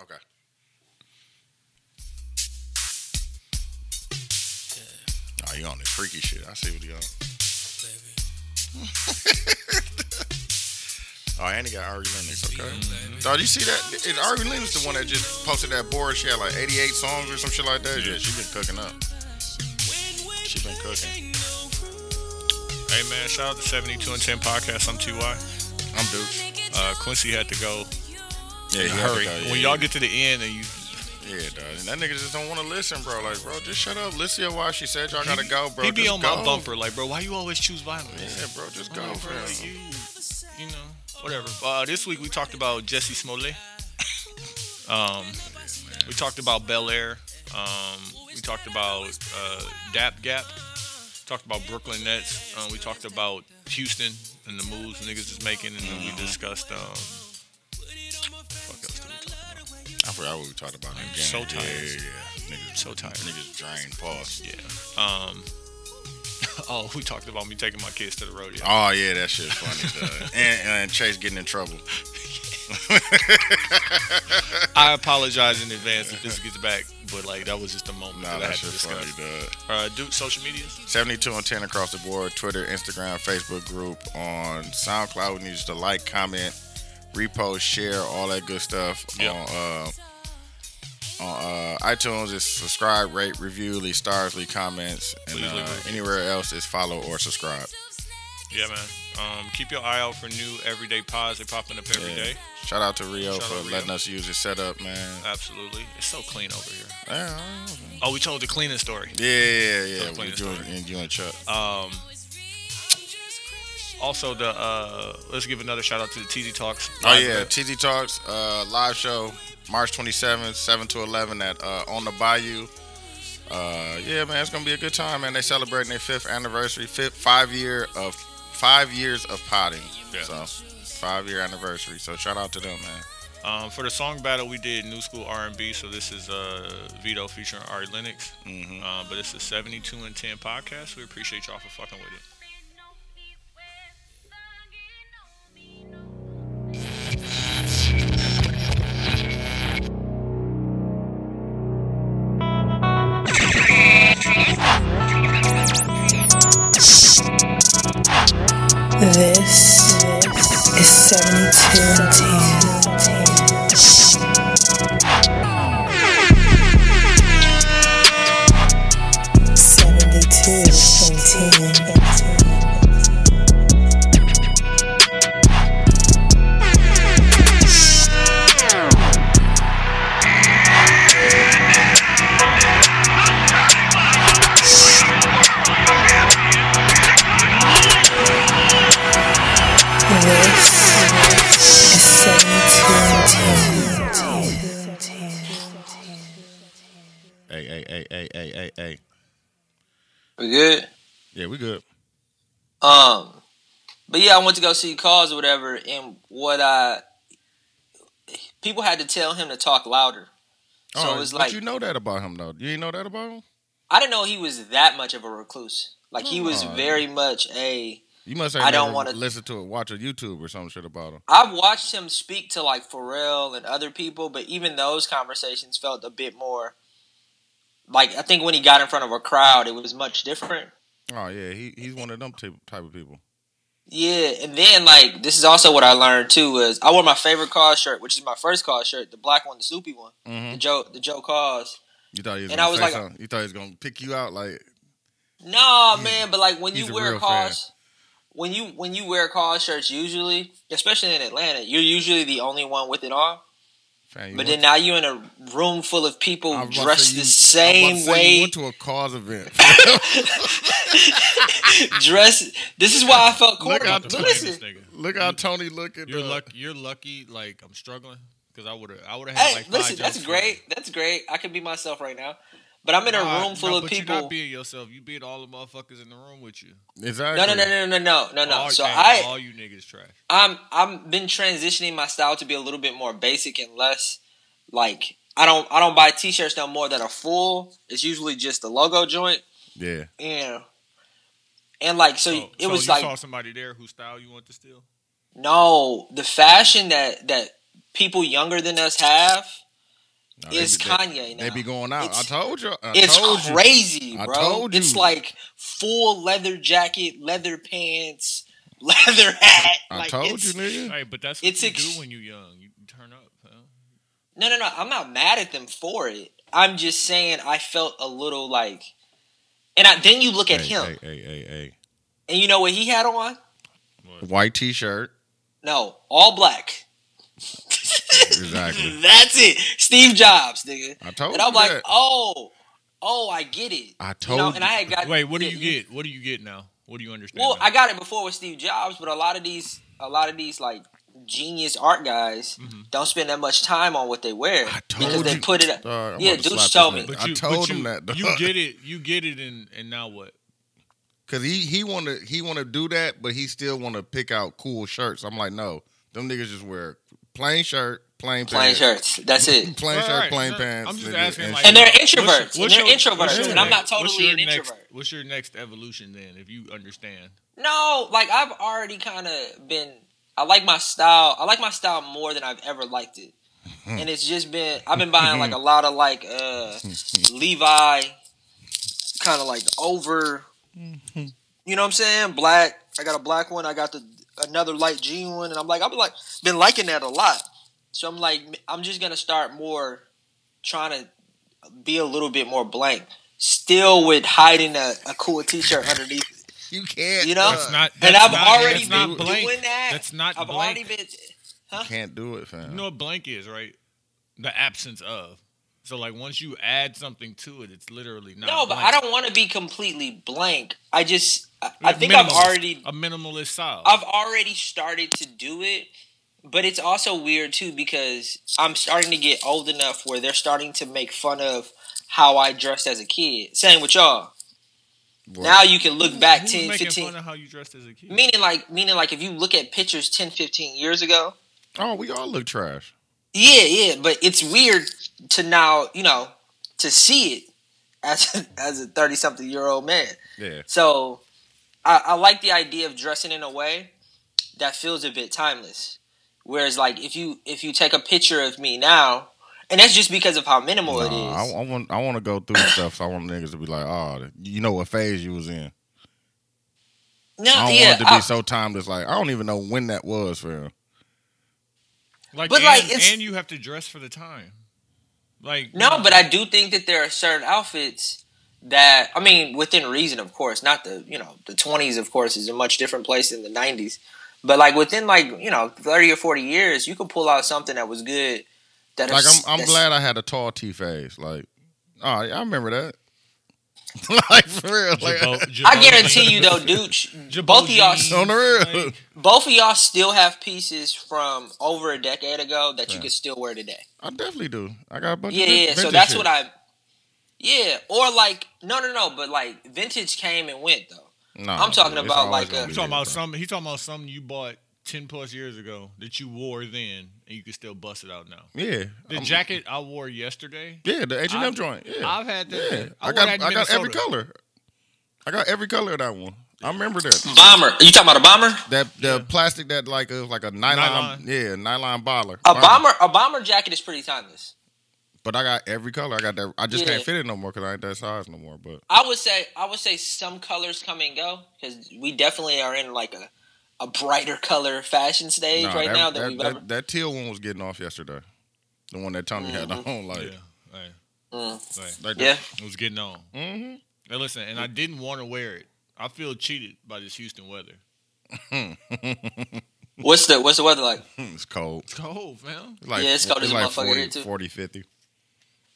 Okay. Oh, you on this freaky shit. I see what you on. oh, and he got Ari Lennox, okay. Dog, you see that? Is Ari Lennox the one that just posted that board? She had like 88 songs or some shit like that? Yeah, she been cooking up. She been cooking. Hey man, shout out to 72 and 10 podcast. I'm TY. I'm Dukes. Uh, Quincy had to go. Yeah, he had to Hurry. go, yeah, when yeah. y'all get to the end and you Yeah, dog. And that nigga just don't want to listen, bro. Like, bro, just shut up. Listen to why she said y'all gotta go, bro. he be Just on go. my bumper like, bro, why you always choose violence? Yeah, bro, just go, Come on, bro. bro. Like, you, you know, whatever. Uh, this week we talked about Jussie Smollett. Um, we talked about Bel Air. Um, we talked about uh, Dap Gap. Talked about Brooklyn Nets. Um, we talked about Houston and the moves niggas is making, and then we discussed. Um, I forgot what we talked about. the so tired. Yeah, yeah, yeah. Niggas, So tired. Niggas drained. Pause. Yeah. Um. Oh, we talked about me taking my kids to the rodeo. Oh yeah, that shit's funny, and, and Chase getting in trouble. I apologize in advance if this gets back, but like that was just a moment Nah, that I that had to funny, discuss. dog. Uh, Duke, social media. 72 and 10 across the board. Twitter, Instagram, Facebook group. On SoundCloud, we need you to like, comment, repost, share, all that good stuff. Yep. On uh, on uh, iTunes, it's subscribe, rate, review, leave stars, leave comments, and Please uh, anywhere else is follow or subscribe. Yeah, man. Um, keep your eye out for new everyday pods. They popping up every Yeah. day. Shout out to Rio Shout for out Rio. letting us use his setup, man. Absolutely. It's so clean over here. Yeah, I don't know. Oh, we told the cleaning story. yeah, yeah, yeah. So you, story. and, you and Chuck. Um, also, the uh, let's give another shout out to the TZ Talks. Oh yeah, event. TZ Talks uh, live show March 27th, 7 to 11 at uh, on the Bayou. Uh, yeah, man, it's gonna be a good time, man. They celebrating their fifth anniversary, fifth five year of five years of potting. Yeah. So five year anniversary. So shout out to them, man. Um, for the song battle, we did New School R&B. So this is uh, Vito featuring Ari Lennox. hmm Uh, but it's a 72 and 10 podcast. We appreciate y'all for fucking with it. This is 72 hey. We good? Yeah, we good. Um, but yeah, I went to go see KAWS or whatever, and what I people had to tell him to talk louder. So oh, it was but like you know that about him though. You didn't know that about him? I didn't know he was that much of a recluse. Like he was Oh. very much a. You must I don't wanna- listen to it, watch a YouTube or some shit about him. I've watched him speak to like Pharrell and other people, but even those conversations felt a bit more. Like I think when he got in front of a crowd, it was much different. Oh yeah, he he's one of them type type of people. Yeah, and then like this is also what I learned too is I wore my favorite KAWS shirt, which is my first KAWS shirt, the black one, the soupy one, hmm the Joe, the Joe KAWS. You thought he was And I was like- something. You thought he was gonna pick you out like No, He's- man, but like when you wear KAWS, when you when you wear KAWS shirts, usually, especially in Atlanta, you're usually the only one with it on. Fam, But went then now you're in a room full of people I was about to dressed say the you- I was same to say You went to a KAWS event. dressed. This is why I felt Look corny. out to But blame listen, this nigga. Look how Tony looking. You're uh, lucky. You're lucky. Like I'm struggling because I would have. I would have had hey, like. five listen, that's jokes great. That's great. I can be myself right now. But I'm in a. Nah, room full no, of but people. You're not being yourself. You being all the motherfuckers in the room with you. Exactly. No, no, no, no, no, no, no, no. All, So hey, I, all you niggas trash. I'm I'm been transitioning my style to be a little bit more basic and less like I don't I don't buy t-shirts no more that are full. It's usually just the logo joint. Yeah. Yeah. And like so, So, it so was you like saw somebody there whose style you want to steal. no, the fashion that that people younger than us have Nah, they is they- Kanye now. They be going out. I told you. I It's told you. crazy, I bro. told It's like full leather jacket, leather pants, leather hat. I like told you, nigga. Hey, but that's what It's you ex- do when you're young. You turn up. Huh? No, no, no. I'm not mad at them for it. I'm just saying I felt a little like, and I, then you look at Hey, him, Hey, hey, hey, and you know what he had on? hey. White t-shirt. No, all black. Exactly. That's it. Steve Jobs, nigga. I told And I'm you like, that. oh, oh, I get it. I You told know, you. and I had got. Wait, what do you get? What do you get now? What do you understand? Well, now? I got it before with Steve Jobs, but a lot of these, a lot of these like genius art guys Mhm. don't spend that much time on what they wear I because told they you. put it. Up. I'm Yeah, about to Deuce told me. but you, I told but him you, that. dog. You get it. You get it, and and now what? Cause he he want to he want to do that, but he still want to pick out cool shirts. I'm like, no, them niggas just wear plain shirt, plain pants. Plain pants, shirts. That's it. plain All shirt, right, plain no, pants. I'm just asking, and like- And they're introverts. what's and they're your- introverts, what's your and I'm not totally your an next- introvert. What's your next evolution then, if you understand? No, like I've already kind of been. I like my style. I like my style more than I've ever liked it, and it's just been. I've been buying like a lot of like uh Levi, kind of like over. You know what I'm saying? Black. I got a black one. I got the another light jean one, and I'm like I've been like been liking that a lot. So I'm like I'm just gonna start more trying to be a little bit more blank. Still with hiding a, a cool T-shirt underneath it. you can't. You know? That's not. And that's I've not- already that's been not blank. doing that. That's not I've blank. already been. You can't do it, fam. You know what blank is, right? The absence of. So like once you add something to it, it's literally not. no, but. I don't want to be completely blank. I just, I, think I've already, a minimalist style. I've already started to do it. But it's also weird too because I'm starting to get old enough where they're starting to make fun of how I dressed as a kid. Same with y'all. What? Now you can look back Who's 10, 15. fun of how you dressed as a kid? Meaning like, meaning like if you look at pictures 10, 15 years ago, oh, we all look trash. Yeah, yeah, but it's weird to now, you know, to see it as a, as a thirty something year old man. Yeah. So I, I like the idea of dressing in a way that feels a bit timeless. Whereas, like, if you if you take a picture of me now, and that's just because of how minimal it Nah, I. I want I want to go through stuff. So I want niggas to be like, oh, you know what phase you was in. no, I don't yeah, want it to be I- so timeless. Like I don't even know when that was, fam. Like, But, and, like, it's- and you have to dress for the time. Like no, but I do think that there are certain outfits that I mean, within reason, of course. Not the you know the twenties, of course, is a much different place than the nineties. But like within like you know thirty or forty years, you could pull out something that was good. That Like is- I'm I'm glad I had a tall T phase. Like, oh, I remember that. like for real. Like, Jabot- I guarantee you though, Dooch, both of y'all, On the real. like, both of y'all still have pieces from over a decade ago that you could still wear today. I definitely do. I got a bunch Yeah, of vin- yeah. So that's shit. what I. Yeah, or like no, no, no. But like vintage came and went though. Nah, I'm talking it's about always like gonna a- be He's talking about bro. some. He's talking about something you bought ten plus years ago that you wore then, and you can still bust it out now. Yeah, The I'm- jacket I wore yesterday. Yeah, the H and M I've- joint. Yeah, I've had that. yeah. I, I, got that in I got every color. I got every color of that one. I remember that. Bomber. Are you talking about a bomber? That the Yeah. plastic that like a like a nylon, Nylon. yeah, nylon baller. A bomber. A bomber jacket is pretty timeless. But I got every color. I got that. I just Yeah. can't fit it no more because I ain't that size no more. But I would say I would say some colors come and go because we definitely are in like a, a brighter color fashion stage nah, right that, now than that, we've that, ever. that teal one was getting off yesterday. The one that Tony had Mhm. on, like, Yeah, right, Mm. right. like Yeah. It was getting on. hmm Now listen, and I didn't want to wear it. I feel cheated by this Houston weather. What's the What's the weather like? it's cold. It's cold, man. Like Yeah, it's cold as a like motherfucker 40, here, too. 40, 50.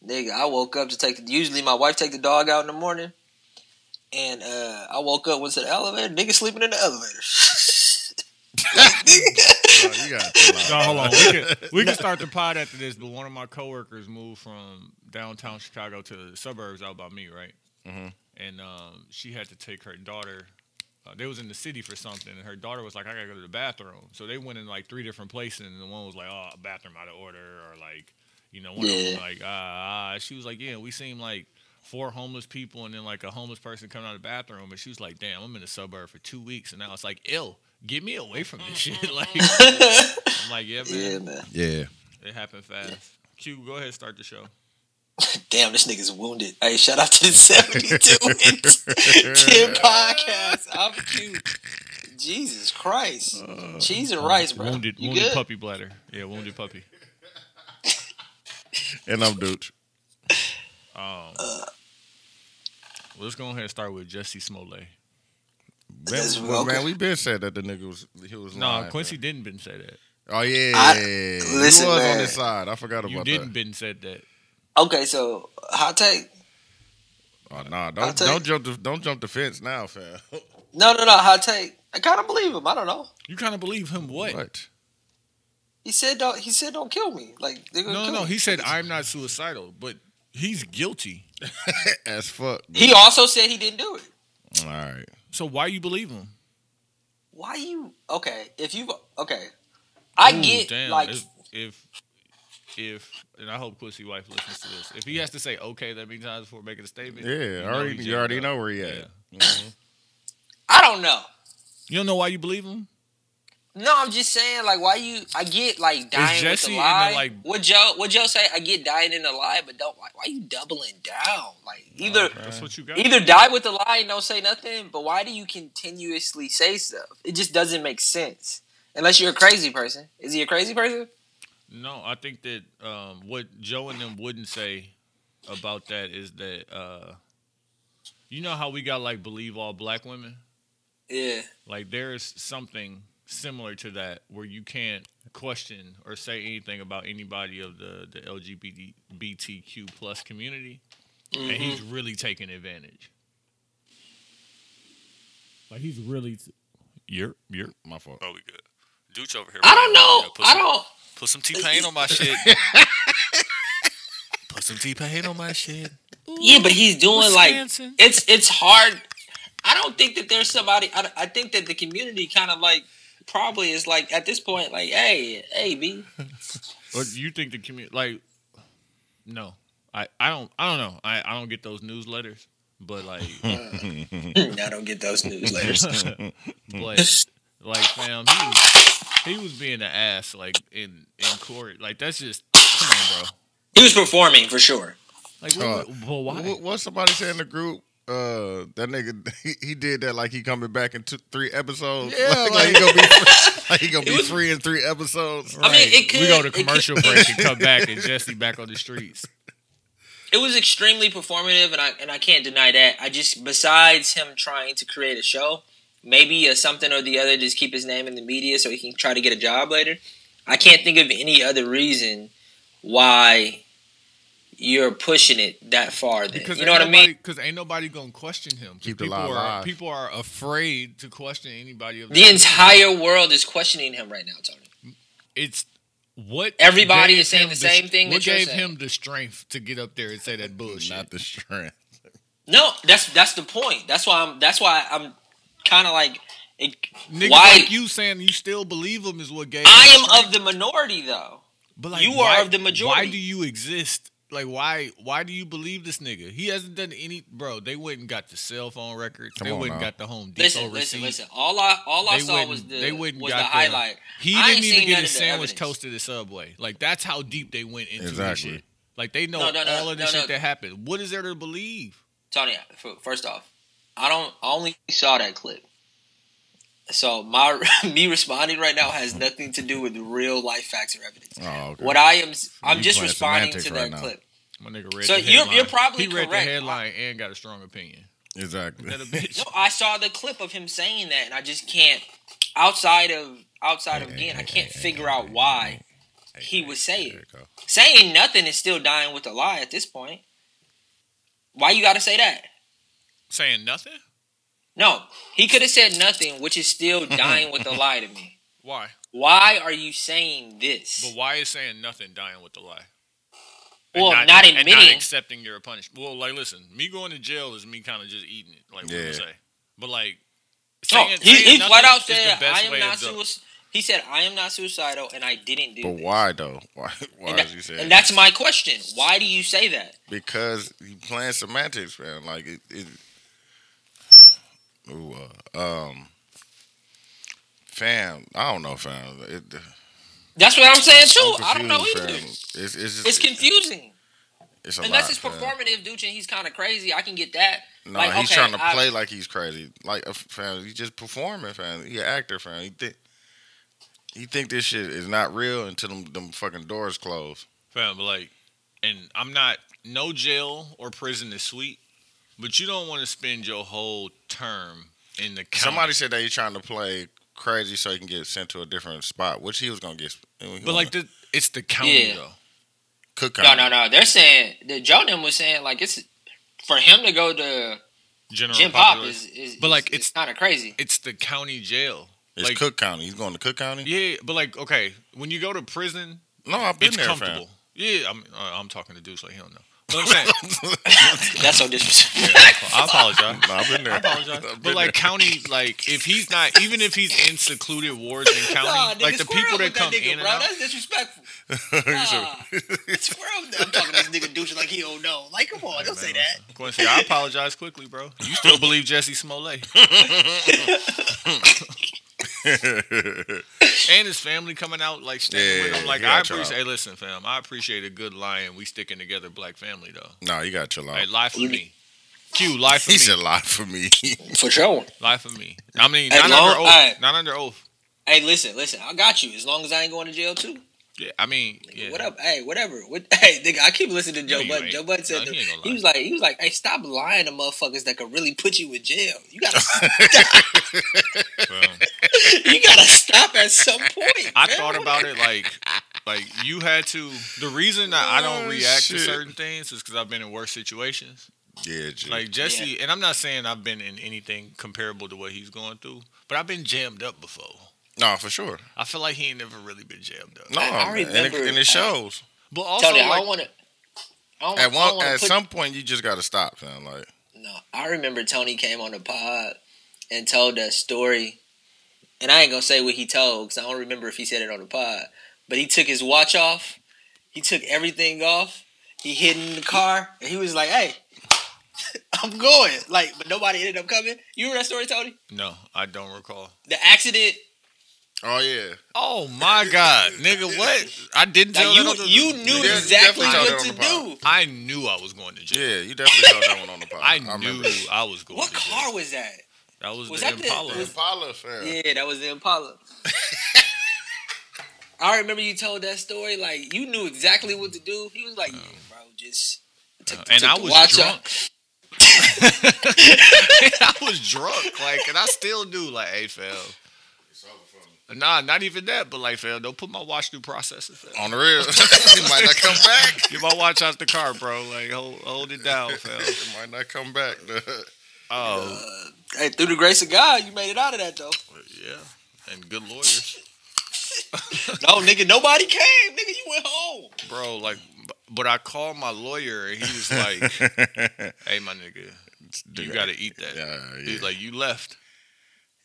Nigga, I woke up to take the. Usually, my wife take the dog out in the morning, and uh, I woke up went to the elevator. Nigga sleeping in the elevator. Bro, you gotta chill out. No, hold on. We can we can start the pod after this. But one of my coworkers moved from downtown Chicago to the suburbs out by me, right? Mhm. And um, she had to take her daughter. Uh, they was in the city for something, and her daughter was like, "I gotta go to the bathroom." So they went in like three different places, and the one was like, "Oh, bathroom out of order," or like, you know, one of them Yeah. like, "Ah." ah. She was like, "Yeah, we seem like." Four homeless people and then like a homeless person coming out of the bathroom, and she was like, "Damn, I'm in the suburb for two weeks, and now it's like, ill, get me away from this shit." like, I'm like, yeah, man, yeah, man. Yeah, it happened fast. Q, go ahead, start the show. Damn, this nigga's wounded. Hey, shout out to the 72 and 10 podcast. I'm cute. Jesus Christ. Cheese and rice, bro. Wounded, you wounded good? puppy bladder. Yeah, wounded puppy. And I'm Dooch. Um, let's go ahead and start with Jussie Smollett. Man, That's- well, man, we been said that the nigga was he was No, lying, Quincy man. didn't been say that. Oh yeah, I- he listen, was on man. his side. I forgot about You that. didn't been said that. Okay, so hot take. Oh nah, I'll don't take- don't jump the don't jump the fence now, fam. No, no, no, hot take. I kind of believe him. I don't know. You kind of believe him? What? What? He said don't. He said don't kill me. Like they're gonna No, kill no. me. He said I'm not suicidal, but he's guilty. As fuck. He also said he didn't do it. All right. So why you believe him? Why you? Okay, if you okay, I Ooh, get damn, like if, if if and I hope Quincy wife listens to this. If he has to say okay that many times before making a statement, Yeah, you already you already up. know where he at. Yeah. Mhm. I don't know. You don't know why you believe him? No, I'm just saying like why you? I get like dying with the in the, lie. like- what Joe? What Joe say? I get dying in the lie, but don't like why you doubling down? Like either That's what you got. either die with the lie and don't say nothing, but why do you continuously say stuff? It just doesn't make sense. Unless you're a crazy person. Is he a crazy person? No, I think that um, what Joe and them wouldn't say about that is that uh, you know how we got like believe all black women. Yeah. Like there's something similar to that where you can't question or say anything about anybody of the the LGBTQ plus community, and mm-hmm. he's really taking advantage. Like he's really. You're you're My fault. oh we good. Dooch over here. I don't know. Yeah, put I some- don't. Put some T Pain on my shit. Put some T Pain on my shit. Yeah, but he's doing like it's it's hard. I don't think that there's somebody. I, I think that the community kind of like probably is like at this point like, hey, hey, b. Or do you think the community like? No, I I don't I don't know. I I don't get those newsletters, but like, I don't get those newsletters. but like, fam, he was he was being an ass like in in court. Like that's just come on, bro. he was performing for sure. Like, Uh, what, why? What, what somebody said in the group? Uh, that nigga, he, he did that like he coming back in two, three episodes. Yeah, like, like- he gonna be free, like he gonna be was- free in three episodes. I mean, it could. we go to it could- commercial break and come back, and Jussie back on the streets. it was extremely performative, and I and I can't deny that. I just besides him trying to create a show, maybe uh, something or the other, just keep his name in the media so he can try to get a job later. I can't think of any other reason why you're pushing it that far. Then Because you know what I mean? Because ain't nobody gonna question him. Keep the people lie are alive. people are afraid to question anybody of The that. entire world is questioning him right now, Tony. It's what Everybody is saying the same thing What that you're gave saying. him the strength to get up there and say that bullshit? Not the strength. No, that's that's the point. That's why I'm. That's why I'm kind of like. It, Niggas why like you saying you still believe him is what gave. I am strength. of the minority, though. But like, you are of the majority. Why do you exist? Like, why? Why do you believe this nigga? He hasn't done any, bro. They went and got the cell phone records. Come they on went and got the Home Depot Listen, receipt. listen, listen. All I all I They saw went was the they went was got the the- highlight. He I didn't even get his the sandwich toasted at Subway. Like that's how deep they went into Exactly. this shit. Like they know No, no, no, all of the no, shit no. that happened. What is there to believe? Tony, first off, I don't. I only saw that clip. So my me responding right now has nothing to do with real life facts or evidence. Oh, okay. What I am, I'm you just responding to that right clip. My nigga read So the you're- headline. you're probably he read correct. the headline and got a strong opinion. exactly. That a bitch. No, I saw the clip of him saying that, and I just can't. Outside of outside of again, I can't figure out why he would say it. Saying nothing is still dying with a lie at this point. Why you got to say that? Saying nothing. No, he could have said nothing, which is still dying with a lie to me. Why? Why are you saying this? But why is saying nothing dying with a lie? Well, and not and not admitting- accepting your punishment. Well, like, listen, me going to jail is me kind of just eating it. Like, what do Yeah. you say? But like, No, saying, he, saying he nothing flat out is said, "I am not suicidal." He said, "I am not suicidal, and I didn't do But this." why though? Why? Why And, is that- he saying? and that's my question. Why do you say that? because you playing semantics, man. Like it. it ooh, uh, um, fam. I don't know, fam. It, That's what I'm saying too. I'm I don't know either. fam. It's, it's, just, It's confusing. It's a Unless lot, it's performative, dude, and he's kind of crazy. I can get that. No, Like, he's okay, trying to I- play like he's crazy. Like, uh, fam, he's just performing, fam. He an actor, fam. He think he think this shit is not real until them, them fucking doors close. Fam, but like, and I'm not. No jail or prison is sweet, but you don't want to spend your whole term in the county. Somebody said that he's trying to play crazy so he can get sent to a different spot, which he was gonna get. he but like, the, it's the county Yeah. though. Cook No, County. no, no. No. They're saying the Jordan was saying like it's for him to go to General Jim Pop is, is But, like, it's, it's- kind of crazy. it's the county jail. It's like, Cook County. He's going to Cook County. Yeah, but like, okay, when you go to prison, No, I've been it's there, comfortable. fam. Yeah, I'm. Uh, I'm talking to Deuce like he don't know. But I'm saying, That's so disrespectful. I apologize. No, I've been there. I apologize. I've been But like there. county, like if he's not, even if he's in secluded wards in county, Nah, nigga, like the square people up that with come nigga, in bro. and out. That's disrespectful. Nah. Square up. I'm talking to this nigga douche like he don't know. Like, come on, don't say that. Quincy, I apologize quickly, bro. You still believe Jussie Smollett and his family coming out like standing with Yeah, him. Like I got y'all. appreciate. Hey, listen, fam. I appreciate a good lion. We sticking together, black family though. no, you got to chill out. Hey, life for me. Q, life for He me. He said lie for me. For sure. Life for me. I mean, Hey, not long- under oath. hey. Not under oath. Hey, listen, listen. I got you. As long as I ain't going to jail too. Yeah, I mean, Nigga, yeah. What up? Hey, whatever. What? Hey, nigga, I keep listening to Joe No, Budden. ain't. Joe Budden said No, he ain't gonna he was like, he was like, hey, stop lying to motherfuckers that could really put you in jail. You gotta, Fam. you gotta stop at some point. I man. thought about it like like you had to the reason that I don't Oh, react to certain things is because I've been in worse situations. yeah, G. Like Jussie, and I'm not saying I've been in anything comparable to what he's going through, but I've been jammed up before. No, for sure. I feel like he ain't never really been jammed up. No, I- I man, and, it, remember- and it shows. But also, Tony, I like, don't want to. I At one, wanna at put- some point, you just got to stop, fam. Like, No, I remember Tony came on the pod and told that story, and I ain't gonna say what he told because I don't remember if he said it on the pod. But he took his watch off, he took everything off, he hid in the car, and he was like, "Hey, I'm going." Like, but nobody ended up coming. You remember that story, Tony? no, I don't recall. The accident. Oh yeah, Oh my god, nigga, what? I didn't tell Like, that the- you you knew Yeah, you exactly definitely what to that on the do. I knew I was going to jail. yeah. You definitely saw that one on the pod. I remember knew. I was going What to jail. car was that? That was, was the that the- Impala. was- Impala, fam. Yeah, that was the Impala. I remember you told that story. Like you knew exactly what to do. He was like, "Yeah, bro, just." Took, Uh, and took I was watch drunk. off. I was drunk, like, and I still do. Like, hey, fam. Nah, not even that, but like, fam, don't put my watch through processor. Fam. On the real, he might not come back. Get my watch out the car, bro. Like, hold, hold it down, fam. It might not come back. Oh, uh, Hey, through the grace of God, you made it out of that though. Uh, yeah, and good lawyers, No, nigga, nobody came. Nigga, you went home. bro. Like, but I called my lawyer, and he was like, "Hey, my nigga, you got to eat that." Yeah, He's like, "You left.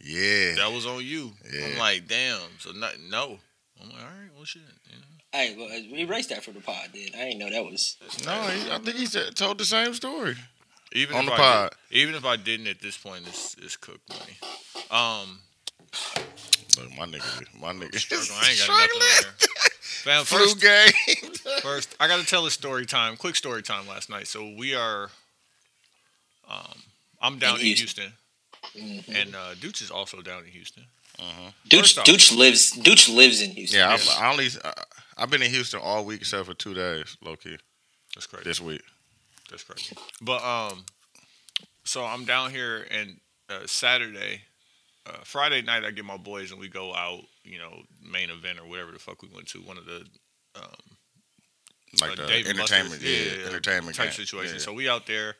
Yeah. That was on you." Yeah. I'm like, "Damn." So not, no. I'm like, "All right, well, shit." You know? Hey, well, we erased that from the pod. Then I didn't know that was. No, he, I think he said, told the same story. Even On if the I pod. Did, even if I didn't at this point, it's it's cooked money. Um, Look, my nigga, my nigga, struggle. I ain't got nothing on struggling. there. Fam, Flu first, game. first, I got to tell a story time. Quick story time last night. So we are, um, I'm down in In Houston, Houston. And uh, Dooch is also down in Houston. Dooch, First off- Dooch lives. Dooch lives in Houston. yeah, Yes. I, I only I, I've been in Houston all week except for two days, low key, That's crazy. this week. That's crazy. But um, so I'm down here, and uh, Saturday, uh, Friday night, I get my boys, and we go out. You know, main event or whatever the fuck we went to. One of the um, Like uh, the Dave entertainment, Buster's, yeah, entertainment type game. situation. Yeah. So we out there.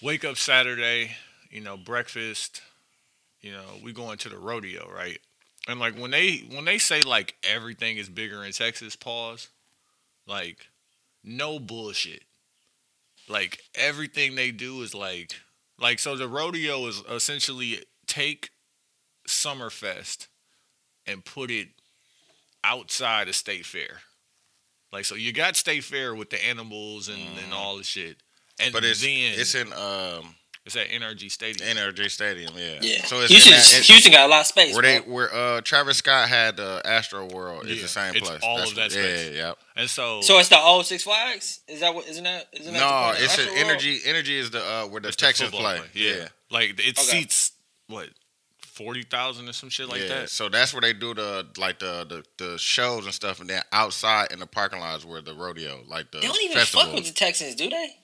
Wake up Saturday, you know, breakfast. You know, we going to the rodeo, right? And like when they when they say like everything is bigger in Texas, pause. Like, no bullshit. Like everything they do is like like so the rodeo is essentially take Summerfest and put it outside of State Fair. Like so you got State Fair with the animals and, and all the shit. And But it's then it's in um It's at NRG Stadium. NRG Stadium. Yeah. Yeah. So it's Houston, that- it- Houston got a lot of space. where they where uh Travis Scott had the Astro World is Yeah, the same it's place. all That's of that what- space. Yeah, yeah. And so, So it's the old Six Flags. Is that what? Isn't that? Isn't that No, the it's an Astro World? energy. Energy is the uh where the it's the Texans football play. Yeah. Like it Okay. seats what forty thousand or some shit like yeah. that. So that's where they do the like the, the the shows and stuff, and then outside in the parking lots where the rodeo, like the They don't even festival. fuck with the Texans, do they?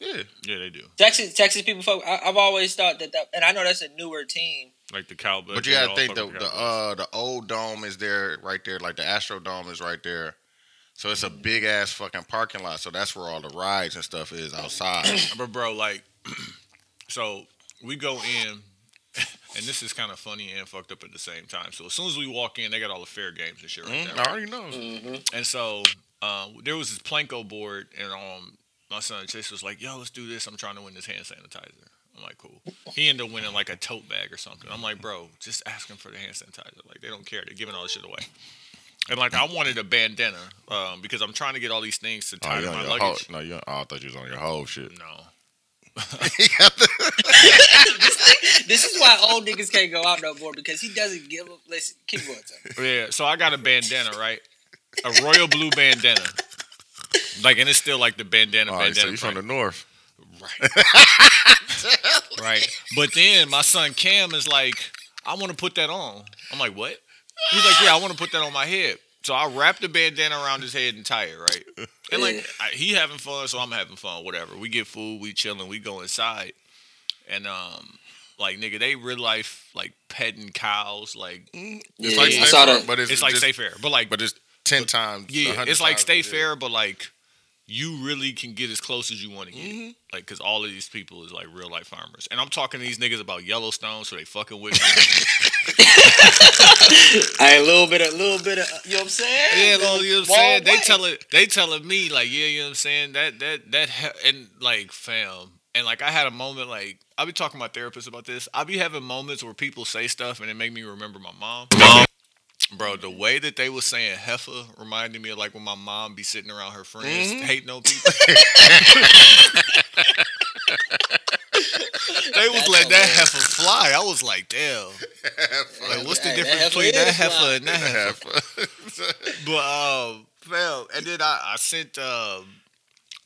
Yeah. Yeah, they do. Texas, Texas people fuck. I, I've always thought that, that, and I know that's a newer team. Like the Cowboys. But you gotta think fuck the the uh the old dome is there right there, like the Astro Dome is right there. So it's a big ass fucking parking lot. So that's where all the rides and stuff is outside. But bro, like, so we go in, and this is kind of funny and fucked up at the same time. So as soon as we walk in, they got all the fair games and shit right Mm, there. I already know. And so uh, there was this Plinko board, and um, my son Chase was like, "Yo, let's do this. I'm trying to win this hand sanitizer." I'm like, "Cool." He ended up winning like a tote bag or something. I'm like, "Bro, just ask him for the hand sanitizer. Like they don't care. They're giving all this shit away." And like I wanted a bandana um, because I'm trying to get all these things to Oh, tie you to on my your luggage. whole, no, you. Oh, I thought you was on your whole shit. No. This is why old niggas can't go out no more because he doesn't give a listen. Keep going, son. Yeah, so I got a bandana, right? A royal blue bandana. Like, and it's still like the bandana, All right, so bandana. you from the north? right, right. But then my son Cam is like, I want to put that on. I'm like, what? He's like, yeah, I want to put that on my head. So I wrap the bandana around his head and tie it, right? And like, I, he having fun, so I'm having fun. Whatever. We get food, we chilling, we go inside, and um, like nigga, they real life like petting cows, like It's Yeah, like I State saw Farm, that. but it's, it's like just, State Fair, but like but it's ten times. Yeah, it's like times, State yeah. Fair, but like you really can get as close as you want to get. Mm-hmm. Like, cause all of these people is like real life farmers, and I'm talking to these niggas about Yellowstone, so they fucking with me. Hey, a little bit of, little bit of, you know what I'm saying? yeah, little, you know what I'm Small saying? They way. telling, they telling me like, yeah, you know what I'm saying? That that that and like, fam, and like I had a moment like I'll be talking to my therapist about this. I'll be having moments where people say stuff and it make me remember my mom. Bro, the way that they was saying heifer reminded me of like when my mom be sitting around her friends Mm-hmm. hating on people. they was letting that heifer fly. I was like, damn. Like, what's the difference between that heifer and that heifer? But um, fam, and then I, I sent um,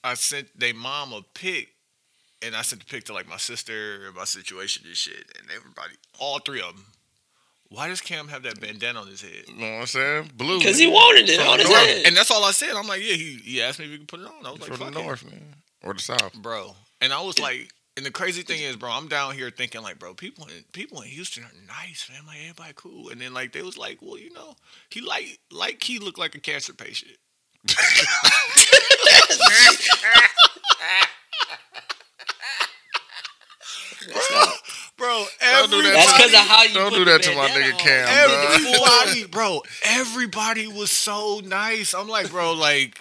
I sent they mom a pic, and I sent the pic to like my sister and my situation and shit, and everybody, all three of them. Why does Cam have that bandana on his head? You know what I'm saying? Blue. Because he wanted it on his north. head. And that's all I said. I'm like, yeah, he, he asked me if he could put it on. I was like, from fuck the it. north, man, or the south. bro. And I was like, and the crazy thing is, bro, I'm down here thinking like, bro, people in people in Houston are nice, man. Like everybody cool. And then like they was like, well, you know, he like like he looked like a cancer patient. Bro, Don't do everybody, that That's because of how you Don't put do the that to my nigga on. Cam. dog. everybody, bro, everybody was so nice. I'm like, bro, like.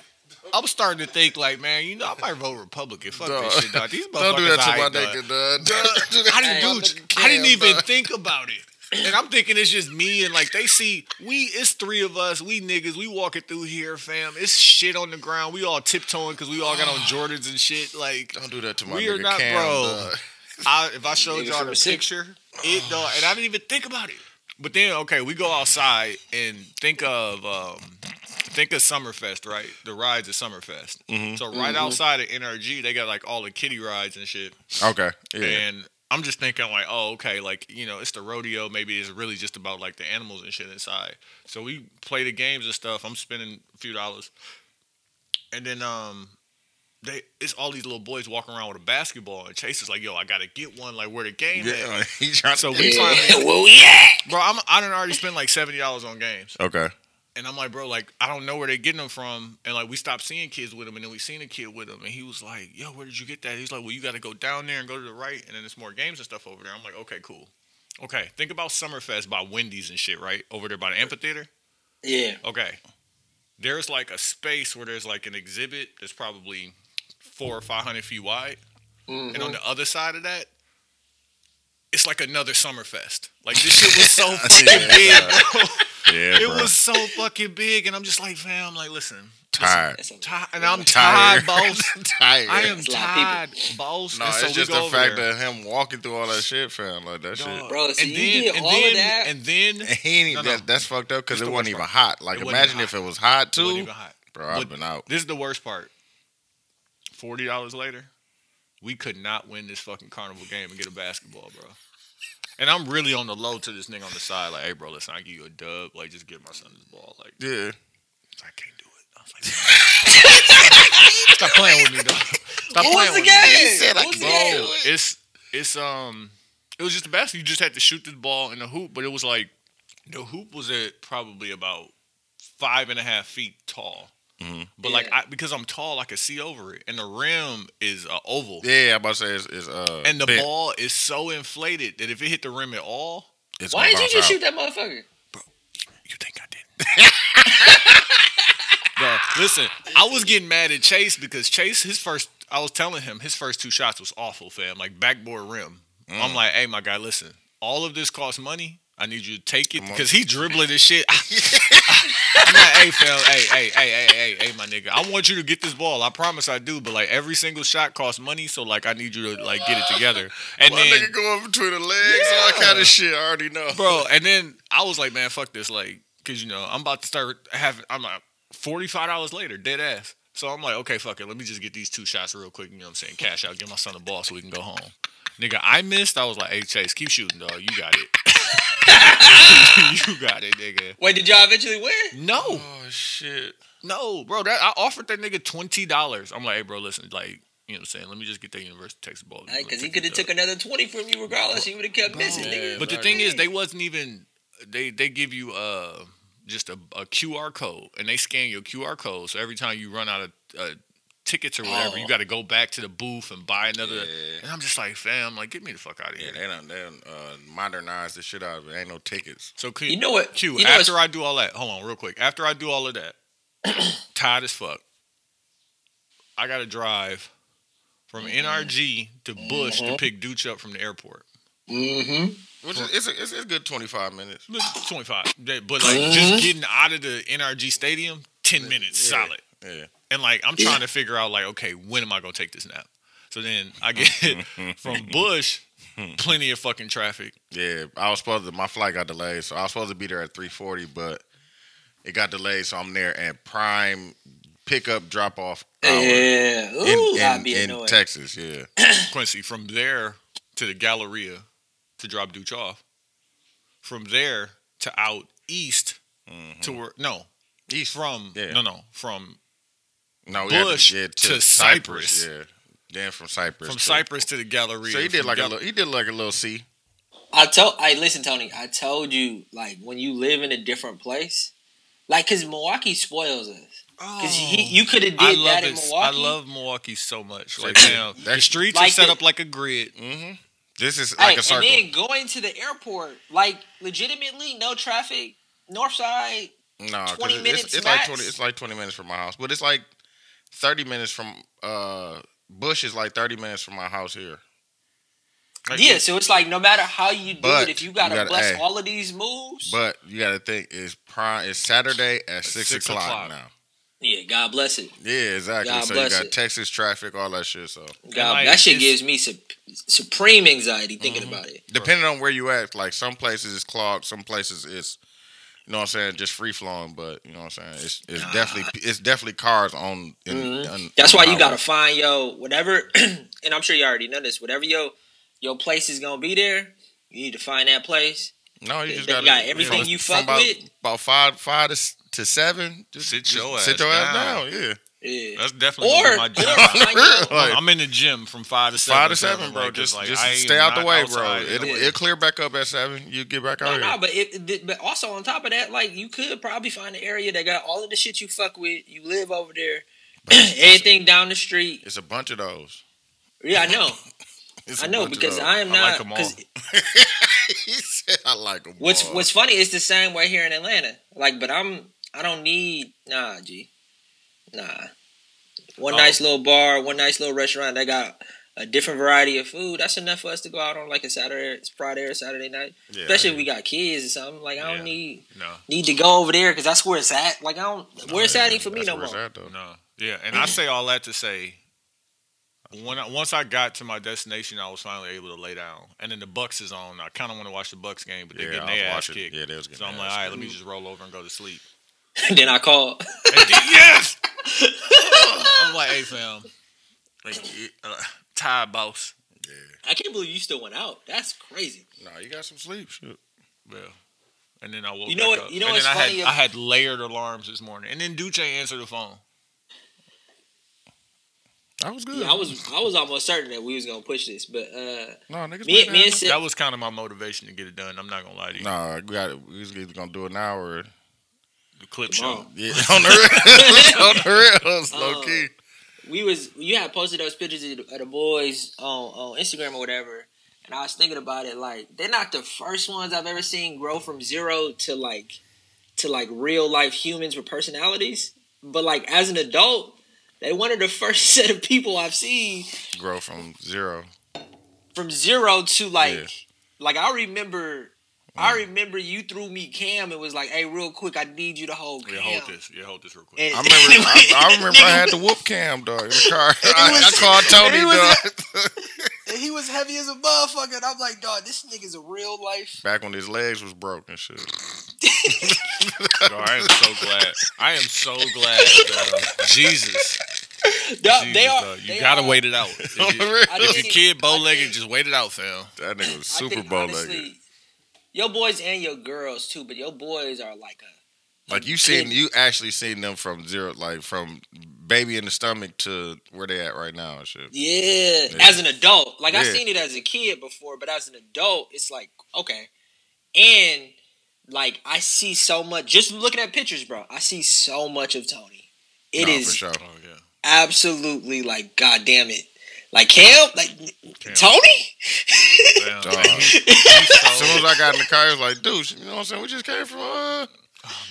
I'm starting to think like, man, you know, I might vote Republican. Fuck Dog. this shit, dog. These Don't do that to my aight, dog. nigga, dog. Don't do that I to didn't my do. nigga I didn't even dog. think about it. And I'm thinking it's just me and like they see we it's three of us we niggas we walking through here fam it's shit on the ground we all tiptoeing because we all got on Jordans and shit like Don't do that to my We are not- Cam, bro. dog. I, if I showed y'all from the the picture it dog and I didn't even think about it but then okay we go outside and think of um think of Summerfest right the rides at Summerfest Mm-hmm. so right outside of NRG they got like all the kiddie rides and shit Okay, yeah. and I'm just thinking like, oh, okay, like you know, it's the rodeo. Maybe it's really just about like the animals and shit inside. So we play the games and stuff. I'm spending a few dollars, and then um, they it's all these little boys walking around with a basketball, and Chase is like, yo, I gotta get one. Like where the game yeah, at? he trying So to. we Yeah, finally, well, yeah. bro, I'm I done already spent like seventy dollars on games, Okay. and I'm like, bro, like I don't know where they're getting them from, and like we stopped seeing kids with them, and then we seen a kid with them, and he was like, yo, where did you get that? He's like, well, you got to go down there and go to the right, and then there's more games and stuff over there. I'm like, okay, cool. Okay, think about Summerfest by Wendy's and shit, right? Over there by the amphitheater. Yeah. Okay, there's like a space where there's like an exhibit that's probably four or five hundred feet wide, and on mm-hmm. the other side of that. It's like another Summerfest. Like this shit was so fucking big, bro Yeah, it bro. was so fucking big, and I'm just like, fam, like, listen, tired. A- and I'm tired, tired, boss. tired. I am That's a lot of people. tired, boss. No, And it's just the fact there. that him walking through all that shit, fam. Like that shit. Bro, so and you then, did and all of that? and then And he ain't, No, no. that, that's fucked up because it wasn't even hot. Like imagine if it was hot it wasn't too, even hot. bro. I've been out. This is the worst part. Forty dollars later, we could not win this fucking carnival game and get a basketball, bro. And I'm really on the low to this nigga on the side, like, hey, bro, listen, I give you a dub, like, just get my son this ball, like, Yeah. I can't do it. I was like, stop playing with me, dog. Stop What was playing the with me. game? said, like, bro, game? It's it's um, it was just the best. You just had to shoot this ball in the hoop, but it was like the hoop was at probably about five and a half feet tall. Mhm. But like I, because I'm tall, I could see over it, and the rim is uh, oval, Yeah, I'm about to say it's, it's uh. and the bent. ball is so inflated that if it hit the rim at all, It's Why didn't you just out. shoot that motherfucker? Bro, you think I did? Bro, listen, I was getting mad at Chase because Chase, his first, I was telling him his first two shots was awful, fam. Like backboard rim. Mm. I'm like, hey, my guy, listen, all of this costs money. I need you to take it because he dribbling this shit. I'm hey, fam, hey, hey, hey, hey, hey, hey, my nigga, I want you to get this ball. I promise I do, but like every single shot costs money, so like I need you to like get it together. And My then nigga go up between the legs, all that kind of shit. I already know. bro. And then I was like, man, fuck this, like, cause you know I'm about to start having. I'm like forty five dollars later, dead ass. So I'm like, okay, fuck it. Let me just get these two shots real quick. You know what I'm saying? Cash out, get my son the ball so we can go home. Nigga, I missed. I was like, hey Chase, keep shooting, dog. You got it. you got it, nigga. Wait, did y'all eventually win? No, Oh shit. no, bro. That I offered that nigga twenty dollars. I'm like, hey, bro, listen, like. You know what I'm saying? Let me just get that University of Texas ball. Because he could have took another twenty from you regardless. He would have kept missing, nigga. But the thing is, they wasn't even. They they give you uh just a, a QR code, and they scan your QR code. So every time you run out of uh, tickets or whatever, Oh. you got to go back to the booth and buy another. Yeah. And I'm just like, fam, like get me the fuck out of Yeah, here. they done they done uh, modernized the shit out of it. Ain't no tickets. So Q, You know what? Q you know after I do all that, hold on real quick. After I do all of that, tired as fuck. I got to drive from Mm-hmm. NRG to Bush to pick Dooch up from the airport. Mm-hmm. Which is it's a, it's a good twenty five minutes. 25. But like Mhm. just getting out of the NRG stadium, 10 minutes Yeah. solid. Yeah. And like I'm trying to figure out like, okay, when am I gonna take this nap? So then I mm-hmm. get from mm-hmm. Bush, mm-hmm. plenty of fucking traffic. Yeah, I was supposed to. My flight got delayed, so I was supposed to be there at three forty, but it got delayed, so I'm there at prime pickup drop off hour Yeah. Ooh, in, that'd in, in. Texas. Yeah, Quincy, from there to the Galleria to drop Dooch off. From there to out east to where no. East. From Yeah. no no from no, we had Bush yeah, to Cypress. Yeah, then from Cypress. from to- Cypress to the Galleria. So he did From like a little. He did like a little C. I told, I listen, Tony. I told you, like when you live in a different place, like because Milwaukee spoils us. Because he, you could have Oh. I did love that in it. Milwaukee. I love Milwaukee so much. Like, That- damn, the that- streets are set the- up like a grid. Mm-hmm. This is Hey, like a circle. and then going to the airport, like legitimately, no traffic, north side. No, 'cause 20 it's, minutes it's, it's like twenty. It's like twenty minutes from my house, but it's like thirty minutes from uh Bush is like thirty minutes from my house here. Like, yeah, so it's like no matter how you do it, if you gotta, you gotta- bless hey. all of these moves, But you got to think it's prime. It's Saturday at six, six o'clock, o'clock. now. yeah, God bless it. Yeah, exactly. God so you got it. Texas traffic, all that shit. So God, like, that shit gives me sup- supreme anxiety thinking Mm-hmm. about it. depending on where you at, like some places it's clogged, some places it's you know what I'm saying, just free flowing. But you know what I'm saying, it's it's definitely it's definitely cars on. In, Mhm. on- That's on why you gotta find yo whatever, and I'm sure you already know this. Whatever yo your place is gonna be there, you need to find that place. No, you They- just they got got everything you fuck about, with. About five five to, to seven. Just Sit just your sit ass your ass down. down. Yeah, Yeah. That's definitely Or, gonna or my job. find yo- Like, I'm in the gym from five to seven. five to seven, bro. like, just like, just stay out the way, outside. bro. It'll, Yeah. it'll clear back up at seven. You get back out No, here. no, but it, it- but also on top of that, like you could probably find an area that got all of the shit you fuck with. You live over there, Anything down the street. It's a bunch of those. Yeah, I know, It's I a know because. I am I like not. 'em all. 'cause he said, "I like them." what's what's funny is the same way here in Atlanta. Like, but I'm I don't need nah, G, nah. One Oh. nice little bar, one nice little restaurant that got a different variety of food. That's enough for us to go out on like a Saturday, Friday or Saturday night. Yeah, Especially if we got kids or something. Like I don't Yeah. need No, need to go over there because that's where it's at. Like I don't where it's at ain't for me no where more. it's at, though. no, yeah. And I say all that to say, when I, once I got to my destination, I was finally able to lay down. And then the Bucks is on. I kind of want to watch the Bucks game, but they're Yeah, getting their ass kicked. yeah, they was getting so I'm like, all right, let me just roll over and go to sleep. then I call. And then, yes. I'm like, hey fam, like, you- uh, tired boss. Yeah. I can't believe you still went out. That's crazy. Nah, you got some sleep. Shit. Yeah. And then I woke up. You know what- up. you know and what's then I funny had ab- I had layered alarms this morning. And then Duce answered the phone. That was good. Yeah, I was I was almost certain that we was gonna push this, but uh, No, niggas. me, been me and down. Sid, That was kind of my motivation to get it done. I'm not gonna lie to you. Nah, we got it. We was either gonna do it now or The clip Come show. on. yeah, on the real, on the real, low Um, key. we was you had posted those pictures of the, of the boys on on Instagram or whatever, and I was thinking about it like they're not the first ones I've ever seen grow from zero to like to like real life humans with personalities. But like as an adult, they one of the first set of people I've seen Grow from zero. from zero to like Yeah. like I remember. I mm. remember you threw me Cam and was like, "Hey, real quick, I need you to hold Cam." Yeah, hold this. Yeah, hold this real quick. And- I remember. I, I remember. I had the whoop cam dog in the car. I, I called Tony it was- dog. And he was heavy as a motherfucker. And I'm like, dog, this nigga's a real life. Back when his legs was broken, shit. Yo, I am so glad. I am so glad. dog. Uh, Jesus. Dog, Jesus, they are. dog. You they gotta are- wait it out. If, you, the real. I if your kid bow legged, just wait it out, fam. That nigga was Super think, Bowl honestly, legged. Your boys and your girls too, but your boys are like a. Like you seen, you actually seen them from zero, like from baby in the stomach to where they at right now and shit. Yeah, Yeah. as an adult. Like I seen it as a kid before, but as an adult, it's like okay. And like I see so much. Just looking at pictures, bro. I see so much of Tony. It No, is for sure. Oh yeah. absolutely like, god damn it. Like Cam, like Cam. Tony. Fam. Dog. As soon as I got in the car, I was like, dude, you know what I'm saying? We just came from, uh,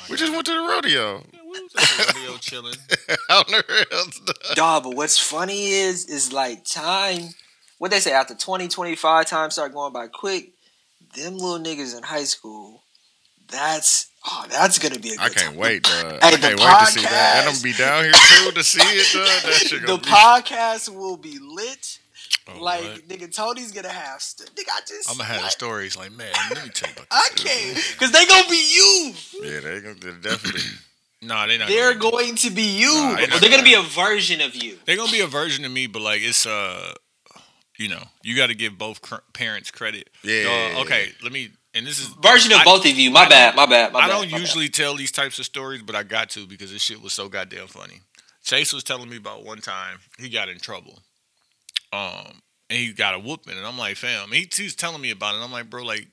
we just went to the rodeo. Yeah, we was at the rodeo chilling. On the real. Dog, but what's funny is is like time. What they say after 20, 25, time start going by quick. Them little niggas in high school. That's oh, that's gonna be a good I can't time. wait, dog. Hey, I the can't wait to see that. And I'm podcast- be down here too to see it, dog. That shit The be. podcast will be lit. Oh, like what? nigga, Tony's gonna have. St- nigga, I just. I'm gonna have the stories like, man, let me tell you about I this. can't, cause they gonna be you. Yeah, they gonna they're definitely. Nah, they're not. They're gonna, going to be you. Nah, they They're not gonna be a version of you. They're gonna be a version of me, but like it's uh, you know, you got to give both cr- parents credit. Yeah. Dog, okay, let me. And this is Version of I- both of you. My I bad. My bad. My I bad, don't my bad. usually tell these types of stories, but I got to because this shit was so goddamn funny. Chase was telling me about one time he got in trouble. Um, and he got a whooping, and I'm like, fam, he, he was telling me about it. I'm like, bro, like,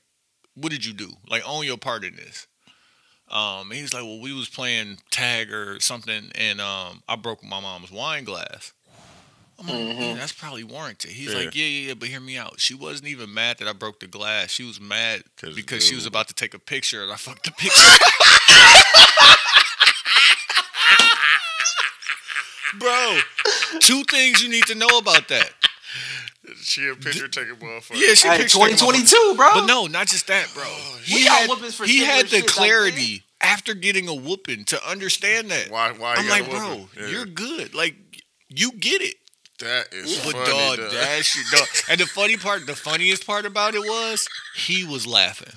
what did you do? Like, own your part in this. Um, and he was like, well, we was playing tag or something, and um, I broke my mom's wine glass. I'm like, Mhm. "Yeah, that's probably warranted. He's Yeah. like, yeah, yeah, yeah, but hear me out. She wasn't even mad that I broke the glass. She was mad because she was about to take a picture, and I fucked the picture. Bro, two things you need to know about that. She a picture taking motherfucker. Yeah, she Hey, picture taking 2022, bro. But no, not just that, bro. We got whoopings for he had the shit back clarity after getting a whooping to understand that. Why? Why? I'm you like, bro. Yeah. you're good. Like, you get it. That is But funny, dog, dog. that shit, dog. And the funny part, the funniest part about it was he was laughing.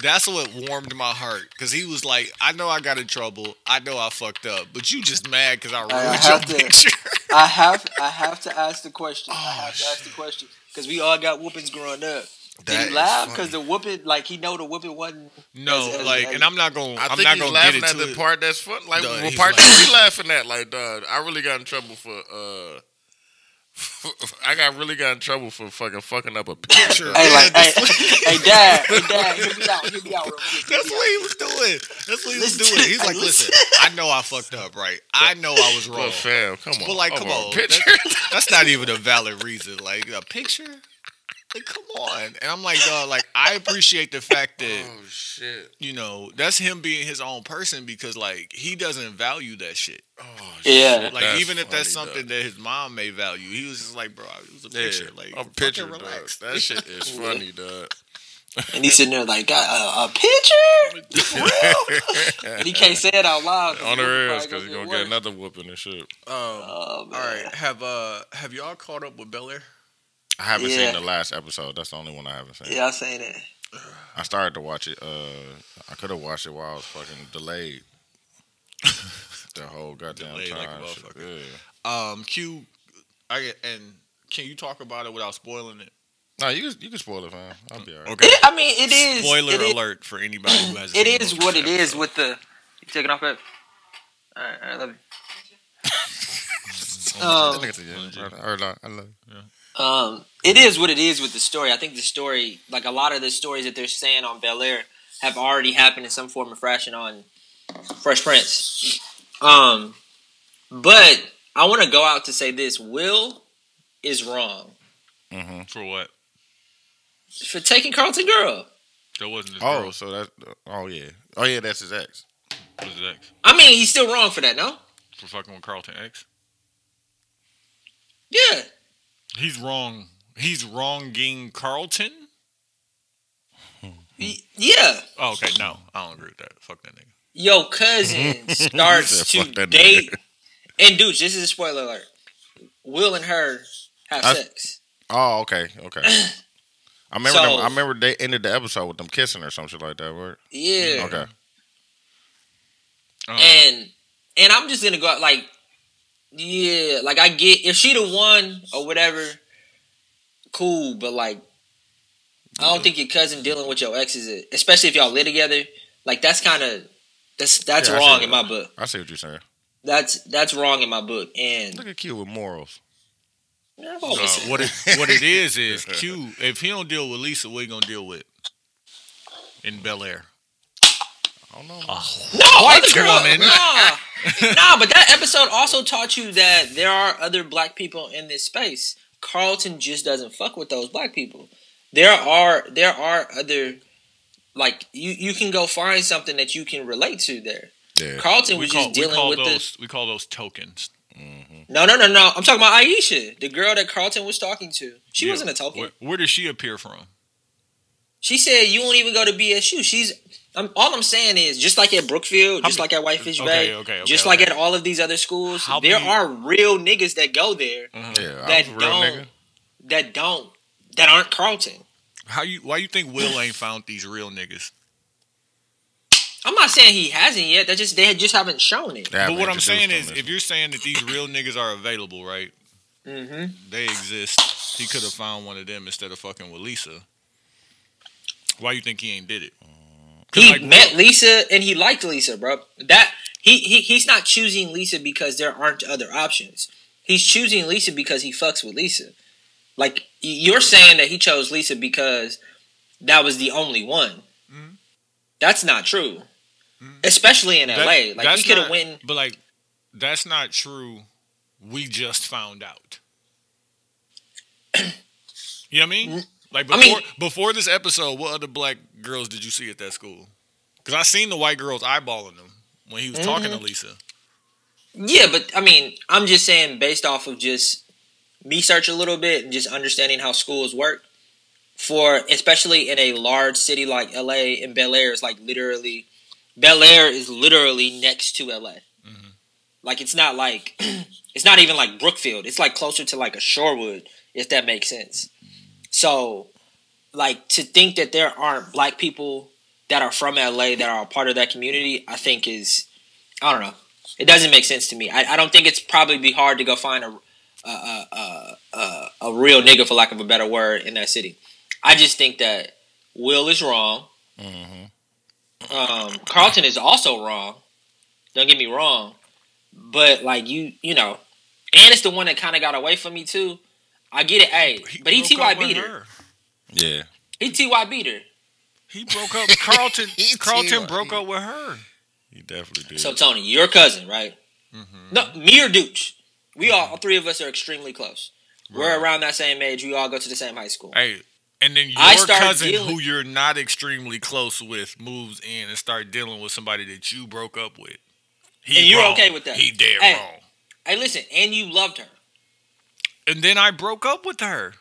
That's what warmed my heart because he was like, "I know I got in trouble. I know I fucked up, but you just mad because I ruined I your have to- picture." I have I have to ask the question. I Oh, have to ask the question because we all got whoopings growing up. Did That he laugh because the whooping like he know the whooping wasn't? no, As- as- like, as- and I'm not gonna. I I'm not he's gonna laughing get at the it. part that's fun. Like Dog, what part like- is he laughing at? Like, dog, I really got in trouble for. uh I got really got in trouble for fucking fucking up a picture. Hey, like, hey, hey, dad, hey, dad, hear me out, hear me out real quick. That's what he was doing. That's what he was Listen doing. it. He's like, Listen. listen, I know I fucked up, right? I know I was wrong. But fam, come on. But like, Come come on, picture. That's, that's not even a valid reason. Like a picture. Like, come on. And I'm like, dog, like I appreciate the fact that Oh shit. you know that's him being his own person because like he doesn't value that shit. Oh Yeah. shit. Like That's even if that's something dog. that his mom may value, he was just like, bro, it was a Yeah, picture. Like, a fucking picture, relax. dog. That shit is funny, dog. And he's sitting there like, got a, a picture? and he can't say it out loud. On the rails because he's gonna get another whooping and shit. Um, Oh, all man. right, have uh have y'all caught up with Bel Air? I haven't Yeah. seen the last episode. That's the only one I haven't seen. Yeah, I seen it. I started to watch it. Uh, I could have watched it while I was fucking delayed. the whole goddamn Delayed like a time. shit. motherfucker. yeah. Um, Q, I get and can you talk about it without spoiling it? No, you can you can spoil it, man. I'll be alright. Okay. It, I mean, it is. Spoiler it is- alert for anybody who hasn't. It seen is most what it recent is with the. You taking off it? All right, all right, love you. Um, That nigga said, yeah, brother. Or, like, I love you. Um, it is what it is with the story. I think the story, like a lot of the stories that they're saying on Bel Air, have already happened in some form or fashion on Fresh Prince. Um, but I want to go out to say this: Will is wrong Mm-hmm. for what? for taking Carlton Girl. That wasn't his Oh, girl. so that. oh yeah, oh yeah, that's his ex. Was his ex I mean, he's still wrong for that, no? for fucking with Carlton ex? Yeah. He's wrong. He's wronging Carlton. Yeah. Oh, okay. No, I don't agree with that. Fuck that nigga. Your cousin starts said, to date. And dudes, this is a spoiler alert. Will and her have I- sex. Oh, okay, okay. I remember. So- them, I remember they ended the episode with them kissing or some shit like that. Word. Yeah. Okay. Um, And and I'm just gonna go out like, yeah, like I get if she the one or whatever, cool. But like, I don't think your cousin dealing with your ex is it, especially if y'all live together. Like that's kind of that's that's Yeah, wrong in my book. I see what you're saying. That's that's wrong in my book. And Look at Q with morals. I've uh, always said what it what it is is Q. If he don't deal with Lisa, what he gonna deal with in Bel Air? I don't know. No, White girl, woman. Nah. nah, but that episode also taught you that there are other black people in this space. Carlton just doesn't fuck with those black people. There are there are other like you you can go find something that you can relate to there. Yeah. Carlton We was call, just dealing with those we call those tokens. Mm-hmm. No, no, no, no. I'm talking about Aisha, the girl that Carlton was talking to. She Yeah. wasn't a token. Where, where does she appear from? She said you won't even go to BSU. She's I'm, all I'm saying is just like at Brookfield, How just many- like at Whitefish Okay, Bay, okay, okay, just okay. like at all of these other schools, How there many- are real niggas that go there Yeah. That was a real don't nigga. that don't that aren't Carlton. How you? Why you think Will ain't found these real niggas? I'm not saying he hasn't yet. That just they just haven't shown it. They But what I'm saying is, if you're saying that these real niggas are available, right? hmm They exist. He could have found one of them instead of fucking with Lisa. Why you think he ain't did it? He like, met Lisa and he liked Lisa, bro. That he, he he's not choosing Lisa because there aren't other options. He's choosing Lisa because he fucks with Lisa. Like you're saying that he chose Lisa because that was the only one. Mhm. That's not true. Mhm. Especially in that- LA. Like he could have went But like, that's not true. We just found out. you know what I mean? Like I before mean- before this episode, what other black girls did you see at that school? Because I seen the white girls eyeballing them when he was talking to Mm-hmm. Lisa. Yeah, but I mean, I'm just saying based off of just me search a little bit and just understanding how schools work. For especially in a large city like LA and Bel Air is like literally Bel Air is literally next to LA. Mhm. Like it's not like it's not even like Brookfield. It's like closer to like a Shorewood, if that makes sense. So like to think that there aren't black people that are from LA that are a part of that community, I think is I don't know. It doesn't make sense to me. I, I don't think it's probably be hard to go find a a, a, a, a a real nigga, for lack of a better word, in that city. I just think that Will is wrong. Mm-hmm. Um, Carlton is also wrong. Don't get me wrong, but like you, you know, and it's the one that kind of got away from me too. I get it, hey, but he Ty up beat her. Yeah. He Ty beat her. He broke up. Carlton. He Carlton T.Y. broke up with her. He definitely did. So Tony, your cousin, right? Mhm. No, me or Dooch. We all, all three of us are extremely close. We're around that same age. We all go to the same high school. Hey, And then your I started cousin, dealing- who you're not extremely close with, moves in and start dealing with somebody that you broke up with. He And you're wrong. okay with that? He dead Hey. wrong. Hey, listen, and you loved her. And then I broke up with her.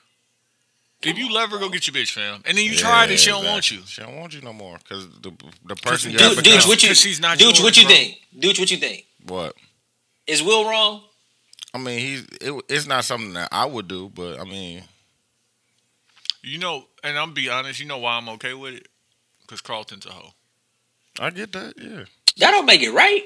If you love her, go get your bitch, fam. And then you Yeah, tried and she don't want you. She don't want you no more because the the person you Dude, have Dude, what you, Because she's not dude, yours, what you bro. think? Dude, what you think? what? Is Will wrong? I mean, he's it, it's not something that I would do, but I mean, You know, and I'm be honest, you know why I'm okay with it? Because Carlton's a hoe. I get that. Yeah, That don't make it right.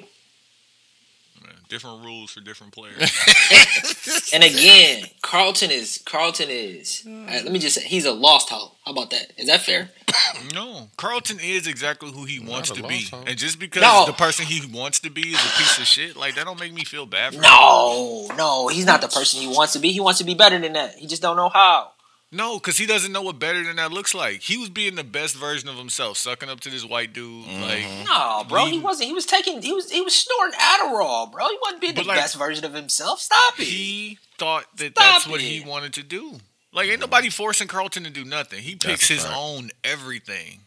Man, different rules for different players. And again, Carlton is Carlton is. uh, let me just say, he's a lost hope. How about that? Is that fair? no, Carlton is exactly who he Not wants to be, hope. and just because No. the person he wants to be is a piece of shit, like that don't make me feel bad for him. No, no, he's not the person he wants to be. He wants to be better than that. He just don't know how. No, because he doesn't know what better than that looks like. He was being the best version of himself, sucking up to this white dude. Mm-hmm. Like, No, bro, he Leading- wasn't. He was taking. He was. He was snorting Adderall, bro. He wasn't being the like, best version of himself. Stop it. he thought that Stop that's what he wanted to do. Like, ain't nobody forcing Carlton to do nothing. He picks a his fact. own everything.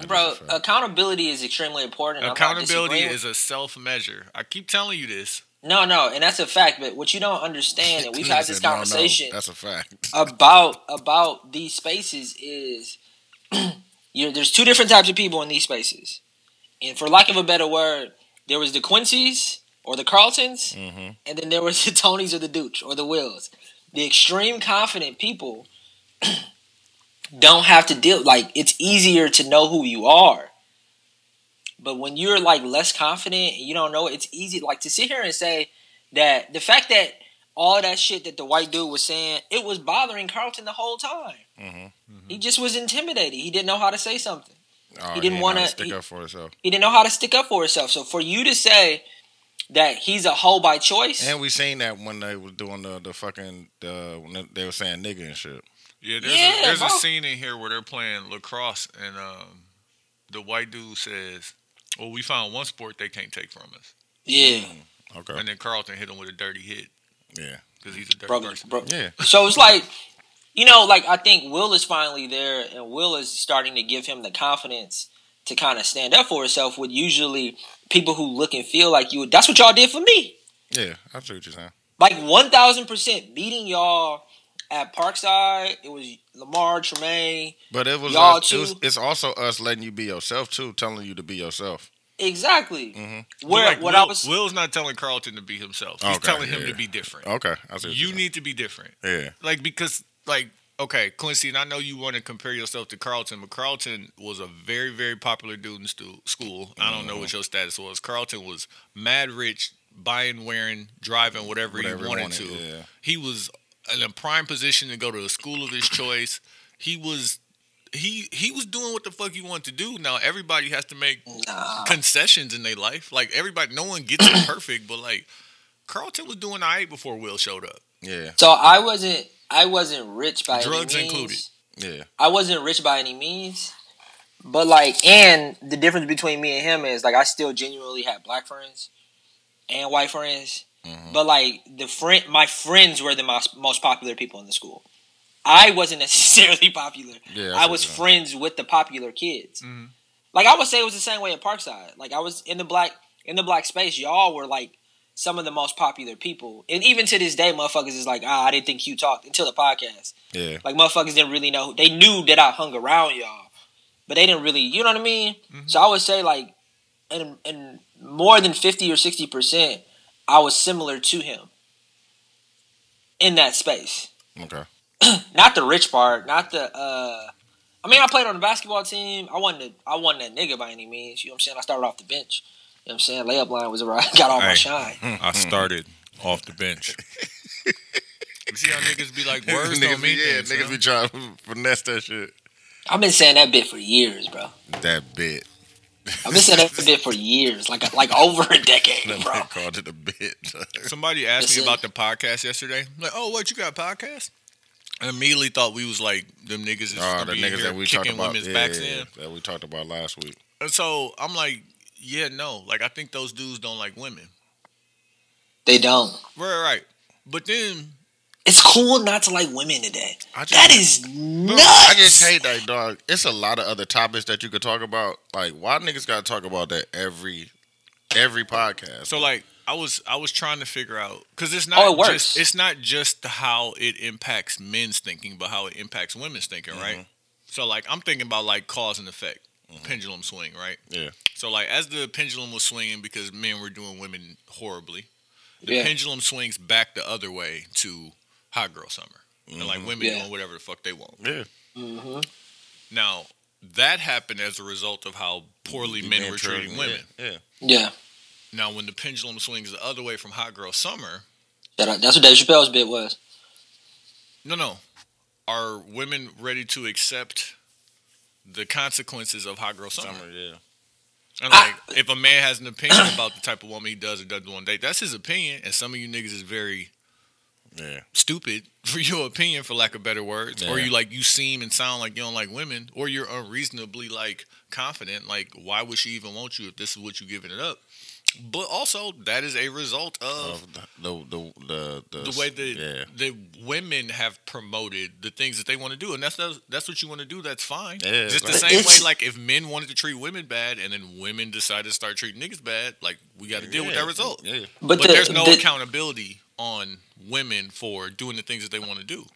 That Bro, is a fact. accountability is extremely important. Accountability is a self measure. I keep telling you this. No, no, and that's a fact. But what you don't understand, and we've had this said, "No, no, conversation that's a fact. about about these spaces is you know, there's two different types of people in these spaces. And for lack of a better word, there was the Quincy's or the Carltons, hmm and then there was the Tonys or the Dooch or the Wills. The extreme confident people don't have to deal like it's easier to know who you are. But when you're like less confident and you don't know, it's easy like to sit here and say that the fact that all that shit that the white dude was saying, it was bothering Carlton the whole time. hmm He just was intimidated. He didn't know how to say something. Oh, He didn't wanna- stick he- up for himself. He didn't know how to stick up for himself. So for you to say that he's a hoe by choice, And we seen that when they were doing the the fucking the when they- they were saying nigga and shit. Yeah, there's, Yeah, a, there's a scene in here where they're playing lacrosse, and um, the white dude says, "Well, we found one sport they can't take from us," yeah, mm-hmm. Okay. and then Carlton hit him with a dirty hit Yeah. because he's a dirty bro, person. bro. Yeah. So it's like, you know, like I think Will is finally there, and Will is starting to give him the confidence to kind of stand up for himself. With usually people who look and feel like you. That's what y'all did for me. Yeah. I see what you're saying. Like one thousand percent beating y'all at Parkside. It was Lamar Tremaine. But it was, Y'all us, it was too? it's also us letting you be yourself too, telling you to be yourself. Exactly. hmm Where like, what Will, I was. Will's not telling Carlton to be himself. He's Okay, telling him yeah. to be different. Okay. I see You you're need to be different. Yeah. Like because like okay, Quincy, and I know you want to compare yourself to Carlton, but Carlton was a very very popular dude in stu- school. I don't know what Mm-hmm. your status was. Carlton was mad rich, buying, wearing, driving whatever, Whatever he he wanted, wanted, to. yeah. He was in a prime position to go to a school of his choice. He was he he was doing what the fuck he wanted to do. Now everybody has to make Nah. concessions in their life. Like everybody, no one gets it perfect, but like Carlton was doing all right before Will showed up. Yeah. So I wasn't. I wasn't rich by Drugs any means. included. Yeah. I wasn't rich by any means. But like, and the difference between me and him is like I still genuinely had black friends and white friends. Mhm. But like the friend, my friends were the most most popular people in the school. I wasn't necessarily popular. Yeah. I was what friends with the popular kids. Mhm. Like I would say it was the same way at Parkside. Like I was in the black in the black space. Y'all were like some of the most popular people, and even to this day, motherfuckers is like, ah, I didn't think you talked until the podcast. Yeah. Like motherfuckers didn't really know. They knew that I hung around y'all, but they didn't really. You know what I mean? So I would say like, in in more than fifty or sixty percent, I was similar to him in that space. Okay. Not the rich part. Not the. uh I mean, I played on the basketball team. I wasn't. A, I wasn't that nigga by any means. You know what I'm saying? I started off the bench. You know what I'm saying? Layup line was where I got all my shine. I started off the bench. you see how niggas be like words niggas don't mean yeah, things, niggas huh? be trying to finesse that shit. I've been saying that bit for years, bro. That bit. I've been saying that bit for years, like like over a decade, That bro. man called it a bit. Somebody asked Listen. me about the podcast yesterday. I'm Like, oh, what you got a podcast? I immediately thought we was like them niggas is Oh, gonna the be niggas here that we talked about. women's Yeah, backs yeah, in. that we talked about last week. And so I'm like, yeah, no. Like I think those dudes don't like women. They don't. Right, right. But then It's cool not to like women today. Just- That is Bro, nuts. I just hate that dog. It's a lot of other topics that you could talk about. Like, why niggas got to talk about that every every podcast? So like I was I was trying to figure out because it's not Oh, it just it's not just how it impacts men's thinking, but how it impacts women's thinking, right? Mm-hmm. So like I'm thinking about like cause and effect, pendulum swing, right? yeah, So like as the pendulum was swinging because men were doing women horribly, the Yeah. pendulum swings back the other way to hot girl summer, and like mm-hmm. women Yeah. doing whatever the fuck they want. yeah. Mm-hmm. Now that happened as a result of how poorly men were treat- treating women. Yeah, yeah, Now when the pendulum swings the other way from hot girl summer, that, uh, that's what Dave Chappelle's bit was. No, no. Are women ready to accept the consequences of hot girl summer? Summer, yeah. And like, if a man has an opinion about the type of woman he does or doesn't want to date, that's his opinion. And some of you niggas is very Yeah, stupid for your opinion, for lack of better words, or you like you seem and sound like you don't like women, or you're unreasonably like confident. Like, why would she even want you if this is what you're giving it up? But also, that is a result of of the the the the, the way that yeah. the women have promoted the things that they want to do, and that's that's, that's what you want to do. That's fine. Yeah, Just the same way, like if men wanted to treat women bad, and then women decided to start treating niggas bad, like we got to deal with that result. Yeah, But, But, the, there's no the- accountability on women for doing the things that they want to do.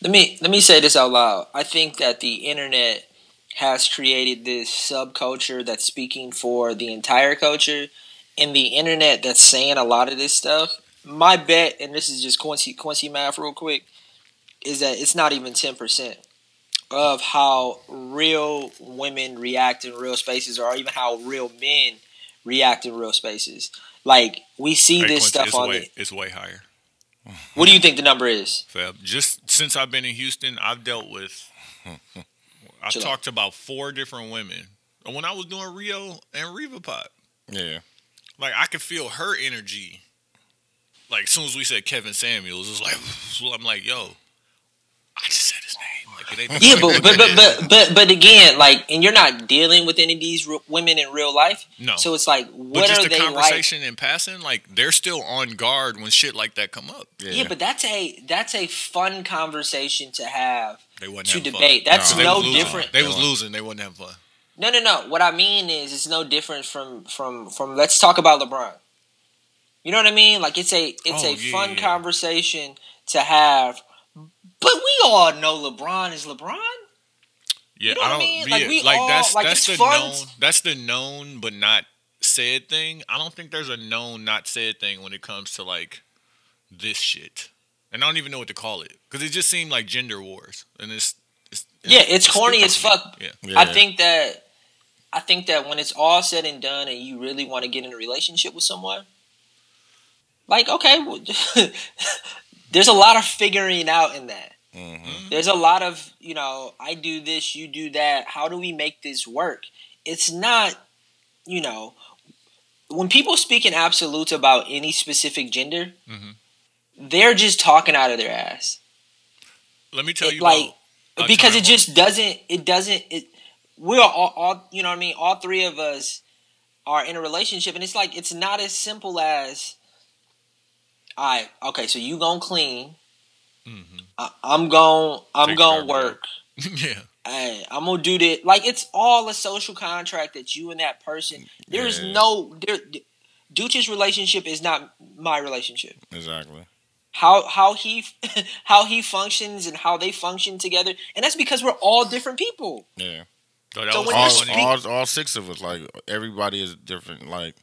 let me let me say this out loud. I think that the internet has created this subculture that's speaking for the entire culture, and the internet that's saying a lot of this stuff. My bet, and this is just Quincy Quincy math real quick, is that it's not even ten percent of how real women react in real spaces, or even how real men react in real spaces. Like we see Hey, this Quincy, stuff it's on. way, The, it's way higher. what do you think the number is? Fab. Just since I've been in Houston, I've dealt with. I Chill out. talked to about four different women. When I was doing Rio and Riva Pop, yeah. like I could feel her energy. Like as soon as we said Kevin Samuels, it was like I'm like, yo, I just said Yeah, but but, but but but but again, like, and you're not dealing with any of these re- women in real life. no. So it's like, but what just are the they like? in passing, like they're still on guard when shit like that come up. Yeah, Yeah, but that's a that's a fun conversation to have They wasn't to debate. Fun. That's No, no, was different. They was losing. They wasn't having fun. No, no, no. What I mean is, it's no different from from from. Let's talk about LeBron. You know what I mean? Like it's a it's Oh, a yeah, fun yeah. conversation to have. But we all know LeBron is LeBron. Yeah, know I I don't. mean? Yeah, Like, we like all- that's like, that's it's the fun. known. That's the known but not said thing. I don't think there's a known not said thing when it comes to like this shit. And I don't even know what to call it because it just seemed like gender wars, and it's, it's Yeah, it's corny as fuck. Yeah, Yeah. I think that I think that when it's all said and done, and you really want to get in a relationship with someone, like okay, well, there's a lot of figuring out in that. Mhm. There's a lot of you know, I do this, you do that. How do we make this work? It's not, you know, when people speak in absolutes about any specific gender, Mhm. they're just talking out of their ass. Let me tell It, you like, about because it just doesn't it doesn't it we're all, all you know what i mean all three of us are in a relationship and it's like it's not as simple as all right okay so you gonna clean Mhm. I, i'm gonna i'm Take gonna work yeah, hey, i'm gonna do that like it's all a social contract that you and that person there's Yeah. no there Dooch's relationship is not my relationship Exactly. how how he how he functions and how they function together and that's because we're all different people Yeah. so So when all, speak- all, all six of us, like everybody is different. Like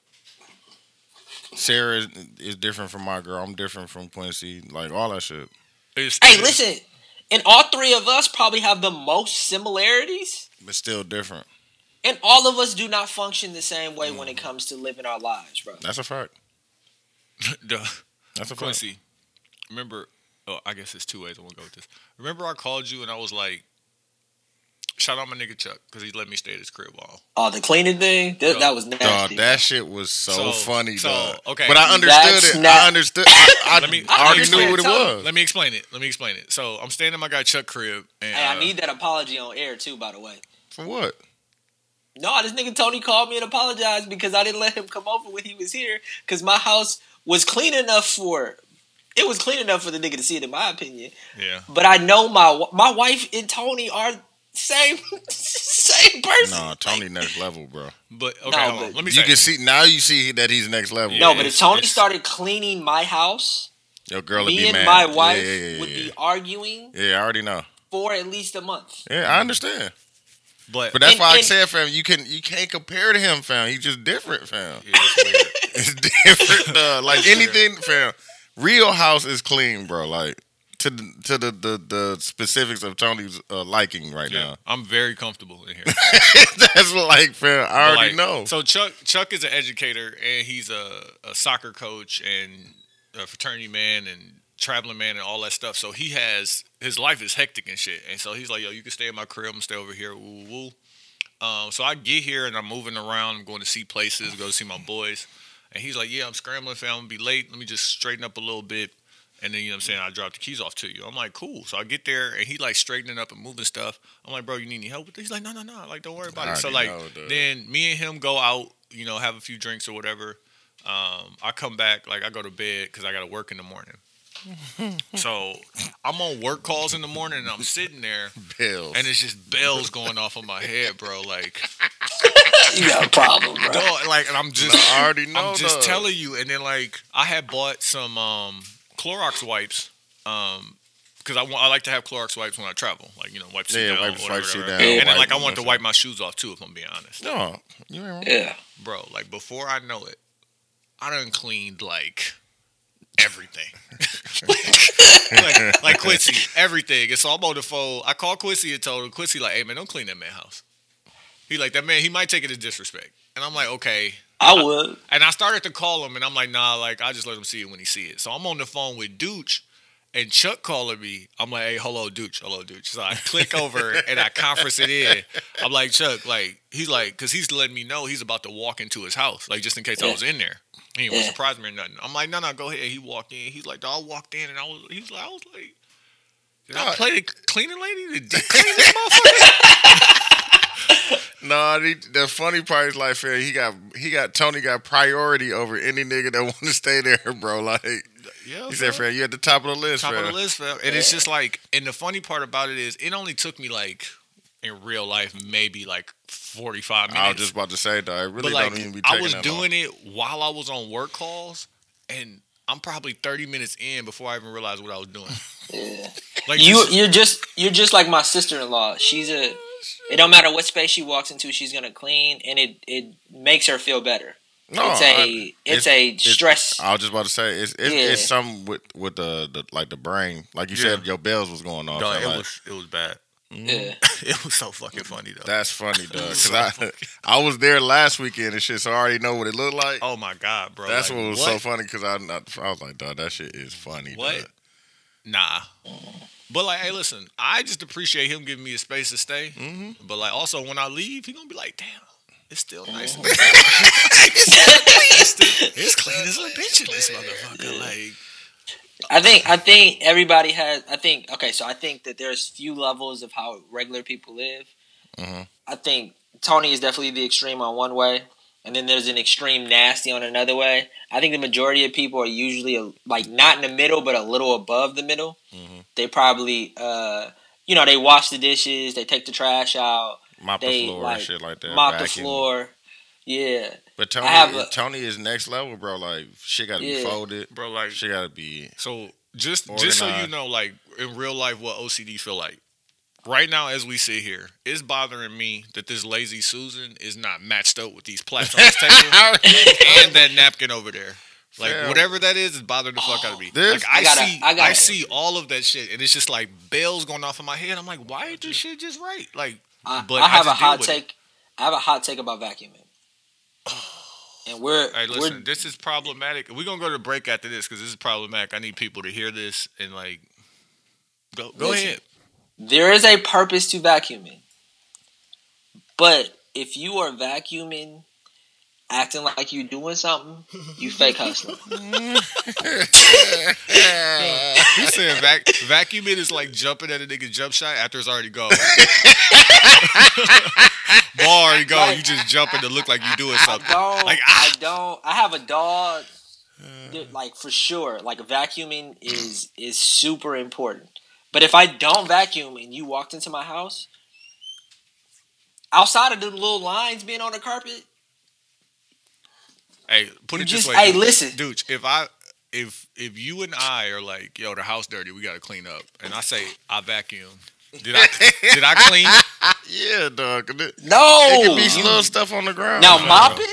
Sarah is, is different from my girl. I'm different from Quincy. Like all that shit. It's- hey it's- listen and all three of us probably have the most similarities But still different. and all of us do not function the same way when it mm. comes to living our lives bro That's a fact. Duh. That's a fact. Quincy, remember? Oh, I guess it's two ways. I'm gonna go with this. Remember, I called you and I was like, "Shout out my nigga Chuck because he let me stay at his crib all." oh the cleaning thing that, Yo, that was Dog, that shit was so, So- funny, so, dog. okay. But I understood That's it. not- I understood. I, I, Let me- I already knew what it it. was. Let me explain it. Let me explain it. So I'm staying at my guy Chuck crib, and hey i uh, need that apology on air too by the way For what? no this nigga tony called me and apologized because i didn't let him come over when he was here because my house was clean enough for it was clean enough for the nigga to see it, in my opinion. Yeah. But I know my my wife and Tony are same same person. No, Tony next level, bro. But okay, No, hold on. but let me You say. can see now. You see that he's next level. Yeah, no, but if Tony it's- started cleaning my house, Your girl would me be and mad. my wife yeah, yeah, yeah, would be arguing Yeah, I already know. for at least a month. Yeah, I understand. but But that's And- why I said, fam, you can you can't compare to him, fam. He's just different, fam. Yeah, it's. It's different, uh, like anything, fam. Real house is clean, bro. Like to the, to the, the the specifics of Tony's uh, liking right Yeah, I'm very comfortable in here. that's like, fair. I But, already like, know. So Chuck Chuck is an educator and he's a, a soccer coach and a fraternity man and traveling man and all that stuff. So he has his life is hectic and shit. And so he's like, yo, you can stay in my crib. I'm gonna stay over here. Woo woo. Um, so I get here and I'm moving around. I'm going to see places, go see my boys. And he's like, yeah, I'm scrambling, fam. I'm gonna be late. Let me just straighten up a little bit. And then you know what I'm saying, I drop the keys off to you. I'm like, cool. So I get there and he like straightening up and moving stuff. I'm like, bro, you need any help with this? He's like, no, no, no. Like, don't worry about I it. So like know, then me and him go out, you know, have a few drinks or whatever. Um, I come back, like I go to bed because I got to work in the morning. so I'm on work calls in the morning and I'm sitting there Bills. and it's just bells going off on my head, bro. Like, You got a problem, bro. dog, like, and I'm just, I already know. I'm just dog. telling you. And then like, I had bought some um, Clorox wipes, um, because I want, I like to have Clorox wipes when I travel, like you know, wipe shit Yeah, down, wipe- whatever, wipe shit down, And then like, I want to wipe wipe my shoes off too, if I'm being honest. No, you ain't wrong. Yeah. bro, like before I know it, I done cleaned like everything. like, like Quincy, everything. And so I'm on the phone. I called Quincy and told him, Quincy, like, hey man, don't clean that man house. He like that man, he might take it as disrespect. And I'm like, okay. I would. And I started to call him and I'm like, nah, like I just let him see it when he see it. So I'm on the phone with Dooch and Chuck calling me. I'm like, hey, hello, Dooch, hello, Dooch. So I click over and I conference it in. I'm like, Chuck, like, he's like, because he's letting me know he's about to walk into his house, like, just in case I was in there. He didn't Yeah. surprise me or nothing. I'm like, no, no, go ahead. He walked in. He's like, I walked in and I was, he's like, I was like, did I play the cleaning lady? Did deep clean motherfucker? No, the, the funny part is like, fam, he got he got Tony got priority over any nigga that want to stay there, bro. Like Yeah, he said, fam, you at the top of the list, top fam. of the list, fam. And it's just like, and the funny part about it is, it only took me like in real life maybe like forty five minutes. I was just about to say, though, it really but like don't even be taking I was that doing it while I was on work calls, and I'm probably thirty minutes in before I even realized what I was doing. Yeah. Like You just- you're just you're just like my sister in law. She's a it don't matter what space she walks into, she's gonna clean and it it makes her feel better. No, it's a I- it's, a stress I was just about to say it's it's, Yeah. it's something with with the, the like the brain, like you said, Yeah. your bells was going off. Dog, and, it like, was it was bad. yeah. Mm-hmm. it was so fucking funny though. That's funny, dog. Cause I I was there last weekend and shit, so I already know what it looked like. oh my god, bro! That's like, what was so funny because I not, I was like, dog, that shit is funny. What? dog. Nah. But like, hey, listen, I just appreciate him giving me a space to stay. Mhm. But like, also when I leave, he gonna be like, damn, it's still nice. in it's, still, it's clean as a bitch in this motherfucker. Like, I think I think everybody has I think okay, so I think that there's few levels of how regular people live. Mhm. I think Tony is definitely the extreme on one way, and then there's an extreme nasty on another way. I think the majority of people are usually a, like not in the middle, but a little above the middle. Mhm. They probably, uh, you know, they wash the dishes, they take the trash out, Mop They, the floor like, and shit like that. mop the floor. Yeah, But Tony, a- Tony is next level, bro. Like shit got to be folded. bro, like, Shit got to be. so just just so you know, like in real life, what OCD feel like. Right now, as we sit here, it's bothering me that this lazy Susan is not matched up with these plaques on this table and that napkin over there. Like Fam. whatever that is, is bothering the fuck out of me. This- like I, I gotta- see, I I, gotta- see all of that shit, and it's just like bells going off in my head. I'm like, why is this shit just right? Like, I, But I I have a hot with it. take. I have a hot take about vacuuming, and we're hey, we're listen, this is problematic. We're gonna go to the break after this because this is problematic. I need people to hear this and like, go go Listen. ahead. There is a purpose to vacuuming. But if you are vacuuming acting like you're doing something, you fake hustling. He said vac- vacuuming is like jumping at a nigga jump shot after it's already gone. Ball already gone. You just jumping to look like you're doing I something. don't Like I ah, don't I have a dog there- like for sure, like vacuuming is is super important. But if I don't vacuum and you walked into my house, outside of the little lines being on the carpet, Hey, put it just- this way. hey, dude. listen. dude. If I if if you and I are like, yo, the house dirty, we got to clean up, and I say I vacuum, did I did I clean? Yeah, dog. It, no. it could be some little stuff on the ground. now mopping,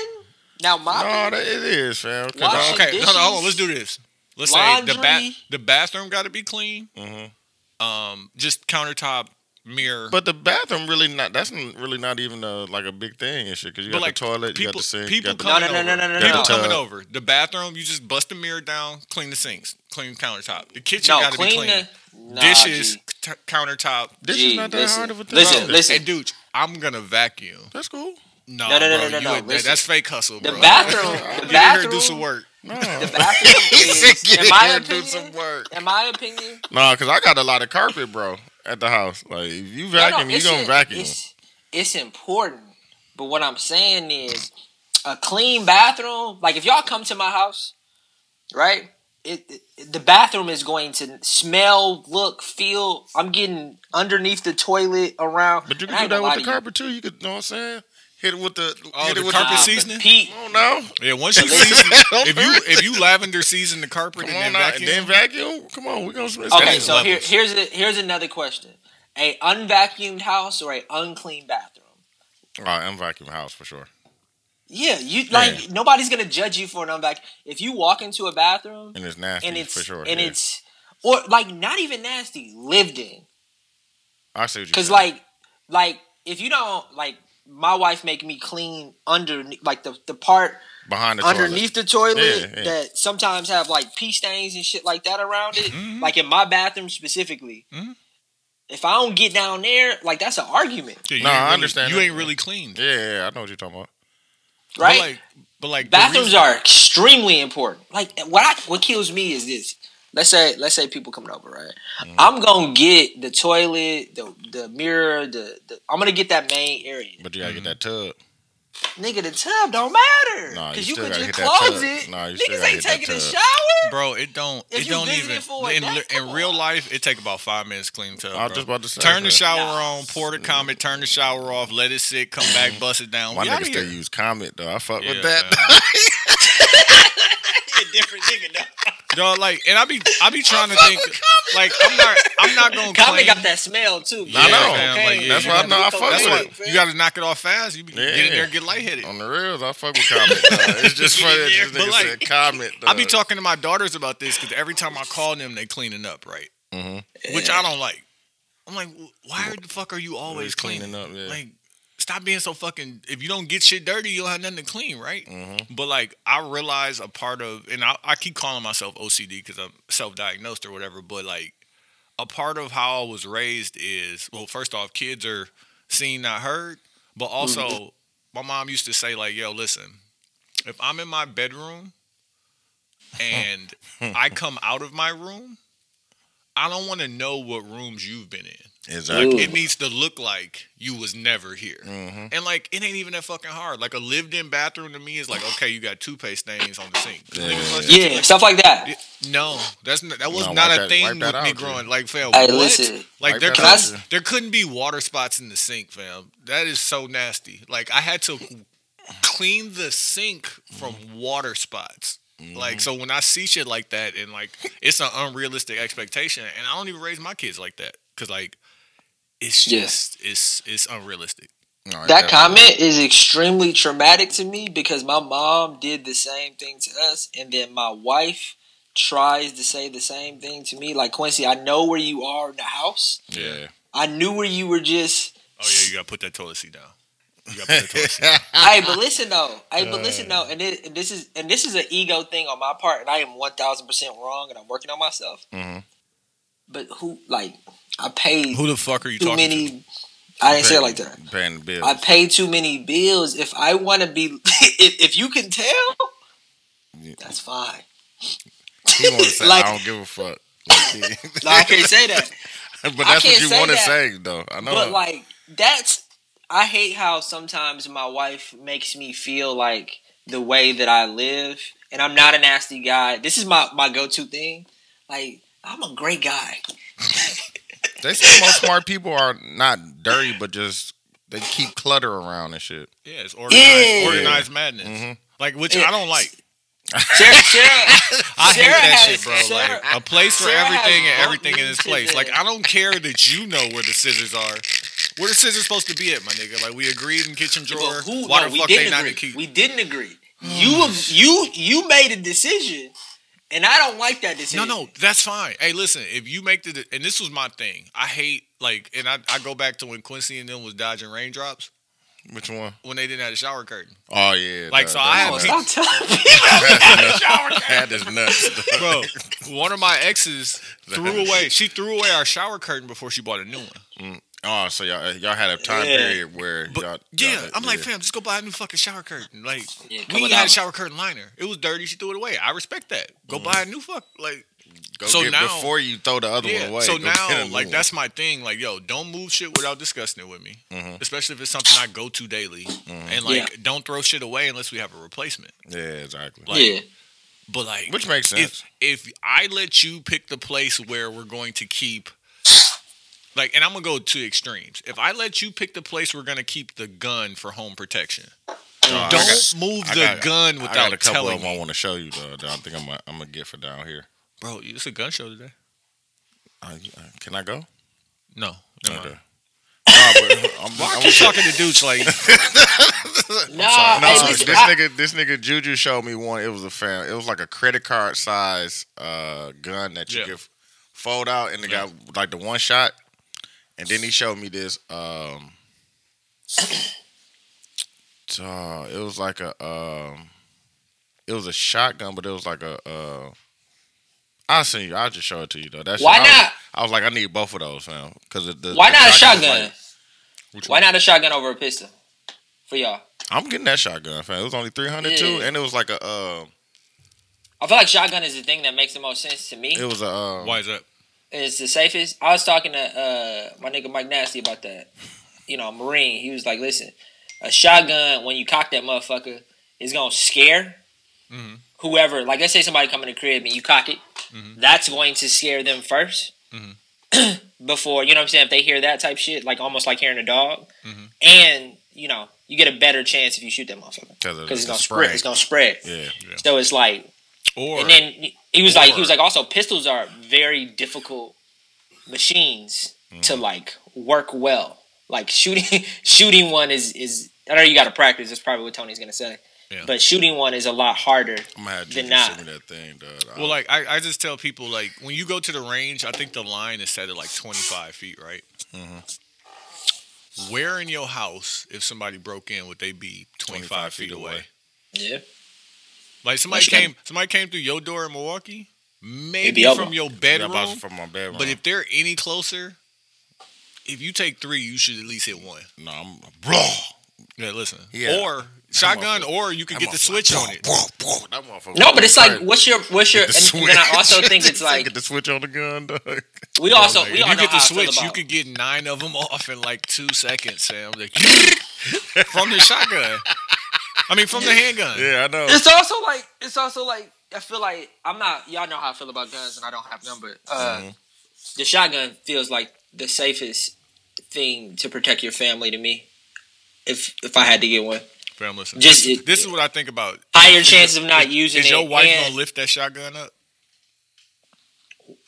now No, mopping. that, it is, fam. 'Cause Washing I- okay, hold on, hold on. Let's do this. Let's say the ba- the bathroom got to be clean. Mhm. Um, just countertop, mirror. But the bathroom really not. That's really not even a, like a big thing and shit. Because you But got like the toilet, you got the sink, people you got the, coming No, no, no, over. no, no, no, people no. coming over. The bathroom, you just bust the mirror down, clean the sinks, clean countertop. The kitchen no, got to be clean clean. the nah, Dishes, G. t- countertop. This is not that listen, hard of a thing. listen, Bro, listen. Hey, dude, I'm gonna vacuum. That's cool. No, No, no, no, bro, no, no, you no, ain't- that- that's fake hustle, The bro. bathroom, the Get in here and bathroom, do some work. No, the bathroom in my here do opinion, some work. in my opinion, No, because I got a lot of carpet, bro, at the house. Like if you No, no, vacuum, you it's gonna in- vacuum. It's, it's important, but what I'm saying is, a clean bathroom. Like if y'all come to my house, right? It, it the bathroom is going to smell, look, feel. I'm getting underneath the toilet around. But you can do ain't that with the to you. carpet too. You could, know what I'm saying? Hit it with the, Oh, hit the it with carpet Nah, seasoning? Pete, Come on now. Yeah, once you season, if you if you lavender season the carpet Come and on then now, vacuum, and then vacuum. Come on, we gonna. it's Okay, so here, here's a, here's another question: a unvacuumed house or a unclean bathroom? All right, I'm house for sure. Yeah, you like nobody's gonna judge you for an unvacuumed. If you walk into a bathroom And it's nasty and it's for sure. and yeah. it's or like not even nasty, lived in. I see what you. Because like like if you don't like, my wife make me clean under like the the part behind the underneath the toilet Yeah, yeah. that sometimes have like pee stains and shit like that around it. Mhm. Like in my bathroom specifically. Mhm. If I don't get down there, like that's an argument, Yeah, No, ain't I really- understand You that. ain't really clean. Yeah, yeah, I know what you're talking about. right? But like, but like Bathrooms reason- are extremely important. Like what I, what kills me is this. Let's say let's say people coming over, right? Mm-hmm. I'm gonna get the toilet, the the mirror, the, the I'm gonna get that main area. But you gotta get that mm-hmm. tub. Nigga, the tub don't matter Nah, you because you, still can gotta just that close tub. it. Nah, you still Niggas gotta ain't hit that taking a shower. bro. It don't. If it you don't even. for in, day, in real life, it take about five minutes to clean the tub. I was just about to say. Turn the shower Nah. on, pour the mm-hmm. comet, turn the shower off, let it sit, come back, mm-hmm. bust it down. My We nigga outta still use Comet though. I fuck Yeah, with that. different nigga though. Dog, like, and I be, I be trying to think, like, I'm not, I'm not gonna Comet claim. got that smell too. I know. fam, like, yeah, That's why I gotta- know I fuck That's with what it. you got to knock it off fast. You be, Yeah. get in there, and get lightheaded. On the reels, I fuck with Comet. dog. It's just funny. that This But nigga like, said Comet. I be dog. talking to my daughters about this because every time I call them, they cleaning up, right? Mhm. Which I don't like. I'm like, why the fuck are you always Always cleaning? cleaning up. Yeah. Like, stop being so fucking. If you don't get shit dirty, you'll have nothing to clean, right? Mhm. But like, I realize a part of, and I, I keep calling myself OCD because I'm self-diagnosed or whatever. But like, a part of how I was raised is, well, first off, kids are seen, not heard. But also, my mom used to say like, "Yo, listen, if I'm in my bedroom and I come out of my room." I don't want to know what rooms you've been in. Exactly. Ooh. It needs to look like you was never here. Mhm. And like it ain't even that fucking hard. Like a lived-in bathroom to me is like, okay, you got toothpaste stains on the sink. Yeah. Nigga, fuck Yeah, stuff like that. No, that's not, that was No, not a that- thing wipe with that me out, growing. G. Like, fam, Hey, what? listen. Like Wipe there could out, there couldn't be water spots in the sink, fam. That is so nasty. Like I had to clean the sink from water spots. Like so when I see shit like that and like it's an unrealistic expectation and I don't even raise my kids like that cuz like it's Yeah. just it's it's unrealistic. All right, That comment is extremely traumatic to me because my mom did the same thing to us, and then my wife tries to say the same thing to me. Like Quincy, I know where you are in the house. Yeah. I knew where you were just. Oh yeah, you got to put that toilet seat down. You got to put that toilet seat down. hey, but listen though. Hey, but listen though, and, it, and this is and this is an ego thing on my part, and I am one thousand percent wrong, and I'm working on myself. Mhm. But who like I paid Who the fuck are you too talking many? to? I didn't say it like that. Paying the bills. I pay too many bills. If I want to be, if, if you can tell, Yeah. that's fine. He want to say, Like- I don't give a fuck. Like No, I can't say that. but that's what you want to say, though. I know. But like that's, I hate how sometimes my wife makes me feel like the way that I live. and I'm not a nasty guy. This is my my go to thing. Like I'm a great guy. They say most smart people are not dirty, but just they keep clutter around and shit. Yeah, it's organized, Yeah. organized madness. Mhm. Like which Yeah. I don't like. Sarah, Sarah, I Sarah hate that has- shit, bro. Sarah- like a place for Sarah everything and everything in me its place. the- Like I don't care that you know where the scissors are. Where the scissors supposed to be at, my nigga? Like we agreed in kitchen drawer. But who? Why no, the we fuck they didn't not agree. to keep? We didn't agree. You you you made a decision, and I don't like that decision. no, no, that's fine. Hey, listen, if you make the and this was my thing. I hate like, and I, I go back to when Quincy and them was dodging raindrops Which one? when they didn't have a shower curtain. Oh yeah. Like, that- so I that's had Oh, nuts. stop telling people. That is nuts. Bro, one of my exes threw away. She threw away our shower curtain before she bought a new one. Mm. Oh, so y'all uh, y'all had a time Yeah. period where But y'all, yeah, y'all- I'm like, fam, just go buy a new fucking shower curtain. Like, Yeah, we coming ain't had a shower curtain liner. It was dirty. She threw it away. I respect that. Go buy a mm. new fuck. Like, Go so get- now- before you throw the other yeah. one away. so go get a now, like, one. that's my thing. Like, yo, don't move shit without discussing it with me, Mhm. especially if it's something I go to daily. Mm-hmm. And like, Yeah. don't throw shit away unless we have a replacement. yeah, exactly. Like, yeah, But like, Which makes sense. if if I let you pick the place where we're going to keep like and I'm gonna go to extremes. If I let you pick the place we're gonna keep the gun for home protection, Uh, don't got- move I the got- gun I without got a couple telling of them I want to show you though. That I think I'm gonna, I'm gonna get for down here. Bro, it's a gun show today. Uh, uh, can I go? No. Never Okay. mind. Nah, but I'm, Why I'm I keep talking to dudes like nah. No, hey, so this I- nigga, this nigga Juju showed me one. It was a fan. It was like a credit card size uh, gun that you Yeah. could fold out, and it Yeah. got like the one shot. And then he showed me this. Um, uh, it was like a. Um, it was a shotgun, but it was like a. Uh, I'll send you. I'll just show it to you though. That's Why I was, not? I was like, I need both of those, fam. Because the Why the not a shotgun? like- Why one? not a shotgun over a pistol? For y'all, I'm getting that shotgun, fam. It was only three hundred too, and it was like a. Uh, I feel like shotgun is the thing that makes the most sense to me. it was a. Um, why is that? It's the safest. I was talking to uh, my nigga Mike Nasty about that. You know, Marine. He was like, "Listen, a shotgun when you cock that motherfucker is gonna scare Mhm. whoever. Like, let's say somebody come in the crib and you cock it, Mhm. that's going to scare them 1st Mhm. Before you know what I'm saying, if they hear that type shit, like almost like hearing a dog, Mhm. and you know, you get a better chance if you shoot that motherfucker Because because it's gonna spray. spread. It's gonna spread. Yeah. So it's like Or and then he was like, he was like, also pistols are very difficult machines to Mm-hmm. like work well. Like shooting, shooting one is is I know you got to practice. That's probably what Tony's gonna say. Yeah. But shooting one is a lot harder. I'm gonna have Then Juju not. that thing, dog. well, like I, I just tell people like when you go to the range, I think the line is set at like 25 feet, right? Where in your house, if somebody broke in, would they be 25, 25 feet feet away? away. Yeah. Like somebody Michigan. came, somebody came through your door in Milwaukee, maybe be from your yeah, bedroom. about from my bedroom. but if they're any closer, if you take three, you should at least hit one. no, I'm bro. Yeah, listen. Yeah. Or shotgun, or you could that get the motherfucker- switch on it. Bro, bro, that motherfucker No, but it's like, what's your what's your? Get And, and then I also think it's like get the switch on the gun, dog. we also we if all you know get the how I feel switch, you could get nine of them off in like two seconds, Sam. Like, from the shotgun. I mean, from the handgun. Yeah, I know. It's also like it's also like I feel like I'm not y'all know how I feel about guns and I don't have them, but uh, Mm-hmm. the shotgun feels like the safest thing to protect your family to me. If if I had to get one, Fam, listen. Just- this, this is what I think about. higher chances of not using Is it. your wife and gonna lift that shotgun up?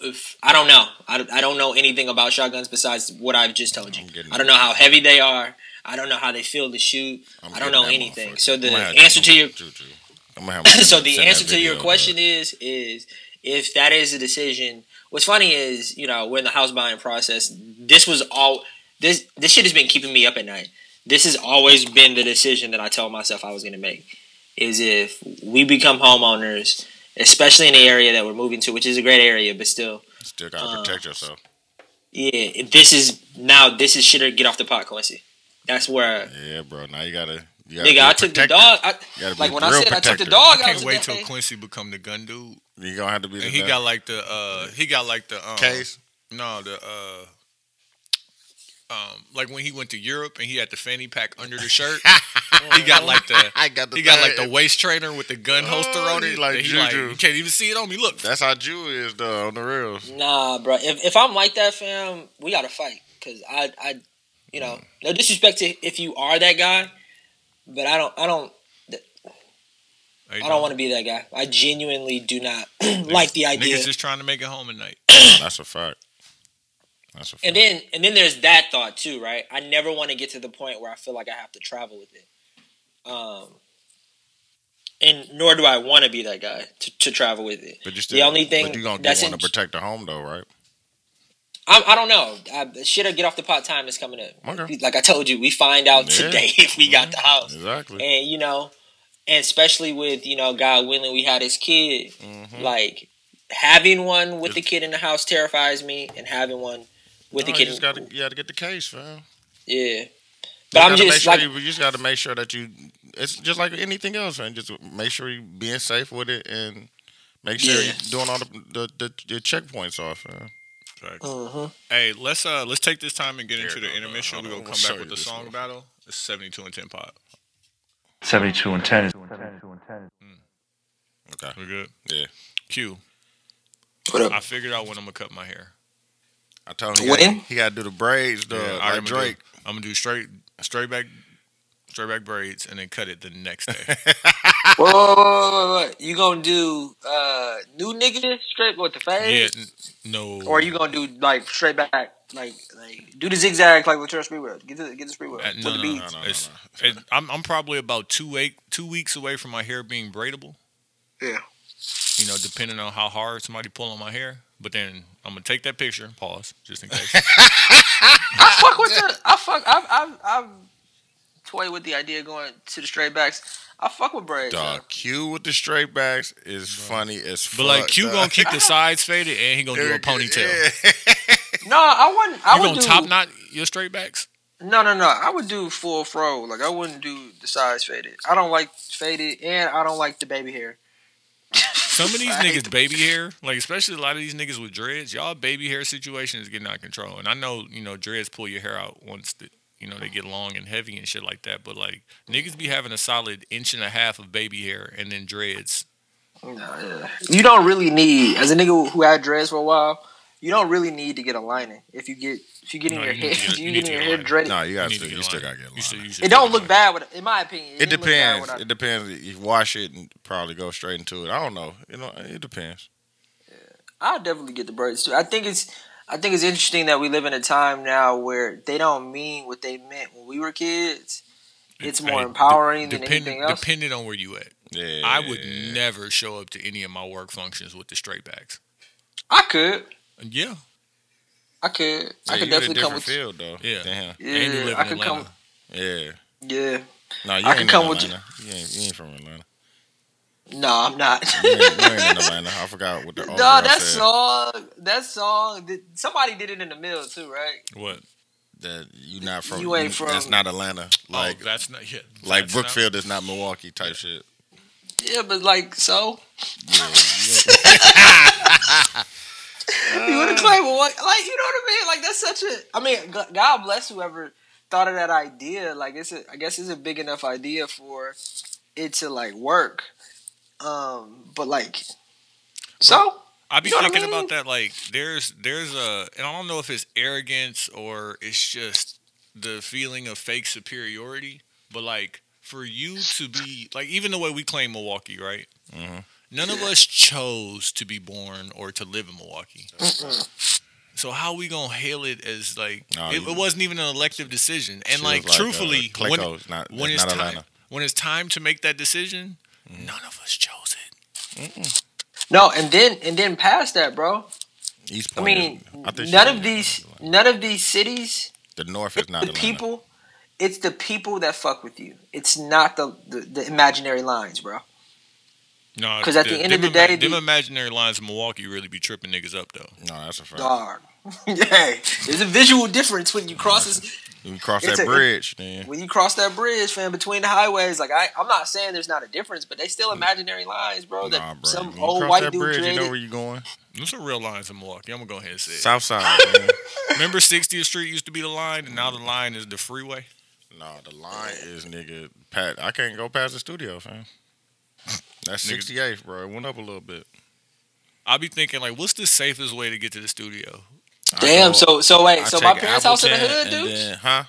if, I don't know. I, don't- I don't know anything about shotguns besides what I've just told you. I'm getting I don't know how heavy they are. I don't know how they feel to shoot. I'm I don't know anything. So the I'm gonna have answer to your Juju. I'm gonna have so the answer to your question dog. is is if that is a decision what's funny is you know we're in the house buying process this was all this this shit has been keeping me up at night this has always been the decision that i told myself i was going to make is if we become homeowners especially in the area that we're moving to which is a great area but still Still gotta uh, protect yourself. yeah this is now this is shit to get off the pot quincy that's where Yeah, bro. Now you gotta. You nigga i took the dog I, You gotta be like when I real said i took the dog I I can't was wait till thing. Quincy become the gun dude, You gonna have to be. and the he gun. got like the uh he got like the um, case. No, the uh um, like when he went to Europe and he had the fanny pack under the shirt. he got like the I got the he got like the waist trainer with the gun holster Oh, on it. like that he like you can't even see it on me. Look, That's how Jew is though on the reels. Nah, bro. If if I'm like that, fam, we gotta fight. Cause I I, you know, no disrespect to if you are that guy, but I don't I don't I don't want to be that guy. I genuinely do not like the idea. Niggas just trying to make it home at night. That's a fact. That's a fact. And then and then there's that thought too, right? I never want to get to the point where I feel like I have to travel with it. Um and nor do I want to be that guy to, to travel with it. but you still, the only thing but you gonna that's want to protect the home though, right? I, I don't know. I, shit, or get off the pot time is coming up. Okay. Like I told you, we find out Yeah. today if we got the house. Exactly. and you know, and especially with you know, God willing, we had his kid. Mhm. Like having one with the kid in the house terrifies me, and having one with No, the you kid, just gotta you gotta get the case, fam. yeah. You But I'm just sure like, you, you just got to make sure that you. It's just like anything else, man. Just make sure you're being safe with it and make sure Yeah. you're doing all the the, the, the checkpoints off, man. Mhm. Hey, let's uh let's take this time and get Here into the intermission. Hold We're gonna we'll come back with the song one. battle. It's seventy two and ten pod. 72 and 10 is Okay. we're good? Yeah. Q. what up? I figured out when I'm gonna cut my hair. I told him he When? got, he got to do the braids, though, Yeah, like I'm gonna Drake. Do, I'm gonna do straight straight back straight back braids and then cut it the next day. Whoa, whoa, whoa, whoa, whoa, whoa. You gonna do uh new nigga straight with the yeah, fade, n- no. or you gonna do like straight back, like like do the zigzag like Latrell Sprewell? Get the get the Sprewell Uh, with no, the no, beats. no, no. It's, it, I'm I'm probably about two week two weeks away from my hair being braidable. Yeah. You know, depending on how hard somebody pull on my hair. But then I'm gonna take that picture, pause, just in case. I fuck with the. I fuck. I've I've I've toyed with the idea of going to the straight backs. I fuck with braids. Dog, Q with the straight backs is funny as fuck. but like Q dog. gonna keep the sides faded and he gonna do a ponytail. Yeah. No, I wouldn't. I You would gonna do. top knot your straight backs? No, no, no. I would do full fro. Like I wouldn't do the sides faded. I don't like faded, and I don't like the baby hair. Some of these I hate niggas baby hair, like especially a lot of these niggas with dreads, y'all baby hair situation is getting out of control. And I know, you know, dreads pull your hair out once the you know, they get long and heavy and shit like that. But like niggas be having a solid inch and a half of baby hair and then dreads. No, yeah. You don't really need, as a nigga who had dreads for a while, you don't really need to get a lining. If you get if you get in No, your you hair, get- if you, you get in your hair lining. dreaded, No, you got need to. to You still got to get a You should- you should it don't look line. bad. With, in my opinion, It didn't look bad depends. when I- It depends. If wash it and probably go straight into it. I don't know. You know, it depends. I'll definitely get the braids too. I think it's I think it's interesting that we live in a time now where they don't mean what they meant when we were kids. It's more Hey, empowering de- than depend- anything else. Depending on where you at. Yeah. I would never show up to any of my work functions with the straight backs. I could, yeah, I could, Yeah, I you could in a definitely come with. field though. Yeah. Damn. and you Yeah, live I in could Atlanta. come. Yeah. Yeah, No, you I ain't could in come with Atlanta. You ain't, you ain't from Atlanta. No, I'm not. You ain't, you ain't in Atlanta. I forgot what the old no, girl that said. song, that song, did, somebody did it in the mill too, right? What? That you not from. You ain't from. That's not Atlanta. Oh, like Like oh, that's not yeah, like that's not- Brookfield is not Milwaukee type shit. Yeah, but like, so Yeah. you would have claimed what? Like, you know what I mean? Like, that's such a. I mean, God bless whoever thought of that idea. Like, it's a. I guess it's a big enough idea for it to like work. Um, but like, so I be You know what I thinking mean? about that. Like, there's there's a, and I don't know if it's arrogance or it's just the feeling of fake superiority. But like, for you to be like, even the way we claim Milwaukee, right? Mhm. None of us chose to be born or to live in Milwaukee. So how we gonna hail it as like No, it, you- it wasn't even an elective decision? And She like, was truthfully, uh, when, not, when it's it's not time Atlanta. when it's time to make that decision, Mm-hmm. None of us chose it. no, and then and then past that, bro. East I mean, I think none of these, none of these cities. The North is not the Atlanta. people. It's the people that fuck with you. It's not the the, the imaginary lines, bro. No, because at the end of the day, ima- them the- imaginary lines in Milwaukee really be tripping niggas up though. No, that's a fact. Dog. hey, there's a visual difference when you cross this. When you cross It's that a- bridge, then when you cross that bridge, fam, between the highways, like I, I'm not saying there's not a difference, but they still mm. imaginary lines, bro. That nah, bro. some When you old cross white that dude bridge, created. you know where you going. There's some real lines in Milwaukee. I'm gonna go ahead and say it. South side. man. Remember 60th Street used to be the line, and now the line is the freeway. No, the line is nigga. Pat, I can't go past the studio, fam. That's Nigga. 68th, bro. It went up a little bit. I'll be thinking like, what's the safest way to get to the studio? I Damn. go- So so wait. I So my take parents' house in the hood, dude. then- huh?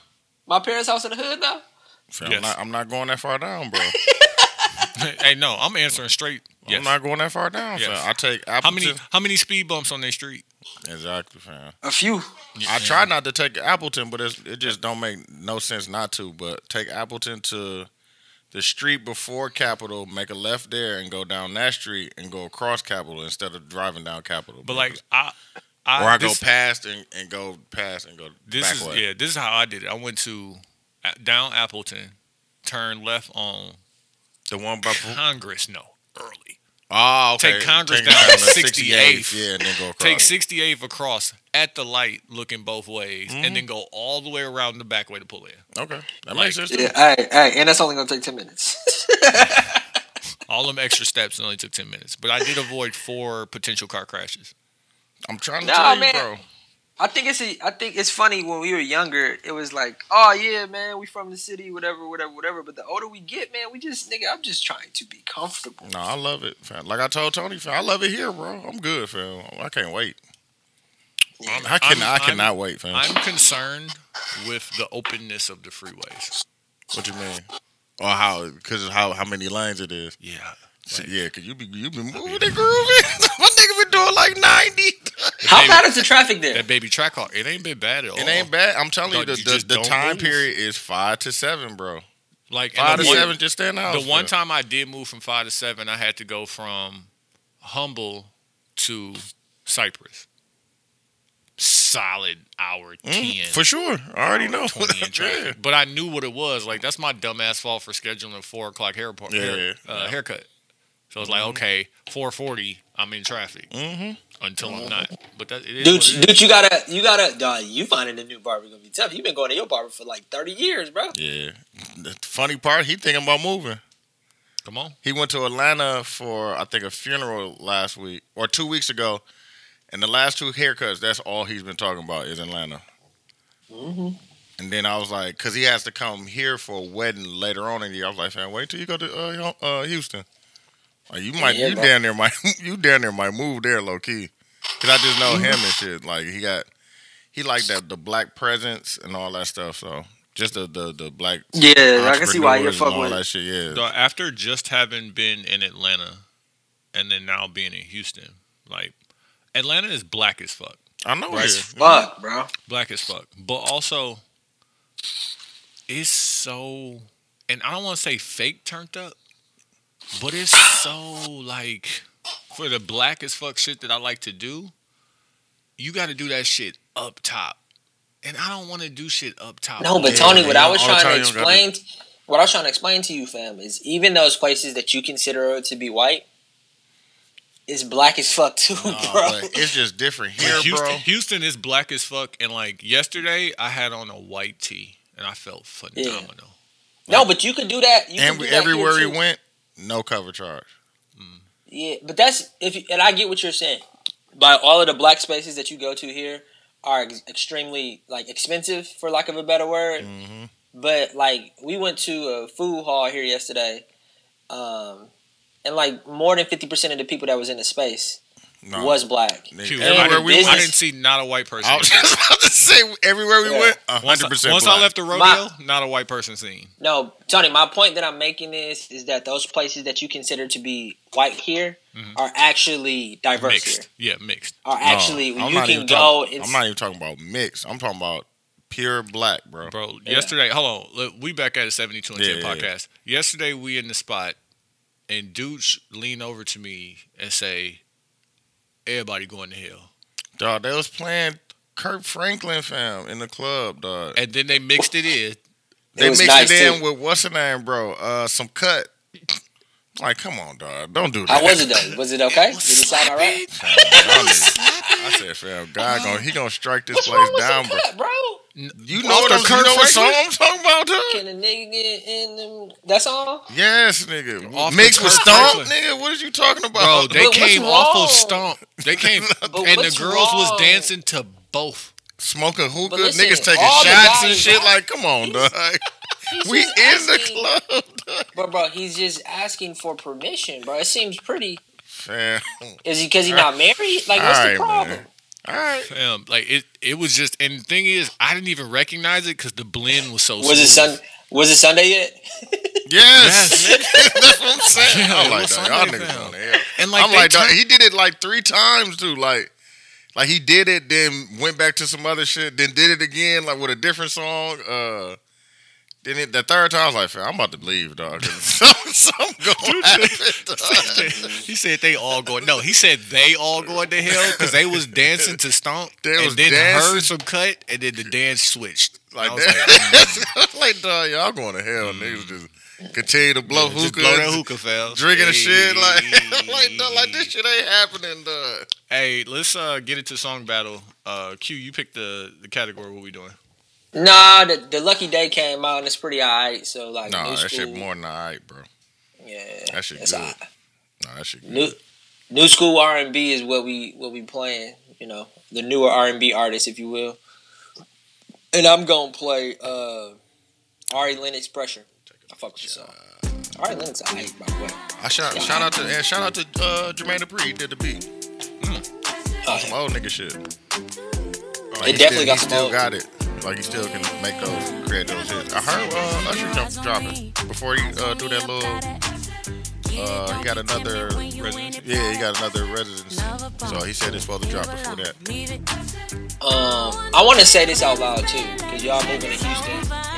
My parents' house in the hood now. Fam, Yes. I'm, not, I'm not going that far down, bro. hey, no, I'm answering straight. Yes. I'm not going that far down, Yes. fam. I take how Appleton. many how many speed bumps on their street? Exactly, fam. A few. I try not to take Appleton, but it's, it just don't make no sense not to. But take Appleton to the street before Capitol, make a left there, and go down that street and go across Capitol instead of driving down Capitol. But like I, I or I this, go past and, and go past and go This back is way. yeah. This is how I did it. I went to uh, down Appleton, turned left on The one by Congress. No, early. oh, okay. Take Congress it down to to 68th, 68th. yeah, and then go across. Take 68th across at the light, looking both ways, Mhm. and then go all the way around the back way to pull in. okay, that Like- makes sense. Yeah. Hey, hey, and that's only gonna take ten minutes. All them extra steps only took ten minutes, but I did avoid four potential car crashes. I'm trying to Nah, tell you, man. bro. I think it's a, I think it's funny when we were younger. It was like, oh yeah, man, we from the city, whatever, whatever, whatever. But the older we get, man, we just nigga, I'm just trying to be comfortable. No, I love it, fam. Like I told Tony, fam, I love it here, bro. I'm good, fam. I can't wait. Yeah. I can. I'm- I cannot wait, fam. I'm concerned with the openness of the freeways. what you mean? Or how? Because how how many lanes it is? Yeah, So, Like- yeah, cause you be you been moving and grooving. My nigga been doing like ninety. How baby- bad is the traffic there? that baby track car. It ain't been bad at all. It ain't bad. I'm telling you, the, you the, the time move. period is five to seven, bro. Like Five to one- seven, just stand out. the one fam. time I did move from five to seven, I had to go from Humble to Cypress. Solid hour Mm, ten. for sure. I already know. 20 in Yeah. But I knew what it was. Like that's my dumbass fault for scheduling a four o'clock hair, Yeah, hair yeah, uh, yeah. haircut. So it's like, okay, four forty, I'm in traffic Mm-hmm. until I'm not. But that it is Dude, what it is. dude, you gotta, you gotta, dog, you finding a new barber gonna be tough. You've been going to your barber for like thirty years, bro. Yeah. The funny part, he thinking about moving. Come on. He went to Atlanta for I think a funeral last week or two weeks ago, and the last two haircuts. That's all he's been talking about is Atlanta. Mm-hmm. And then I was like, because he has to come here for a wedding later on in the year. I was like, fam, wait till you go to uh, uh, Houston. Like you might, Yeah, you bro. down there might, you down there might move there low key. Cause I just know mm-hmm. him and shit. Like he got, he like that the black presence and all that stuff. So just the the the black Yeah, I can see why you're entrepreneurs fucking all with. that shit. Yeah, So after just having been in Atlanta and then now being in Houston, like Atlanta is black as fuck. I know Right. it. Fuck, bro. black as fuck. But also, it's so, and I don't want to say fake turned up, but it's so like for the black as fuck shit that I like to do. You got to do that shit up top, and I don't want to do shit up top. No, but Yeah, Tony, what yeah, I was oh, trying to you don't gotta- explain, what I was trying to explain to you, fam, is even those places that you consider to be white, is black as fuck too, Nah, bro. it's just different Like, here, Houston, bro. Houston is black as fuck, and like yesterday, I had on a white tee, and I felt phenomenal. No, but you could do that. You And could do that everywhere here we too. went, no cover charge. Yeah, but that's if you, and I get what you're saying. By all of the black spaces that you go to here are ex- extremely like expensive, for lack of a better word. hmm But like we went to a food hall here yesterday, um, and like more than fifty percent of the people that was in the space No. was black. Nigga, I, everywhere didn't, we I business- went, didn't see not a white person. I was just about to say everywhere we Yeah. went, hundred percent. once I left the rodeo, My- not a white person seen. No, Tony, my point that I'm making is is that those places that you consider to be white here Mhm. are actually diverse Mixed, here. yeah, mixed. Are actually I'm you can go. talking- it's I'm not even talking about mix. I'm talking about pure black, bro. Bro, Yeah. yesterday, hold on. Look, We back at a 72 and 10 Yeah, yeah, yeah. podcast. Yesterday, we in the spot, and Dooch lean over to me and say, everybody going to hell. Dog, they was playing Kirk Franklin, fam, in the club, dog. And then they mixed it in. They was mixed nice, it in too. with what's the name, bro? Uh, some cut. Like, come on, dog. Don't do that. How was it though? Was it okay? Did it sound alright? Fam, y'all niggas- I said, fam, God, gonna, he gonna strike this What's place wrong with down, some bro. cut, bro? You know what, the I'm, you know what song I'm talking about, dog? Can a nigga get in them? That song? Yes, nigga. Off Mixed with Stomp, Franklin. nigga. What is you talking about? Bro, they what's came off of Stomp. They came, and the what's girls was dancing to both. Smoking hookah, But listen, niggas taking shots and guys- shit. Like, come on, dog. He's We just in the club, dog. But bro, he's just asking for permission, bro. It seems pretty. Fam. Is he because he's not married? Like, what's Alright, the problem? man. All right. Fam, like it, it was just, and the thing is, I didn't even recognize it because the blend was so. Was it sun? Was it Sunday yet? Yes, nigga. That's what I'm saying. Yeah, I'm like, was dog, y'all niggas on the hell. And like, I'm like, dog, he did it like three times too. Like, like he did it, then went back to some other shit, then did it again, like with a different song. Uh, then it, the third time, I was like, I'm about to leave, dog. Something, going happen, he said they all going. No, he said they all going to hell because they was dancing to stomp, They and was then dancing. heard some cut, and then the dance switched. Like that. like, mm, like, dog, y'all going to hell. Niggas just continue to blow just hookah. blow that hookah, fell. Drinking the shit like, like, dog, like this shit ain't happening, dog. Hey, let's uh, get into song battle. Uh, Q, you picked the the category. What we doing? Nah, the, the Lucky Daye came out and it's pretty alright. So like, Nah, new that school, shit more than alright, bro. Yeah, That shit it's good. alright. Nah, that shit good. New new school R and B is what we what we playing. You know, the newer R and B artists, if you will. And I'm gonna play uh, Ari Lennox Pressure. I fuck with song. Ari Lennox, alright, by the way. I shout shout out to and shout out to uh, Jermaine Dupri. Did the beat. Uh, Some old nigga shit. Like, It he definitely still, got he some still old- got it. Like he still can make those create those hits. I heard uh, Usher jump, dropping before he uh, do that little. Uh, he got another residency. Yeah, he got another residency. So he said it's supposed to drop before that. Um, I want to say this out loud too, because y'all moving to Houston.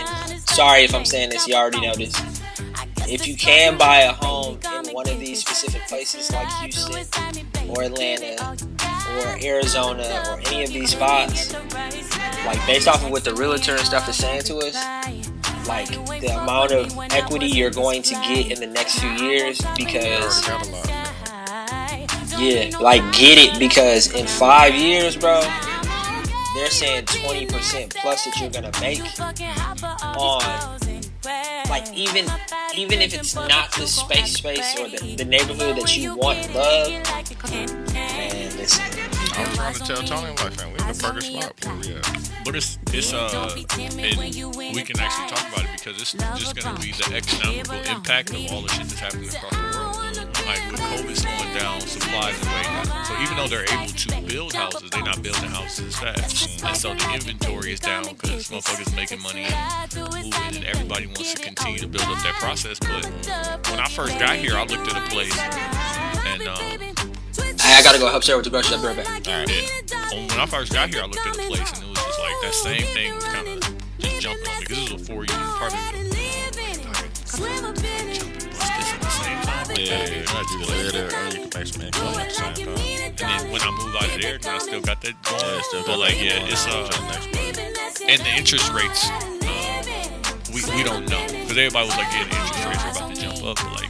Sorry if I'm saying this, you already know this. If you can buy a home in one of these specific places like Houston or Atlanta or Arizona or any of these spots, like based off of what the realtor and stuff is saying to us, like the amount of equity you're going to get in the next few years because already got a lot. yeah, like get it because in five years, bro, they're saying 20% plus that you're gonna make on like even even if it's not the space space or the, the neighborhood that you want love, man, listen. I was trying to tell Tony, I'm like, man, we in the perfect spot. Where we at? But it's it's uh, and we can actually talk about it because it's just gonna be the economical impact of all the shit that's happening across the world. Like with COVID slowing down, supplies are way down. So even though they're able to build houses, they're not building houses as fast. And so the inventory is down because motherfuckers making money and moving, and everybody wants to continue to build up that process. But when I first got here, I looked at a place and um, Hey, I gotta go help Sarah with the grocery. I'll be right back. yeah. When I first got here, I looked at the place and it was just like that same thing was kind of just jumping on me because this was a four unit apartment. building. Jumping, Yeah, that. you live there and make some income at the same time. And then when I move out of there, then I still got that going. Yeah, still but like, yeah, it's uh, and the interest rates, um, we we don't know because everybody was like, yeah, the interest rates are about to jump up, but like.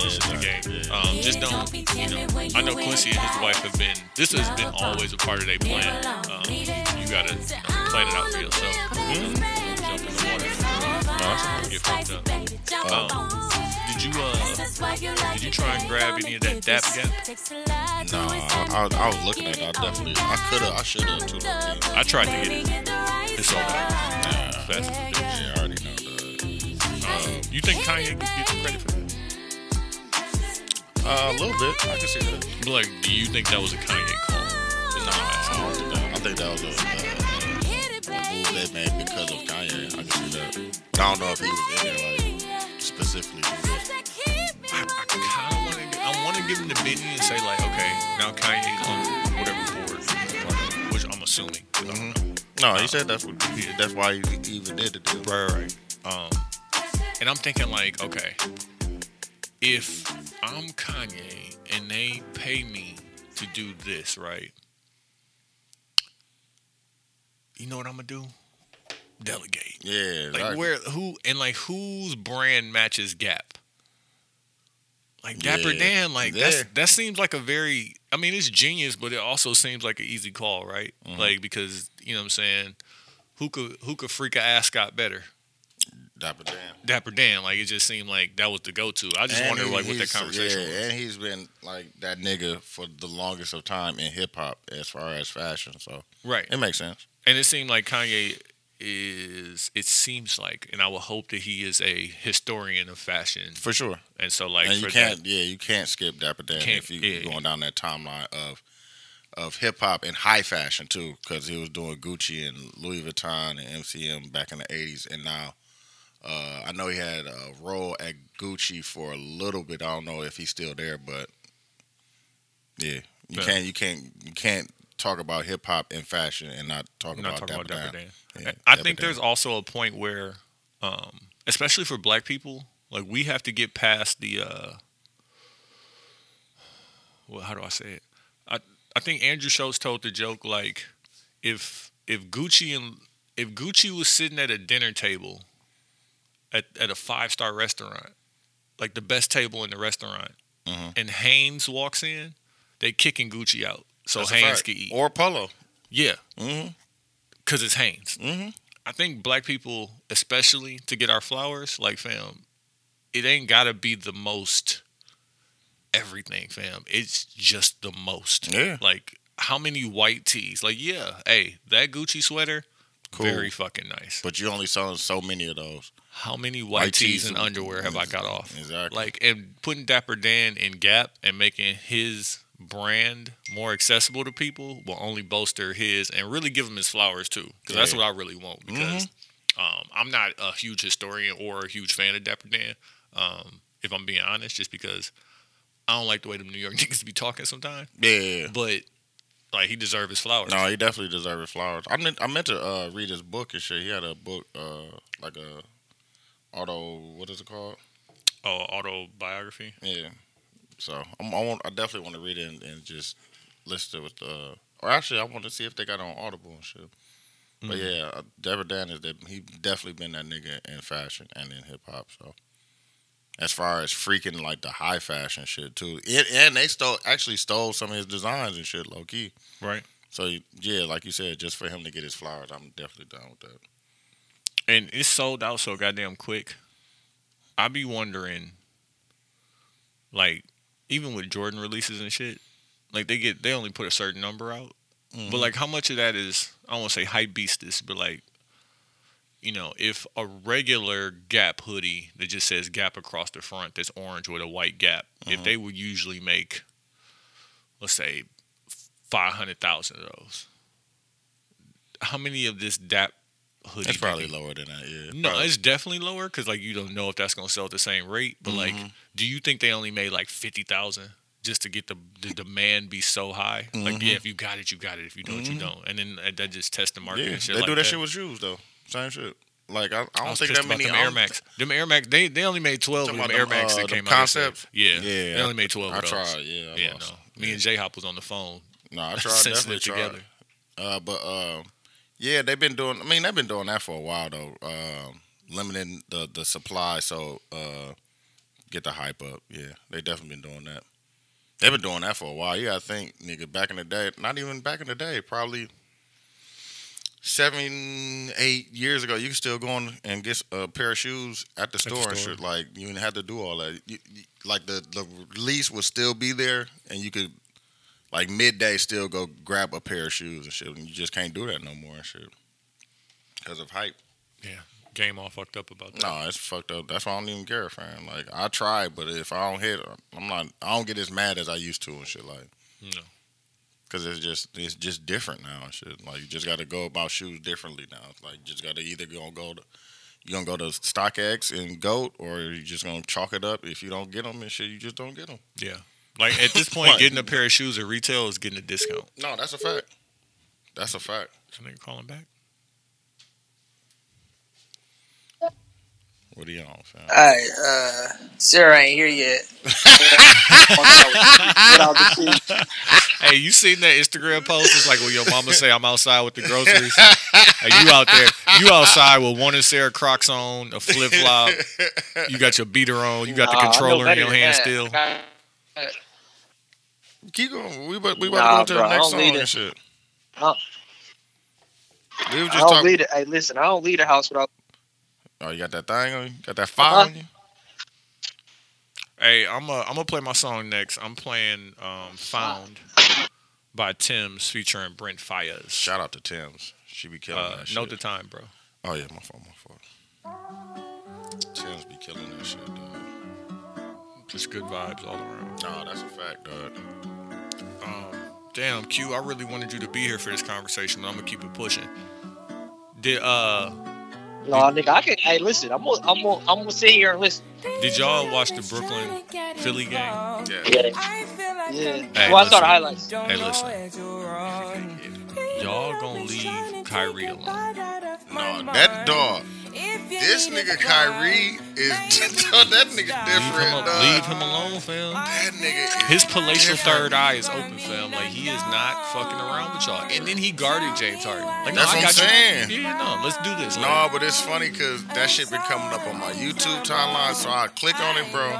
This is the game. Um, just don't, you know. I know Quincy and his wife have been. This has been always a part of their plan. Um, you gotta you know, plan it out for yourself. Don't jump in the water. Get fucked up. Um, did you uh, did you try and grab any of that DAP gap? No, I, I, I was looking at it. I definitely, I could have, I should have too. low-key. I tried to get it. It's sold out. Nah, Fast as yeah, I already know the. Um, you think Kanye could get some credit for that? Uh, a little bit. I can see that. But, Like, do you think that was a Kanye call? Is Nah, I don't think that. I think that was a, uh, a move they made because of Kanye. I can see that. I don't know if he was in there like specifically. I, I kind of want to. I want to give him the Benny and say like, okay, now Kanye's on whatever board, he's a part of, which I'm assuming. Don't. No, he said that's what. He, that's why he, even did the deal. Right, right. Um, and I'm thinking like, okay, if I'm Kanye and they pay me to do this, right? You know what I'm gonna do? Delegate. Yeah, Like exactly. where who and like whose brand matches Gap? Like Dapper Yeah. Dan, like Yeah. that's that seems like a very I mean it's genius, but it also seems like an easy call, right? Mm-hmm. Like because, you know what I'm saying, who could who could freak a ascot better? Dapper Dan. Dapper Dan. Like it just seemed like that was the go to. I just And wonder he- like what that conversation Yeah, was. and he's been like that nigga for the longest of time in hip hop as far as fashion. So Right. it makes sense. And it seemed like Kanye is it seems like and I will hope that he is a historian of fashion. For sure. And so like and you can't that, yeah, you can't skip Dapper Dan if you yeah. are going down that timeline of of hip hop and high fashion too, because he was doing Gucci and Louis Vuitton and MCM back in the eighties, and now uh, I know he had a role at Gucci for a little bit. I don't know if he's still there, but yeah, you Yeah. can't you can't you can't talk about hip hop and fashion and not talk not about talking Dapper Dan. Yeah, I Dapper think Dan. there's also a point where, um, especially for black people, like we have to get past the. Uh, well, how do I say it? I I think Andrew Schulz told the joke like, if if Gucci and if Gucci was sitting at a dinner table, at at a five star restaurant, like the best table in the restaurant, Mhm. and Hanes walks in, they kicking Gucci out so That's Hanes can eat. or Polo. yeah, hmm because it's Hanes. hmm I think black people, especially to get our flowers, like fam, it ain't gotta be the most everything, fam. It's just the most. Yeah. Like how many white tees? Like, yeah, hey, that Gucci sweater, Cool. very fucking nice. But you only saw so many of those. How many white, White tees tees and and- underwear have I got off? Exactly. Like, and putting Dapper Dan in Gap and making his brand more accessible to people will only bolster his and really give him his flowers too. Because that's what I really want. Because um, I'm not a huge historian or a huge fan of Dapper Dan, um, if I'm being honest, just because I don't like the way them New York niggas be talking sometimes. yeah. But like, he deserves his flowers. No, he definitely deserves his flowers. I meant I meant to uh, read his book and shit. He had a book, uh, like a auto. What is it called? Oh, autobiography. Yeah. So I'm, I want. I definitely want to read it and, and just listen to it. Uh, or actually, I want to see if they got it on Audible and shit. But Mm. yeah, uh, Dapper Dan is that he definitely been that nigga in fashion and in hip hop. So as far as freaking like the high fashion shit too, and, and they stole actually stole some of his designs and shit low key. Right. So yeah, like you said, just for him to get his flowers, I'm definitely down with that. and it's sold out so goddamn quick. I be wondering, like, even with Jordan releases and shit, like they get they only put a certain number out, but mm-hmm. like how much of that is I won't say hype beastis, but like, you know, if a regular Gap hoodie that just says Gap across the front that's orange with a white Gap, if mm-hmm. they would usually make, let's say, five hundred thousand of those, how many of this Gap hoodie? It's probably you- lower than that. Yeah. no, Probably. it's definitely lower because like you don't know if that's gonna sell at the same rate. But like, Mhm. do you think they only made like fifty thousand just to get the the demand be so high? Like, Mhm. yeah, if you got it, you got it. If you don't, you Mhm. don't. And then uh, that just test the market. yeah. and shit they like do that, that shit with shoes though. Same shit. Like I, I I don't was think that many them Air Max. Them Air Max. They they only made twelve of them Air Max uh, that came out. this year. concepts? Yeah, Yeah, They only made twelve I tried. Yeah. I Yeah, lost. no. Me Yeah. and J Hop was on the phone. No, I tried. Definitely tried. together. Uh, but um, yeah, they've been doing. I mean, they've been doing that for a while though. Um, limiting the the supply so uh, get the hype up. Yeah, they definitely been doing that. They've been doing that for a while. You gotta think, nigga. Back in the day, not even back in the day, probably seven, eight years ago, you could still go on and get a pair of shoes at the store, and store. shit. Like you didn't have to do all that. You, you- like the the release would still be there, and you could like midday still go grab a pair of shoes and shit. And you just can't do that no more and shit because of hype. Yeah, game all fucked up about that. No, it's fucked up. That's why I don't even care, fam. Like I try, but if I don't hit, I'm not. I don't get as mad as I used to and shit. Like No. because it's just it's just different now and shit. Like you just got to go about shoes differently now. Like you just got to either gonna go to you gonna go to StockX and Goat, or you just gonna chalk it up. If you don't get them and shit, you just don't get them. Yeah. Like at this point, getting a pair of shoes at retail is getting a discount. No, that's a fact. That's a fact. Somebody calling back. What are you on, fam? Alright, uh, Sarah ain't here yet. Without the key. Hey, you seen that Instagram post? It's like when your mama say I'm outside with the groceries. hey, you out there? You outside with one of Sarah Crocs on, a flip flop. You got your beater on. You got the I know controller in your hand that. still. Keep going. We about, we about Nah, to go to bro, the next don't song and it. shit. Oh. We were I just don't talking. leave it. Hey, listen, I don't leave the house without. Oh, you got that thing on you? Got that fire Uh-huh. on you? Hey, I'm uh, I'm gonna play my song next. I'm playing um, "Found" by Tems featuring Brent Faiyaz. Shout out to Tems. She be killing Uh, that shit. note the time, bro. Oh yeah, my fault, my fault. Tems be killing that shit, dog. Just good vibes all around. No, that's a fact, dog. Um, damn, Q, I really wanted you to be here for this conversation, but I'm gonna keep it pushing. Did uh No, nigga, I can. Hey, listen, I'm gonna, I'm gonna, I'm gonna sit here and listen. did y'all watch the Brooklyn Philly game? Yeah. Yeah, yeah. Hey, well, I saw the highlights. Hey, listen. Y'all gonna leave Kyrie alone. No, that dog. This nigga Kyrie is that nigga Leave him, different, al- leave him alone, fam. That nigga is His palatial different. third eye is open, fam. Like he is not fucking around with y'all. And then he guarded James Harden. Like, no, That's I what got I'm you. saying. Yeah, no, let's do this. No, but it's funny because that shit been coming up on my YouTube timeline, so I click on it, bro.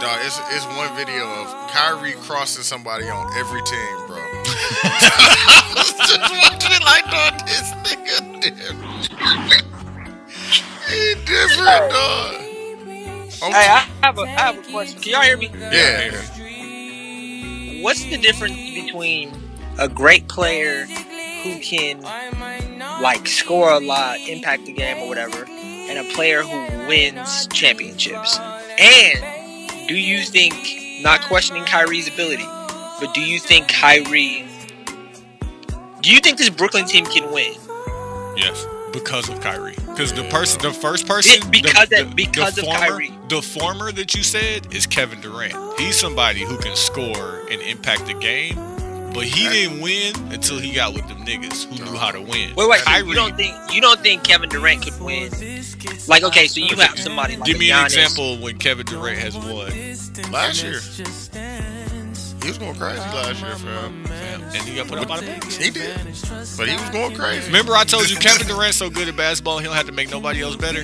Dog, it's, it's one video of Kyrie crossing somebody on every team, bro. I was just watching it like, dog, this nigga different. He different, dog. Oh, Hey, I have a, I have a question. Can y'all hear me? yeah. What's the difference between a great player who can like score a lot, impact the game or whatever, and a player who wins championships? And do you think, not questioning Kyrie's ability, but do you think Kyrie? Do you think this Brooklyn team can win? Yes, because of Kyrie. Because the person, the first person, Be- because the, of- because of former, Kyrie. The former that you said is Kevin Durant. He's somebody who can score and impact the game, but he didn't win until he got with them niggas who knew how to win. Wait, wait. Kyrie. You don't think you don't think Kevin Durant could win? Like, okay, so you have somebody like Give a me an example when Kevin Durant has won, Last year. He was going crazy last year, fam. fam, and he got put up by the league. He did. But he was going crazy. Remember, I told you Kevin Durant's so good at basketball, he don't have to make nobody else better.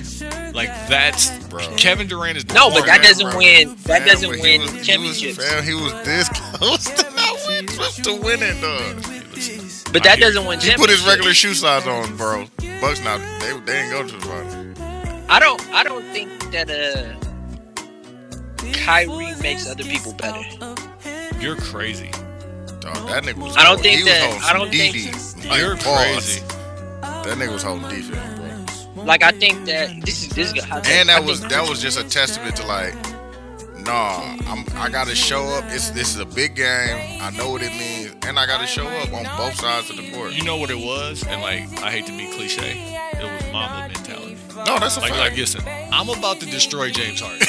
Like that's Bro. Kevin Durant is the No, but that doesn't bro. win. That Fam, doesn't but win was- he was- championships. Fam, he was this close to not win, close to winning, dog. But that doesn't win He put his regular shoe size on, bro. Bucks now they they ain't go to the final. I don't. I don't think that uh, Kyrie makes other people better. You're crazy. Dog, that nigga was. I don't holding- think that- I don't think- DD. Like, You're crazy. That nigga was holding defense, bro. Like I think that this is this is. I think- And I that think- was that was just a testament to like, nah, I'm I gotta show up. It's this is a big game. I know what it means, and I gotta show up on both sides of the court. You know what it was, and like I hate to be cliche, it was Mamba mentality. No, that's a Like, fact. like, listen, I'm about to destroy James Harden.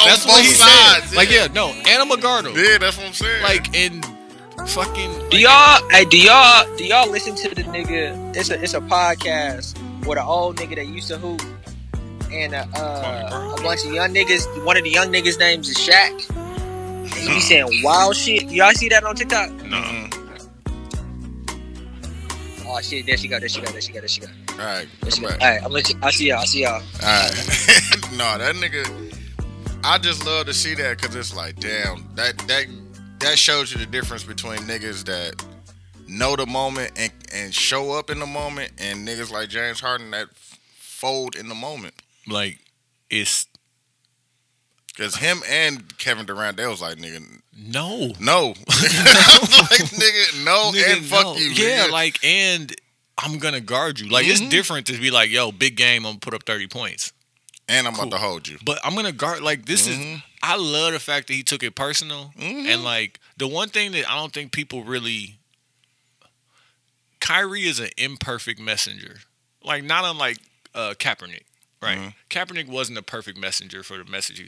on That's what he sides. said. Like, yeah, no, and I'm a guard him. yeah, that's what I'm saying. Like, in fucking. Do y'all? Hey, do y'all? Do y'all listen to the nigga? It's a it's a podcast with an old nigga that used to hoop, and uh, uh, a bunch of young niggas. One of the young niggas' names is Shaq. And he be saying wild shit. Y'all see that on TikTok? Mm-mm. Oh shit! There she go. There she go. There she go. There she go. all right, There she come go. back. All right, I'm let you. I see y'all. I see y'all. All right. no, that nigga. I just love to see that because it's like, damn, that that that shows you the difference between niggas that know the moment and and show up in the moment, and niggas like James Harden that fold in the moment. Like, it's. Cause him and Kevin Durant, they was like, nigga, No. no, like nigga, no, Nigga, and fuck no. you, Yeah, nigga. like, and I'm going to guard you. Like, it's Mhm. different to be like, yo, big game, I'm to put up 30 points. And I'm cool. about to hold you. But I'm gonna guard like this is Mhm. I love the fact that he took it personal. Mhm. And like the one thing that I don't think people really Kyrie is an imperfect messenger. Like not unlike uh Kaepernick. Right. Mhm. Kaepernick wasn't a perfect messenger for the message.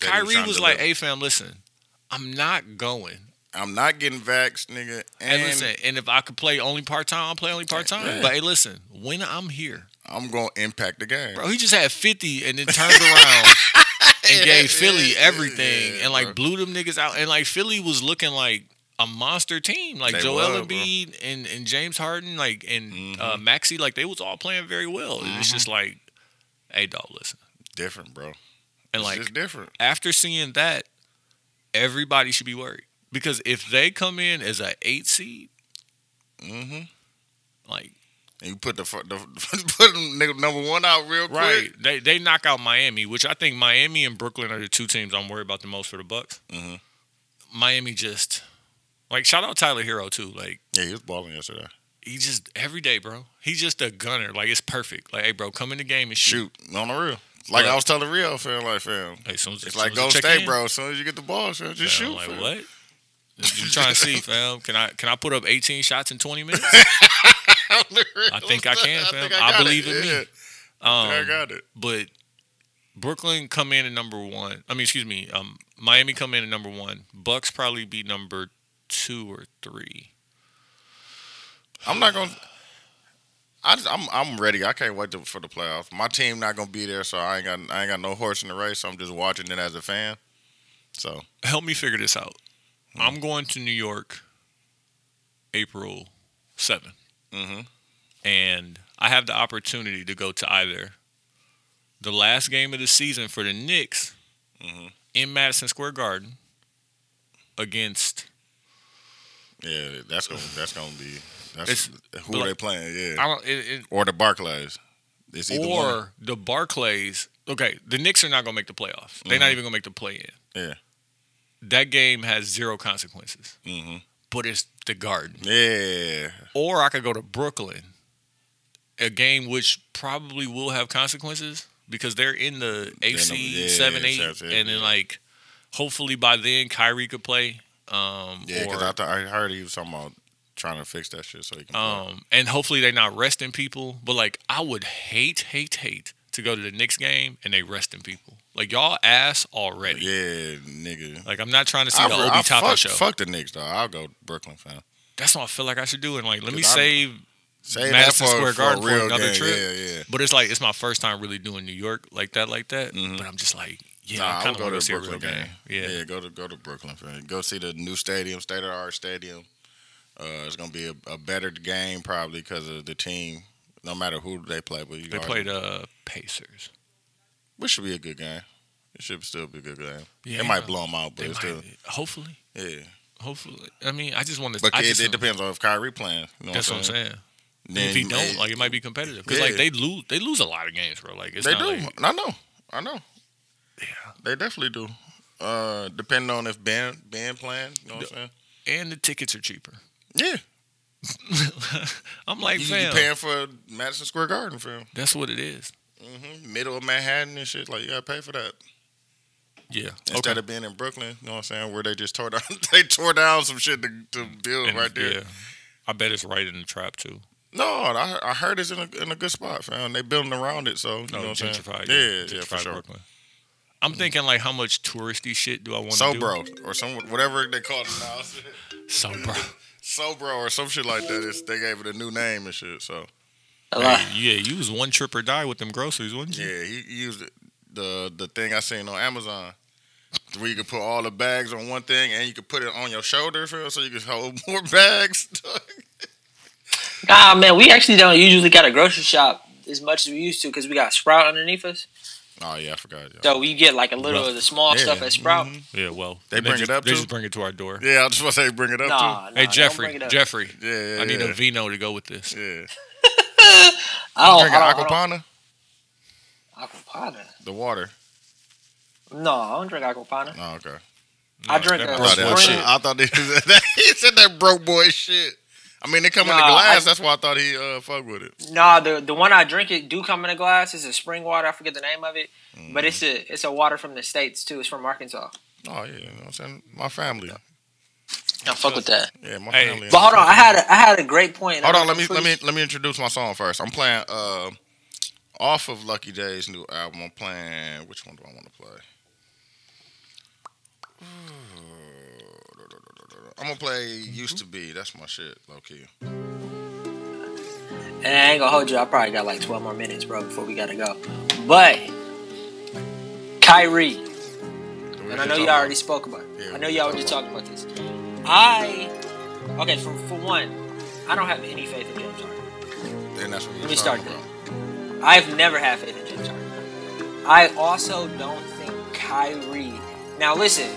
That was Kyrie was like, hey fam, listen, I'm not going. I'm not getting vaxxed, nigga. And, And, listen, and if I could play only part time, I'll play only part time. Yeah. But hey, listen, when I'm here, I'm gonna impact the game. bro, he just had 50 and then turned around and gave Philly everything yeah, and like bro. blew them niggas out. And like Philly was looking like a monster team. Like They Joel were, bro. Embiid and, and James Harden, like and Mhm. uh, Maxey, like they was all playing very well. And It's just like, hey dog, listen. different, bro. And it's like just different. after seeing that, everybody should be worried. Because if they come in as a eight seed, Mm-hmm. like And you put the, the put them number one out real quick. Right. They they knock out Miami, which I think Miami and Brooklyn are the two teams I'm worried about the most for the Bucks. Mhm. Miami just like shout out Tyler Herro too. Like Yeah, he was balling yesterday. he just every day, bro. He's just a gunner. Like it's perfect. Like hey, bro, come in the game and shoot. Shoot on the real. Like But- I was telling Rio, fam, like fam. Hey, soon as, It's as like go stay, in, bro. As soon as you get the ball, fam, just fam, shoot. Like fam. what? You trying to see, fam? Can I can I put up 18 shots in 20 minutes? I think I can, fam. think I got believe it. in me. Yeah, I think I Um, got it. but Brooklyn come in at number one. I mean, excuse me. Um, Miami come in at number one. Bucks probably be number two or three. I'm not gonna. I just, I'm I'm ready. I can't wait to, for the playoffs. My team not gonna be there, so I ain't got I ain't got no horse in the race. I'm just watching it as a fan. So Help me figure this out. Hmm. I'm going to New York, April 7th, hmm and I have the opportunity to go to either the last game of the season for the Knicks Mhm. in Madison Square Garden against yeah, that's gonna that's gonna be that's who but they playing. Yeah, I don't it, it, or the Barclays. It's either or one. the Barclays. Okay, the Knicks are not going to make the playoffs. They're not Mhm. even going to make the play in. Yeah. That game has zero consequences, hmm but it's the Garden. Yeah, Or I could go to Brooklyn, a game which probably will have consequences because they're in the AC yeah, seven eight, and then like hopefully by then Kyrie could play. Um, yeah. Because I thought I heard he was talking about trying to fix that shit so he can. play. Um, and hopefully they're not resting people. But like, I would hate, hate, hate to go to the Knicks game and they resting people. Like y'all ass already. yeah, nigga. Like I'm not trying to see I, the I, Obi Toppin fuck, show. fuck the Knicks, though. I'll go Brooklyn fan. That's what I feel like I should do. And like, let me save. Save Madison for, Square for Garden a for another game. trip. Yeah, yeah. But it's like it's my first time really doing New York like that, like that. Mhm. But I'm just like, yeah, nah, I I kind of go to see a Brooklyn real game. game. Yeah. go to go to Brooklyn fan. Go see the new stadium, state of the art stadium. Uh, it's gonna be a, a better game probably because of the team. No matter who they play, but you They already- played uh Pacers. Which should be a good game. It should still be a good game. Yeah, it might blow them out, but still hopefully, yeah. hopefully. I mean, I just want to. But I it, just, it depends on if Kyrie playing. You know That's what I'm saying. saying. Then if he don't, like it might be competitive because like they lose, they lose a lot of games, bro. Like it's they do. like- I know. I know. Yeah. They definitely do. Uh, depending on if Ben Ben playing, you know what I'm saying? and the tickets are cheaper. Yeah, I'm like, you, you paying for Madison Square Garden film. that's what it is. Hmm Middle of Manhattan and shit. Like you gotta pay for that Yeah. instead okay. of being in Brooklyn. You know what I'm saying? Where they just tore down, they tore down some shit to, to build And, right there. Yeah. I bet it's right in the trap too. No, I, I heard it's in a, in a good spot, fam. They building around it, so you No, know what I'm saying? Yeah, yeah, gentrified for sure. Brooklyn. I'm thinking like, how much touristy shit do I want to So do? bro, or some whatever they call it now, So bro. so bro, or some shit like that. It's, they gave it a new name and shit. So A lot. Hey, yeah, you was one trip or die with them groceries, wasn't you? yeah, he, he used it- the the thing I seen on Amazon. Where you could put all the bags on one thing and you could put it on your shoulder, feel so you could hold more bags. Nah, man, we actually don't usually got a grocery shop as much as we used to because we got Sprout underneath us. oh yeah, I forgot. Yeah, So we get like a little of the small Yeah. stuff at Sprout. Mhm. Yeah, well, They bring just, it up, They too? just bring it to our door. yeah I just want to say bring it up Nah, nah, hey don't Jeffrey, bring it up. Jeffrey. Yeah, yeah. I need yeah. a vino to go with this. Yeah. I don't, Drinking I don't, I don't, Acqua Panna, Aquapana. the water. No, I don't drink Acqua Panna. Oh, okay. I drink a I thought, that, spring. shit. I thought they, he said that broke boy shit. I mean, they come in the glass. I- that's why I thought he uh fuck with it. Nah, the the one I drink it do come in a glass. It's a spring water. I forget the name of it, but it's a it's a water from the states too. It's from Arkansas. Oh yeah, you know what I'm saying? My family. I fuck with that. Yeah, my Hey, family. But hold on, I had a, I had a great point. Hold on, let me let me let me introduce my song first. I'm playing uh off of Lucky Daye's new album. I'm playing which one do I want to play? I'm gonna play "Used to Be." That's my shit, low key. And I ain't gonna hold you. I probably got like 12 more minutes, bro, before we gotta go. But Kyrie, and I know you already spoke about. It. Yeah, I know you talked already about talked about this. I okay for for one, I don't have any faith in James Harden. And that's what Let me start there. I've never had faith in James Harden. I also don't think Kyrie. Now listen,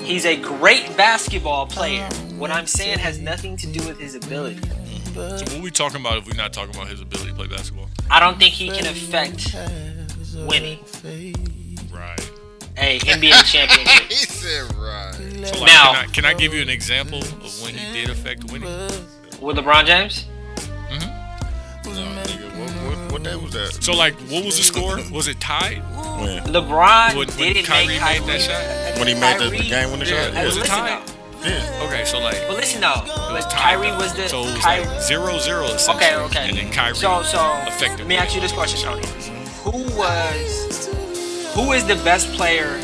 he's a great basketball player. What I'm saying has nothing to do with his ability. So what we talking about if we're not talking about his ability to play basketball? I don't think he can affect winning. A NBA championship. He said right. So like, Now- can, I, can I give you an example of when he did affect winning? With LeBron James? Mm-hmm. No, nigga, what, what, what day was that? So like, what was the score? Was it tied? When, LeBron When- when didn't Kyrie make made Kyrie that shot? when he made the, the game winning Yeah, shot? Hey, was it listen tied? though. Yeah. Okay, so like, But listen though, it was tied. Kyrie was the so it was Kyrie, like zero zero essentially. Okay, okay. And then Kyrie. So, so affected let me ask you this question, Tony. Who was, who is the best player?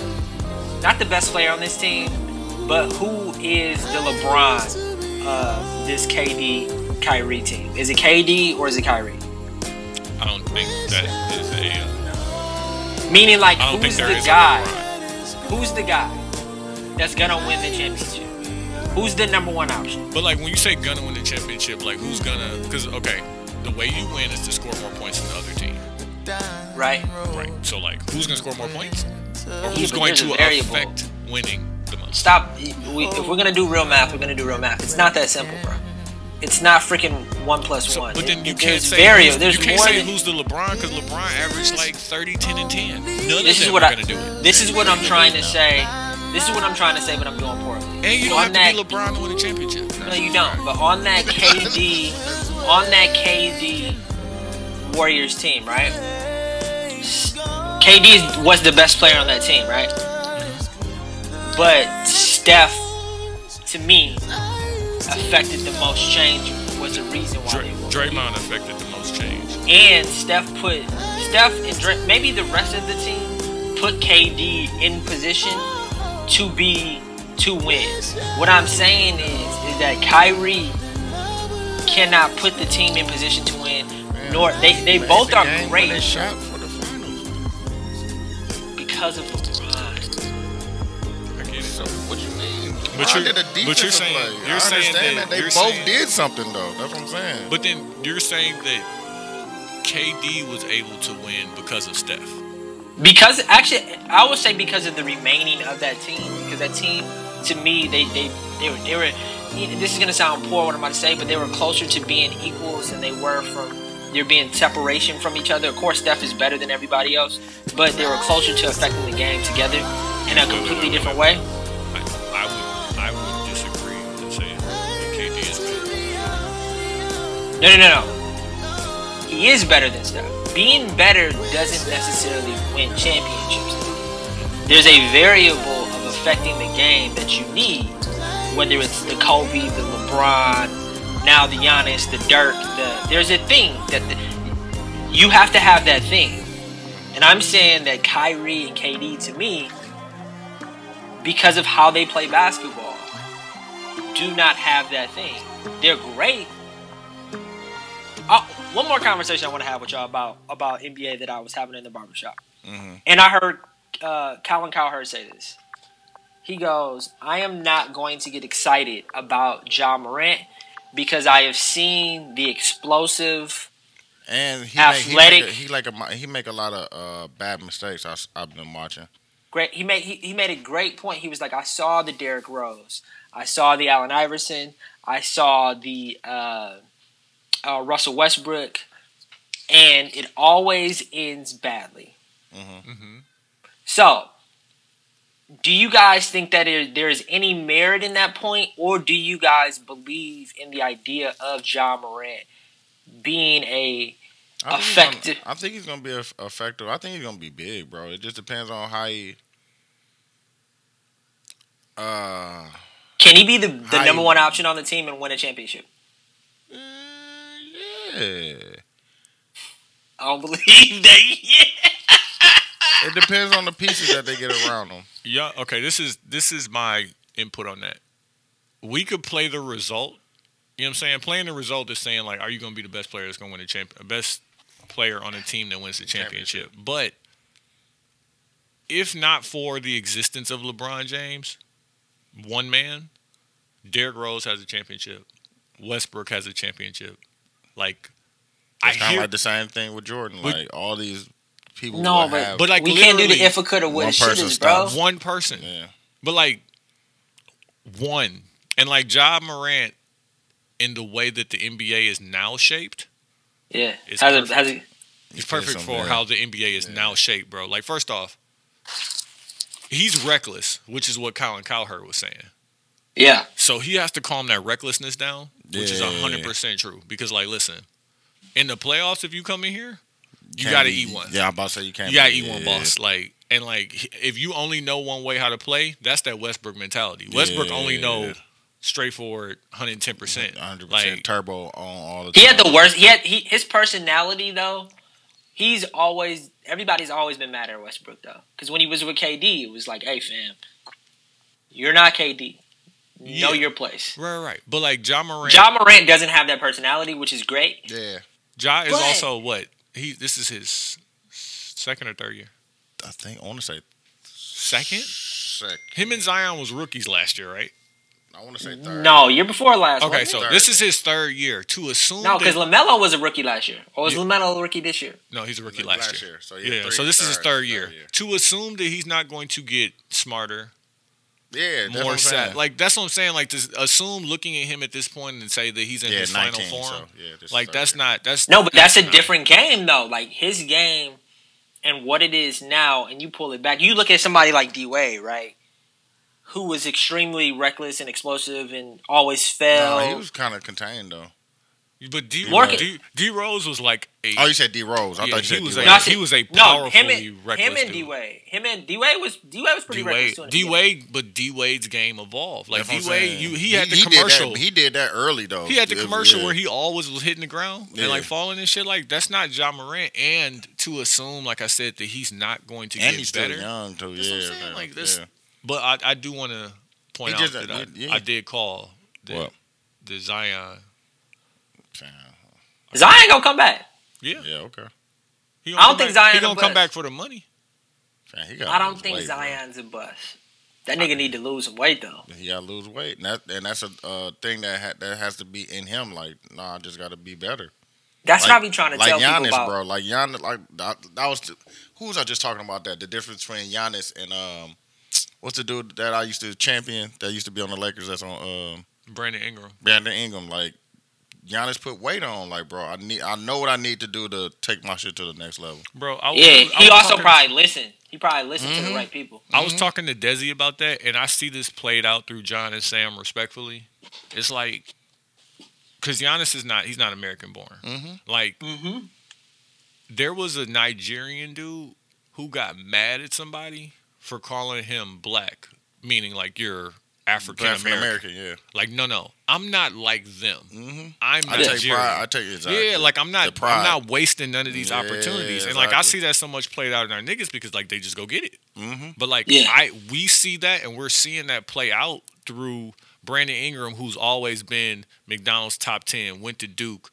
Not the best player on this team, but who is the LeBron of this KD Kyrie team? Is it KD or is it Kyrie? I don't think that is a. Uh, Meaning, like, who's the guy? Who's the guy that's gonna win the championship? Who's the number one option? But like when you say gonna win the championship, like who's gonna? Because okay, the way you win is to score more points than the other team, Right? right? So like, who's gonna score more points, or who's but going to affect winning the most? Stop. We, if we're gonna do real math, we're gonna do real math. It's not that simple, bro. It's not freaking one plus So, one. but then you it- can't there's say who's, There's you can't say than- who's the LeBron because LeBron averaged like 30, 10, and 10. None This of is what I. gonna do it. This is what I'm trying to say. This is what I'm trying to say, but I'm doing poorly. And you don't on have that, to be LeBron to win a championship. No, you don't. But on that KD, on that KD Warriors team, right? KD was the best player on that team, right? But Steph, to me, affected the most change. Was the reason why Dray, they won. Draymond affected the most change. And Steph put Steph and Dray, maybe the rest of the team put KD in position to be to win. What I'm saying is is that Kyrie cannot put the team in position to win. Nor they, they Man, both the are game when They great shot for the finals. because of LeBron. I get it. So what you mean? But LeBron you're- did a but you're saying- play. you're I saying understand that- that, they you're both saying- did something though. That's what I'm saying. But then you're saying that KD was able to win because of Steph. Because actually, I would say because of the remaining of that team. Because that team, to me, they they they were, they were This is gonna sound poor what I'm about to say, but they were closer to being equals than they were from there being separation from each other. Of course, Steph is better than everybody else, but they were closer to affecting the game together in a completely different way. I, I would I would disagree and say that KD is better. No, no, no, no. He is better than Steph. Being better doesn't necessarily win championships. There's a variable of affecting the game that you need, whether it's the Kobe, the LeBron, now the Giannis, the Dirk. The there's a thing that the, you have to have that thing, and I'm saying that Kyrie and KD to me, because of how they play basketball, do not have that thing. They're great, uh, one more conversation I want to have with y'all about about NBA that I was having in the barbershop. And I heard uh, Colin Cowherd say this. He goes, I am not going to get excited about Ja Morant because I have seen the explosive. And he Athletic. Make, he, make a, he like a he make a lot of uh, bad mistakes. I, have been watching. Great. He made he, he made a great point. He was like, I saw the Derrick Rose, I saw the Allen Iverson, I saw the uh, uh, Russell Westbrook, and it always ends badly. Mm-hmm. So, do you guys think that there, there is any merit in that point, or do you guys believe in the idea of Ja Morant being a I think he's Effective. Gonna, I think he's gonna be eff- effective. I think he's gonna be big, bro. It just depends on how he. Uh, can he be the, the number you- one option on the team and win a championship? eh, yeah. I don't believe that. Yeah. It depends on the pieces that they get around them. Yeah. Okay. This is this is my input on that. We could play the result. You know what I'm saying? Playing the result is saying like, are you going to be the best player that's going to win the champ, best player on a team that wins the championship? But if not for the existence of LeBron James, one man, Derrick Rose has a championship. Westbrook has a championship. Like, I It's kind of hear, like the same thing with Jordan. Like all these people. No, will but- have, but like we can't do the if it coulda woulda one person bro. one person. yeah. But like one, and like Ja Morant in the way that the NBA is now shaped, Yeah. It's Has it, perfect. it, it's perfect for yeah. how the NBA is now shaped, bro. Like first off, he's reckless, which is what Colin Cowherd was saying. yeah. So he has to calm that recklessness down, which is Yeah. hundred percent true. Because like, listen, in the playoffs, if you come in here, you got to be- eat one. Yeah, I'm about to say you can't. You gotta be- eat one, boss. Like and like, if you only know one way how to play, that's that Westbrook mentality. Westbrook only know Yeah. straightforward, hundred and ten percent. 100% Like turbo on all the. He had the worst. He had he his personality though. He's always everybody's always been mad at Westbrook though, because when he was with KD, it was like, "Hey fam, you're not KD. Yeah. Know your place." right, right. But like Ja Morant, Ja Morant doesn't have that personality, which is great. Yeah, Ja is But- also what he. This is his second or third year. I think I want to say Second. second. Him and Zion was rookies last year, right? I want to say third. No, year before last. Okay, so Third. this is his third year. To assume it? no, that- because Lamelo was a rookie last year, or was Yeah. Lamelo a rookie this year? no, he's a rookie Last last, year. year, so yeah, yeah, so three- this is his third- third third year. year. To assume that he's not going to get smarter, Yeah, that's what more I'm set. Like that's what I'm saying. Like to assume looking at him at this point and say that he's in yeah, his 19, final form. So, yeah, this is like that's year. not that's No, but that's a different game though. Like his game and what it is now, and you pull it back. You look at somebody like D Wade, right? Who was extremely reckless and explosive and always fell. No, he was kind of contained though. But D, Work D, D Rose was like a Oh, you said D Rose. I yeah, thought you he said was D a No, I Wade. said- he was a no, him and reckless him and. D Wade. Him and D Wade was D Wade was pretty D-Wade, too. in the D beginning. Wade, but D Wade's game evolved. Like That's what D I'm Wade, saying. you he had the did that- commercial. He did that early though. He had the It was- commercial yeah. where he always was hitting the ground Yeah. and like falling and shit. Like that's not Ja Morant. And to assume, like I said, that he's not going to and get he's still better. young too. That's what I'm yeah, saying, man. like, this- yeah. But I, I do want to point He out just- that I, yeah. I did call that What? the Zion. Zion gonna come back. Yeah, Yeah, okay. he I don't think back- He Zion gonna a come back for the money. Man, he I don't think Zion's a bust. That nigga need to lose some weight though. He got to lose weight, and that and that's a uh, thing that ha- that has to be in him. Like, nah, I just got to be better. That's like, how we trying to like tell Giannis, people about. bro. Like Giannis, like that, that was the, who was I just talking about that? The difference between Giannis and um, what's the dude that I used to champion that used to be on the Lakers? That's on um, Brandon Ingram. Brandon Ingram. Like Giannis put weight on. Like, bro, I need, I know what I need to do to take my shit to the next level. Bro, I was, Yeah, I he was also talking- probably listened. He probably listened to Mhm. the right people. I was talking to Desi about that, and I see this played out through John and Sam respectfully. It's like, because Giannis is not, he's not American born. Mm-hmm. Like, Mm-hmm. there was a Nigerian dude who got mad at somebody for calling him black, meaning like you're African African American. American, yeah. Like, no, no, I'm not like them. Mm-hmm. I'm I take pride. I take exactly. Yeah, like I'm not, pride. I'm not wasting none of these Yeah, opportunities, and like I see that so much played out in our niggas because like they just go get it. Mm-hmm. But like Yeah. I we see that and we're seeing that play out through Brandon Ingram, who's always been McDonald's top ten, went to Duke,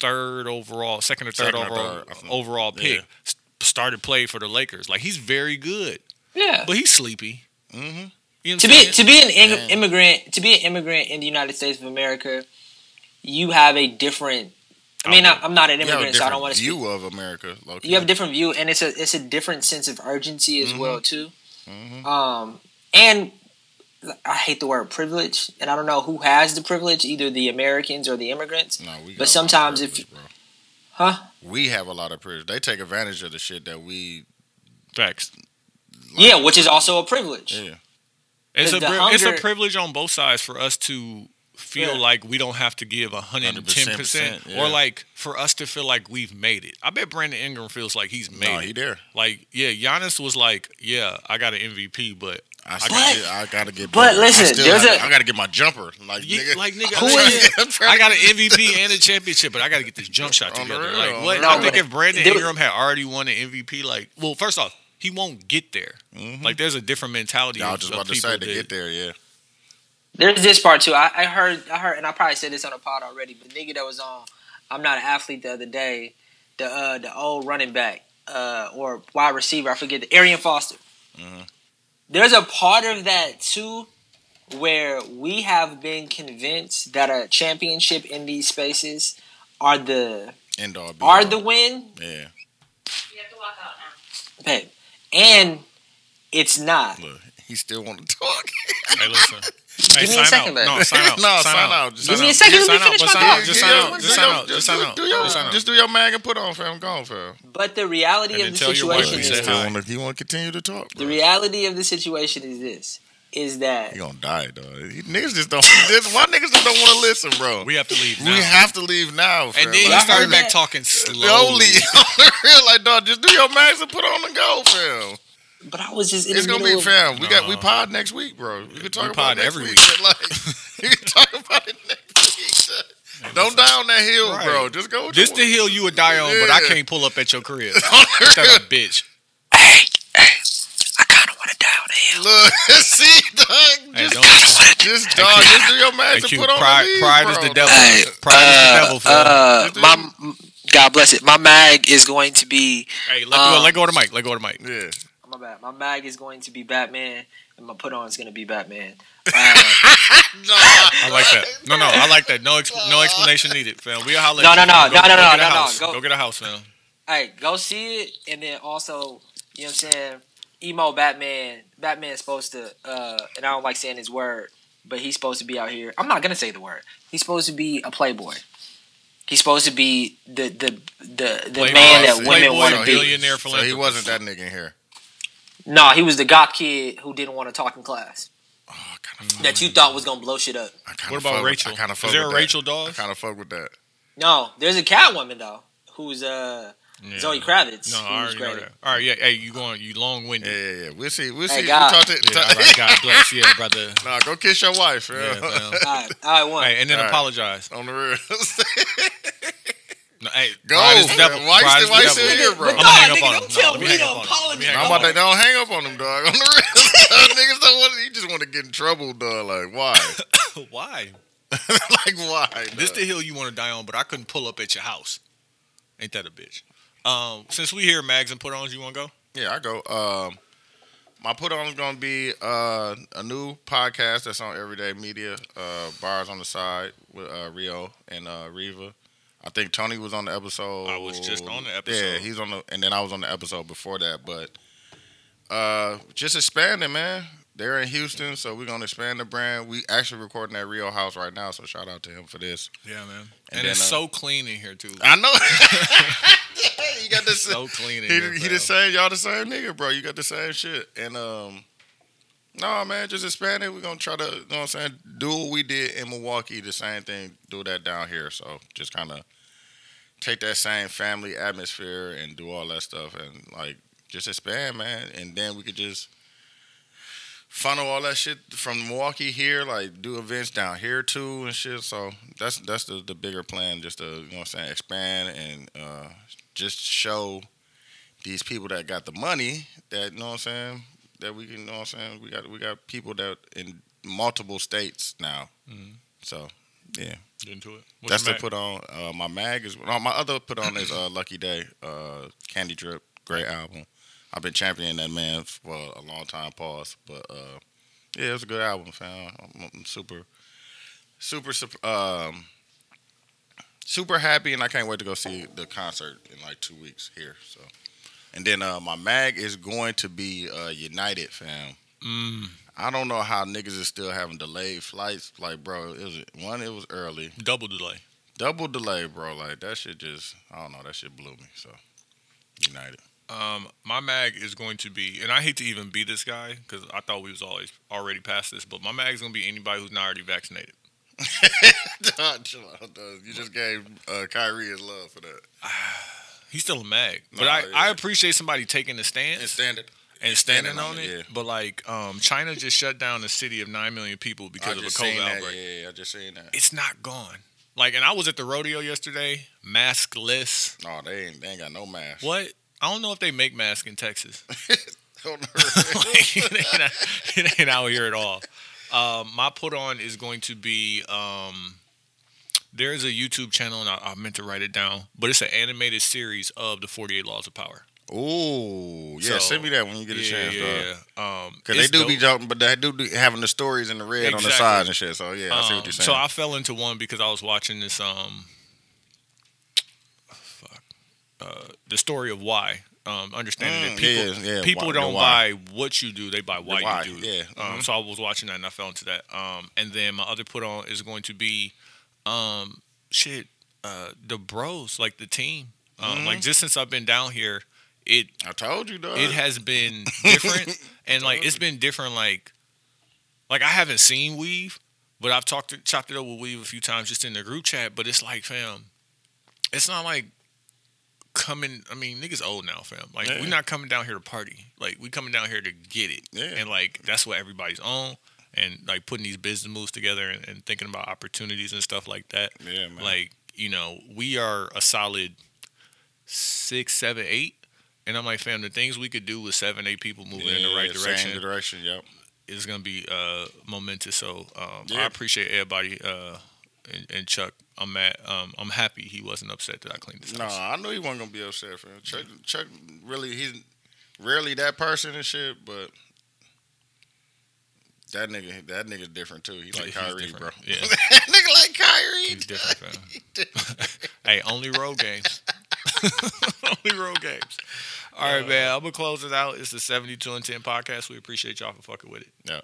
third overall, second or third Second or overall third, overall pick, Yeah. started play for the Lakers. Like he's very good, Yeah. but he's sleepy. Mm-hmm. You know to be to be an ing- immigrant to be an immigrant in the United States of America, you have a different. I mean, I, I'm not an You have a immigrant, so I don't want to speak. view of America. low-key. You have a different view, and it's a it's a different sense of urgency as Mhm. well too. Mhm. Um, and I hate the word privilege, and I don't know who has the privilege, either the Americans or the immigrants. No, we got a lot But sometimes if- bro. Huh? we have a lot of privilege. They take advantage of the shit that we. Facts. like, yeah, which is also a privilege. Yeah, It's a the pri- it's a privilege on both sides for us to feel Yeah. like we don't have to give hundred and ten percent, 110%, or like for us to feel like we've made it. I bet Brandon Ingram feels like he's made no, it. he there. Like, yeah, Giannis was like, yeah, I got an MVP, but I, I still got- I gotta get. But better. listen, I still there's gotta- a- I gotta get my jumper. Like Yeah, nigga, like, nigga, who I'm is? I got an MVP and a championship, but I got to get this jump shot together. real, Like, what? the real. I think if Brandon Ingram had already won an MVP, like, well, first off, he won't get there. Mhm. Like, there's a different mentality. Yeah, I of, was just of about to people say to that- get there. Yeah, There's this part too. I, I heard, I heard, and I probably said this on a pod already. But the nigga that was on, I'm not an athlete the other day. The uh, the old running back uh, or wide receiver, I forget the Arian Foster. Mhm. There's a part of that too, where we have been convinced that a championship in these spaces are the end all. be are all. the win, Yeah, You have to walk out now. babe, and it's not. look, he still want to talk. Hey, listen. Hey, Give me a second, out. man. No, sign out. No, sign, sign out. out. Just Give sign me a second. Just Let me sign out. finish my thought. Just sign out. Just sign out. Just Just sign do- out. Do your, Just sign out. just do your mag and put on, fam. Go on, fam. But the reality And of the tell your wife situation is said Still wanna, he want to continue to talk. the reality of the situation is this: is that He gonna die, dog. He- Niggas just don't. Why niggas just don't want to listen, bro? We have to leave We have to leave now, fam. and then he Y'all started back talking slowly. slowly on the real, like, dog. Just do your max and put on and go, fam. But I was just in It's the gonna middle be of, fam. We got we pod next week, bro. We can talk We about pod it next every week. but, Like, we can talk about it next week. Don't die on that hill, Right. bro. Just go. with This your- the hill you would die on, but I can't pull up at your crib. On the Shut up, bitch. Hey, hey, I kind of want to die on. Look, see, dog. Hey, Just, don't. just dog. Just do your Hey, max Q, put on pride, the leaves, pride is the devil. Hey, Pride is the uh, devil. Phil. Uh, my God bless it. My mag is going to be. hey, let go. um, Let go of the mic. Let go of the mic. Yeah. my bad. My mag is going to be Batman, and my put on is going to be Batman. Uh, No, I like that. No, no, I like that. No, exp- no explanation needed, fam. We'll holler. No, no, no, fam. no, no, go no, no, no, go- Go get a house, fam. hey, go see it, and then also, you know what I'm saying? Emo Batman. Batman's supposed to, uh, and I don't like saying his word, but he's supposed to be out here. I'm not gonna say the word. He's supposed to be a playboy. He's supposed to be the the the, the Playboy, man that women want to be. billionaire So he wasn't that nigga in here. No, he was the goth kid who didn't want to talk in class. Oh, I. That you thought was gonna blow shit up. What about Rachel? With, I kind of Is fuck there a that. Rachel I kind of fuck with that. No, there's a Catwoman though, who's uh Yeah. Zoe Kravitz. No, I who's already know great. that. All right, yeah. Hey, you going? You long winded. yeah, yeah. We'll see. We'll Hey, see. God. We talk to, Yeah, all right, God bless. Yeah, brother. Nah, go kiss your wife, Yeah, fam. fam. All right, all right, one. Hey, and then All right. apologize. On the real. No, hey, Go, pride is devil. Why you Pride still- is why you the devil. here, bro? I'm gonna hang up on nigga, him. don't No, tell me me to on him. Let me apologize. I'm about on to don't hang up on him, dog. On the real. Niggas don't want. You just want to get in trouble, dog. Like why? Why? like why? This dog? the hill you want to die on, but I couldn't pull up at your house. Ain't that a bitch? Um, since we hear mags and put ons, you want to go? Yeah, I go. Um, my put on is gonna be uh, a new podcast that's on Everyday Media. Uh, bars on the side with uh, Rio and uh, Riva. I think Tony was on the episode. I was just on the episode. Yeah, he's on the, and then I was on the episode before that. But uh, just expanding, man. They're in Houston, so we're gonna expand the brand. We actually recording at Rio House right now, so shout out to him for this. Yeah, man. And And, then, it's uh, so clean in here too. I know. you got this. so clean in He, here. he the same. Y'all the same nigga, bro. You got the same shit. And um, no man, just expand it. We're gonna try to, you know what I'm saying, do what we did in Milwaukee. The same thing, do that down here. So just kind of take that same family atmosphere and do all that stuff, and like just expand, man. And then we could just funnel all that shit from Milwaukee here, like do events down here too and shit. So that's that's the, the bigger plan, just to you know what I'm saying, expand and uh, just show these people that got the money that you know what I'm saying that we can you know what I'm saying we got we got people that in multiple states now. Mhm. So yeah, Get into it. What's that's the put on. Uh, my mag is no, my other put on is uh, Lucky Daye, uh, Candy Drip, great album. I've been championing that man for a long time. Pause, but uh, yeah, it was a good album, fam. I'm, I'm super, super, um, super happy, and I can't wait to go see the concert in like two weeks here. So, and then uh, my mag is going to be uh, United, fam. Mm, I don't know how niggas is still having delayed flights. Like, bro, it was one, it was early double delay. double delay, bro. Like that shit just I don't know. That shit blew me. So United. Um, my mag is going to be, and I hate to even be this guy because I thought we was always already past this, but my mag is gonna be anybody who's not already vaccinated. Dog, chill out, dog. You just gave uh, Kyrie his love for that. He's still a mag, but Nah, I, yeah. I appreciate somebody taking the stance And standard. and standing standing on on it. it, yeah. But like, um, China just shut down a city of nine million people because I of a COVID outbreak. Yeah, yeah, I just seen that. It's not gone. Like, and I was at the rodeo yesterday, maskless. No, they ain't. They ain't got no mask. What? I don't know if they make masks in Texas. Like, it, ain't, it ain't out here at all. Um, my put on is going to be um, there's a YouTube channel, and I, I meant to write it down, but it's an animated series of the 48 Laws of Power. Ooh, yeah. So, send me that when you get a yeah, chance, yeah, yeah. Um, Because they do be jumping, but they do be having the stories in the red on the Exactly. side and shit. So yeah, I see Um, what you're saying. So I fell into one because I was watching this um uh the story of why um, understanding Mm, that people yeah, yeah, people why- don't buy what you do; they buy why, why, you do. yeah. Um, mhm. so I was watching that and I fell into that. Um, and then my other put on is going to be, um, shit, uh, the bros, like the team. Um, Mm-hmm. Like just since I've been down here, it I told you, dog. it has been different and like it's been different like like i haven't seen weave but i've talked to, chopped it up with weave a few times just in the group chat but it's like fam it's not like coming i mean niggas old now fam like Yeah. we're not coming down here to party like we coming down here to get it Yeah. and like that's what everybody's on and like putting these business moves together and, and thinking about opportunities and stuff like that Yeah, man. like you know we are a solid six seven eight and i'm like fam the things we could do with seven eight people moving in the right Yeah, direction Same direction. Yep. is gonna be uh momentous so um i appreciate everybody uh and, and chuck i'm mad um i'm happy he wasn't upset that i cleaned this No, house I knew he wasn't gonna be upset, fam. Chuck, Chuck, really, he's rarely that person and shit, but that nigga, that nigga different too. He like He's Kyrie, bro. Yeah. that nigga like Kyrie. he's different fam hey only road games only road games all right man i'm gonna close it out it's the 72 and 10 podcast we appreciate y'all for fucking with it Yeah.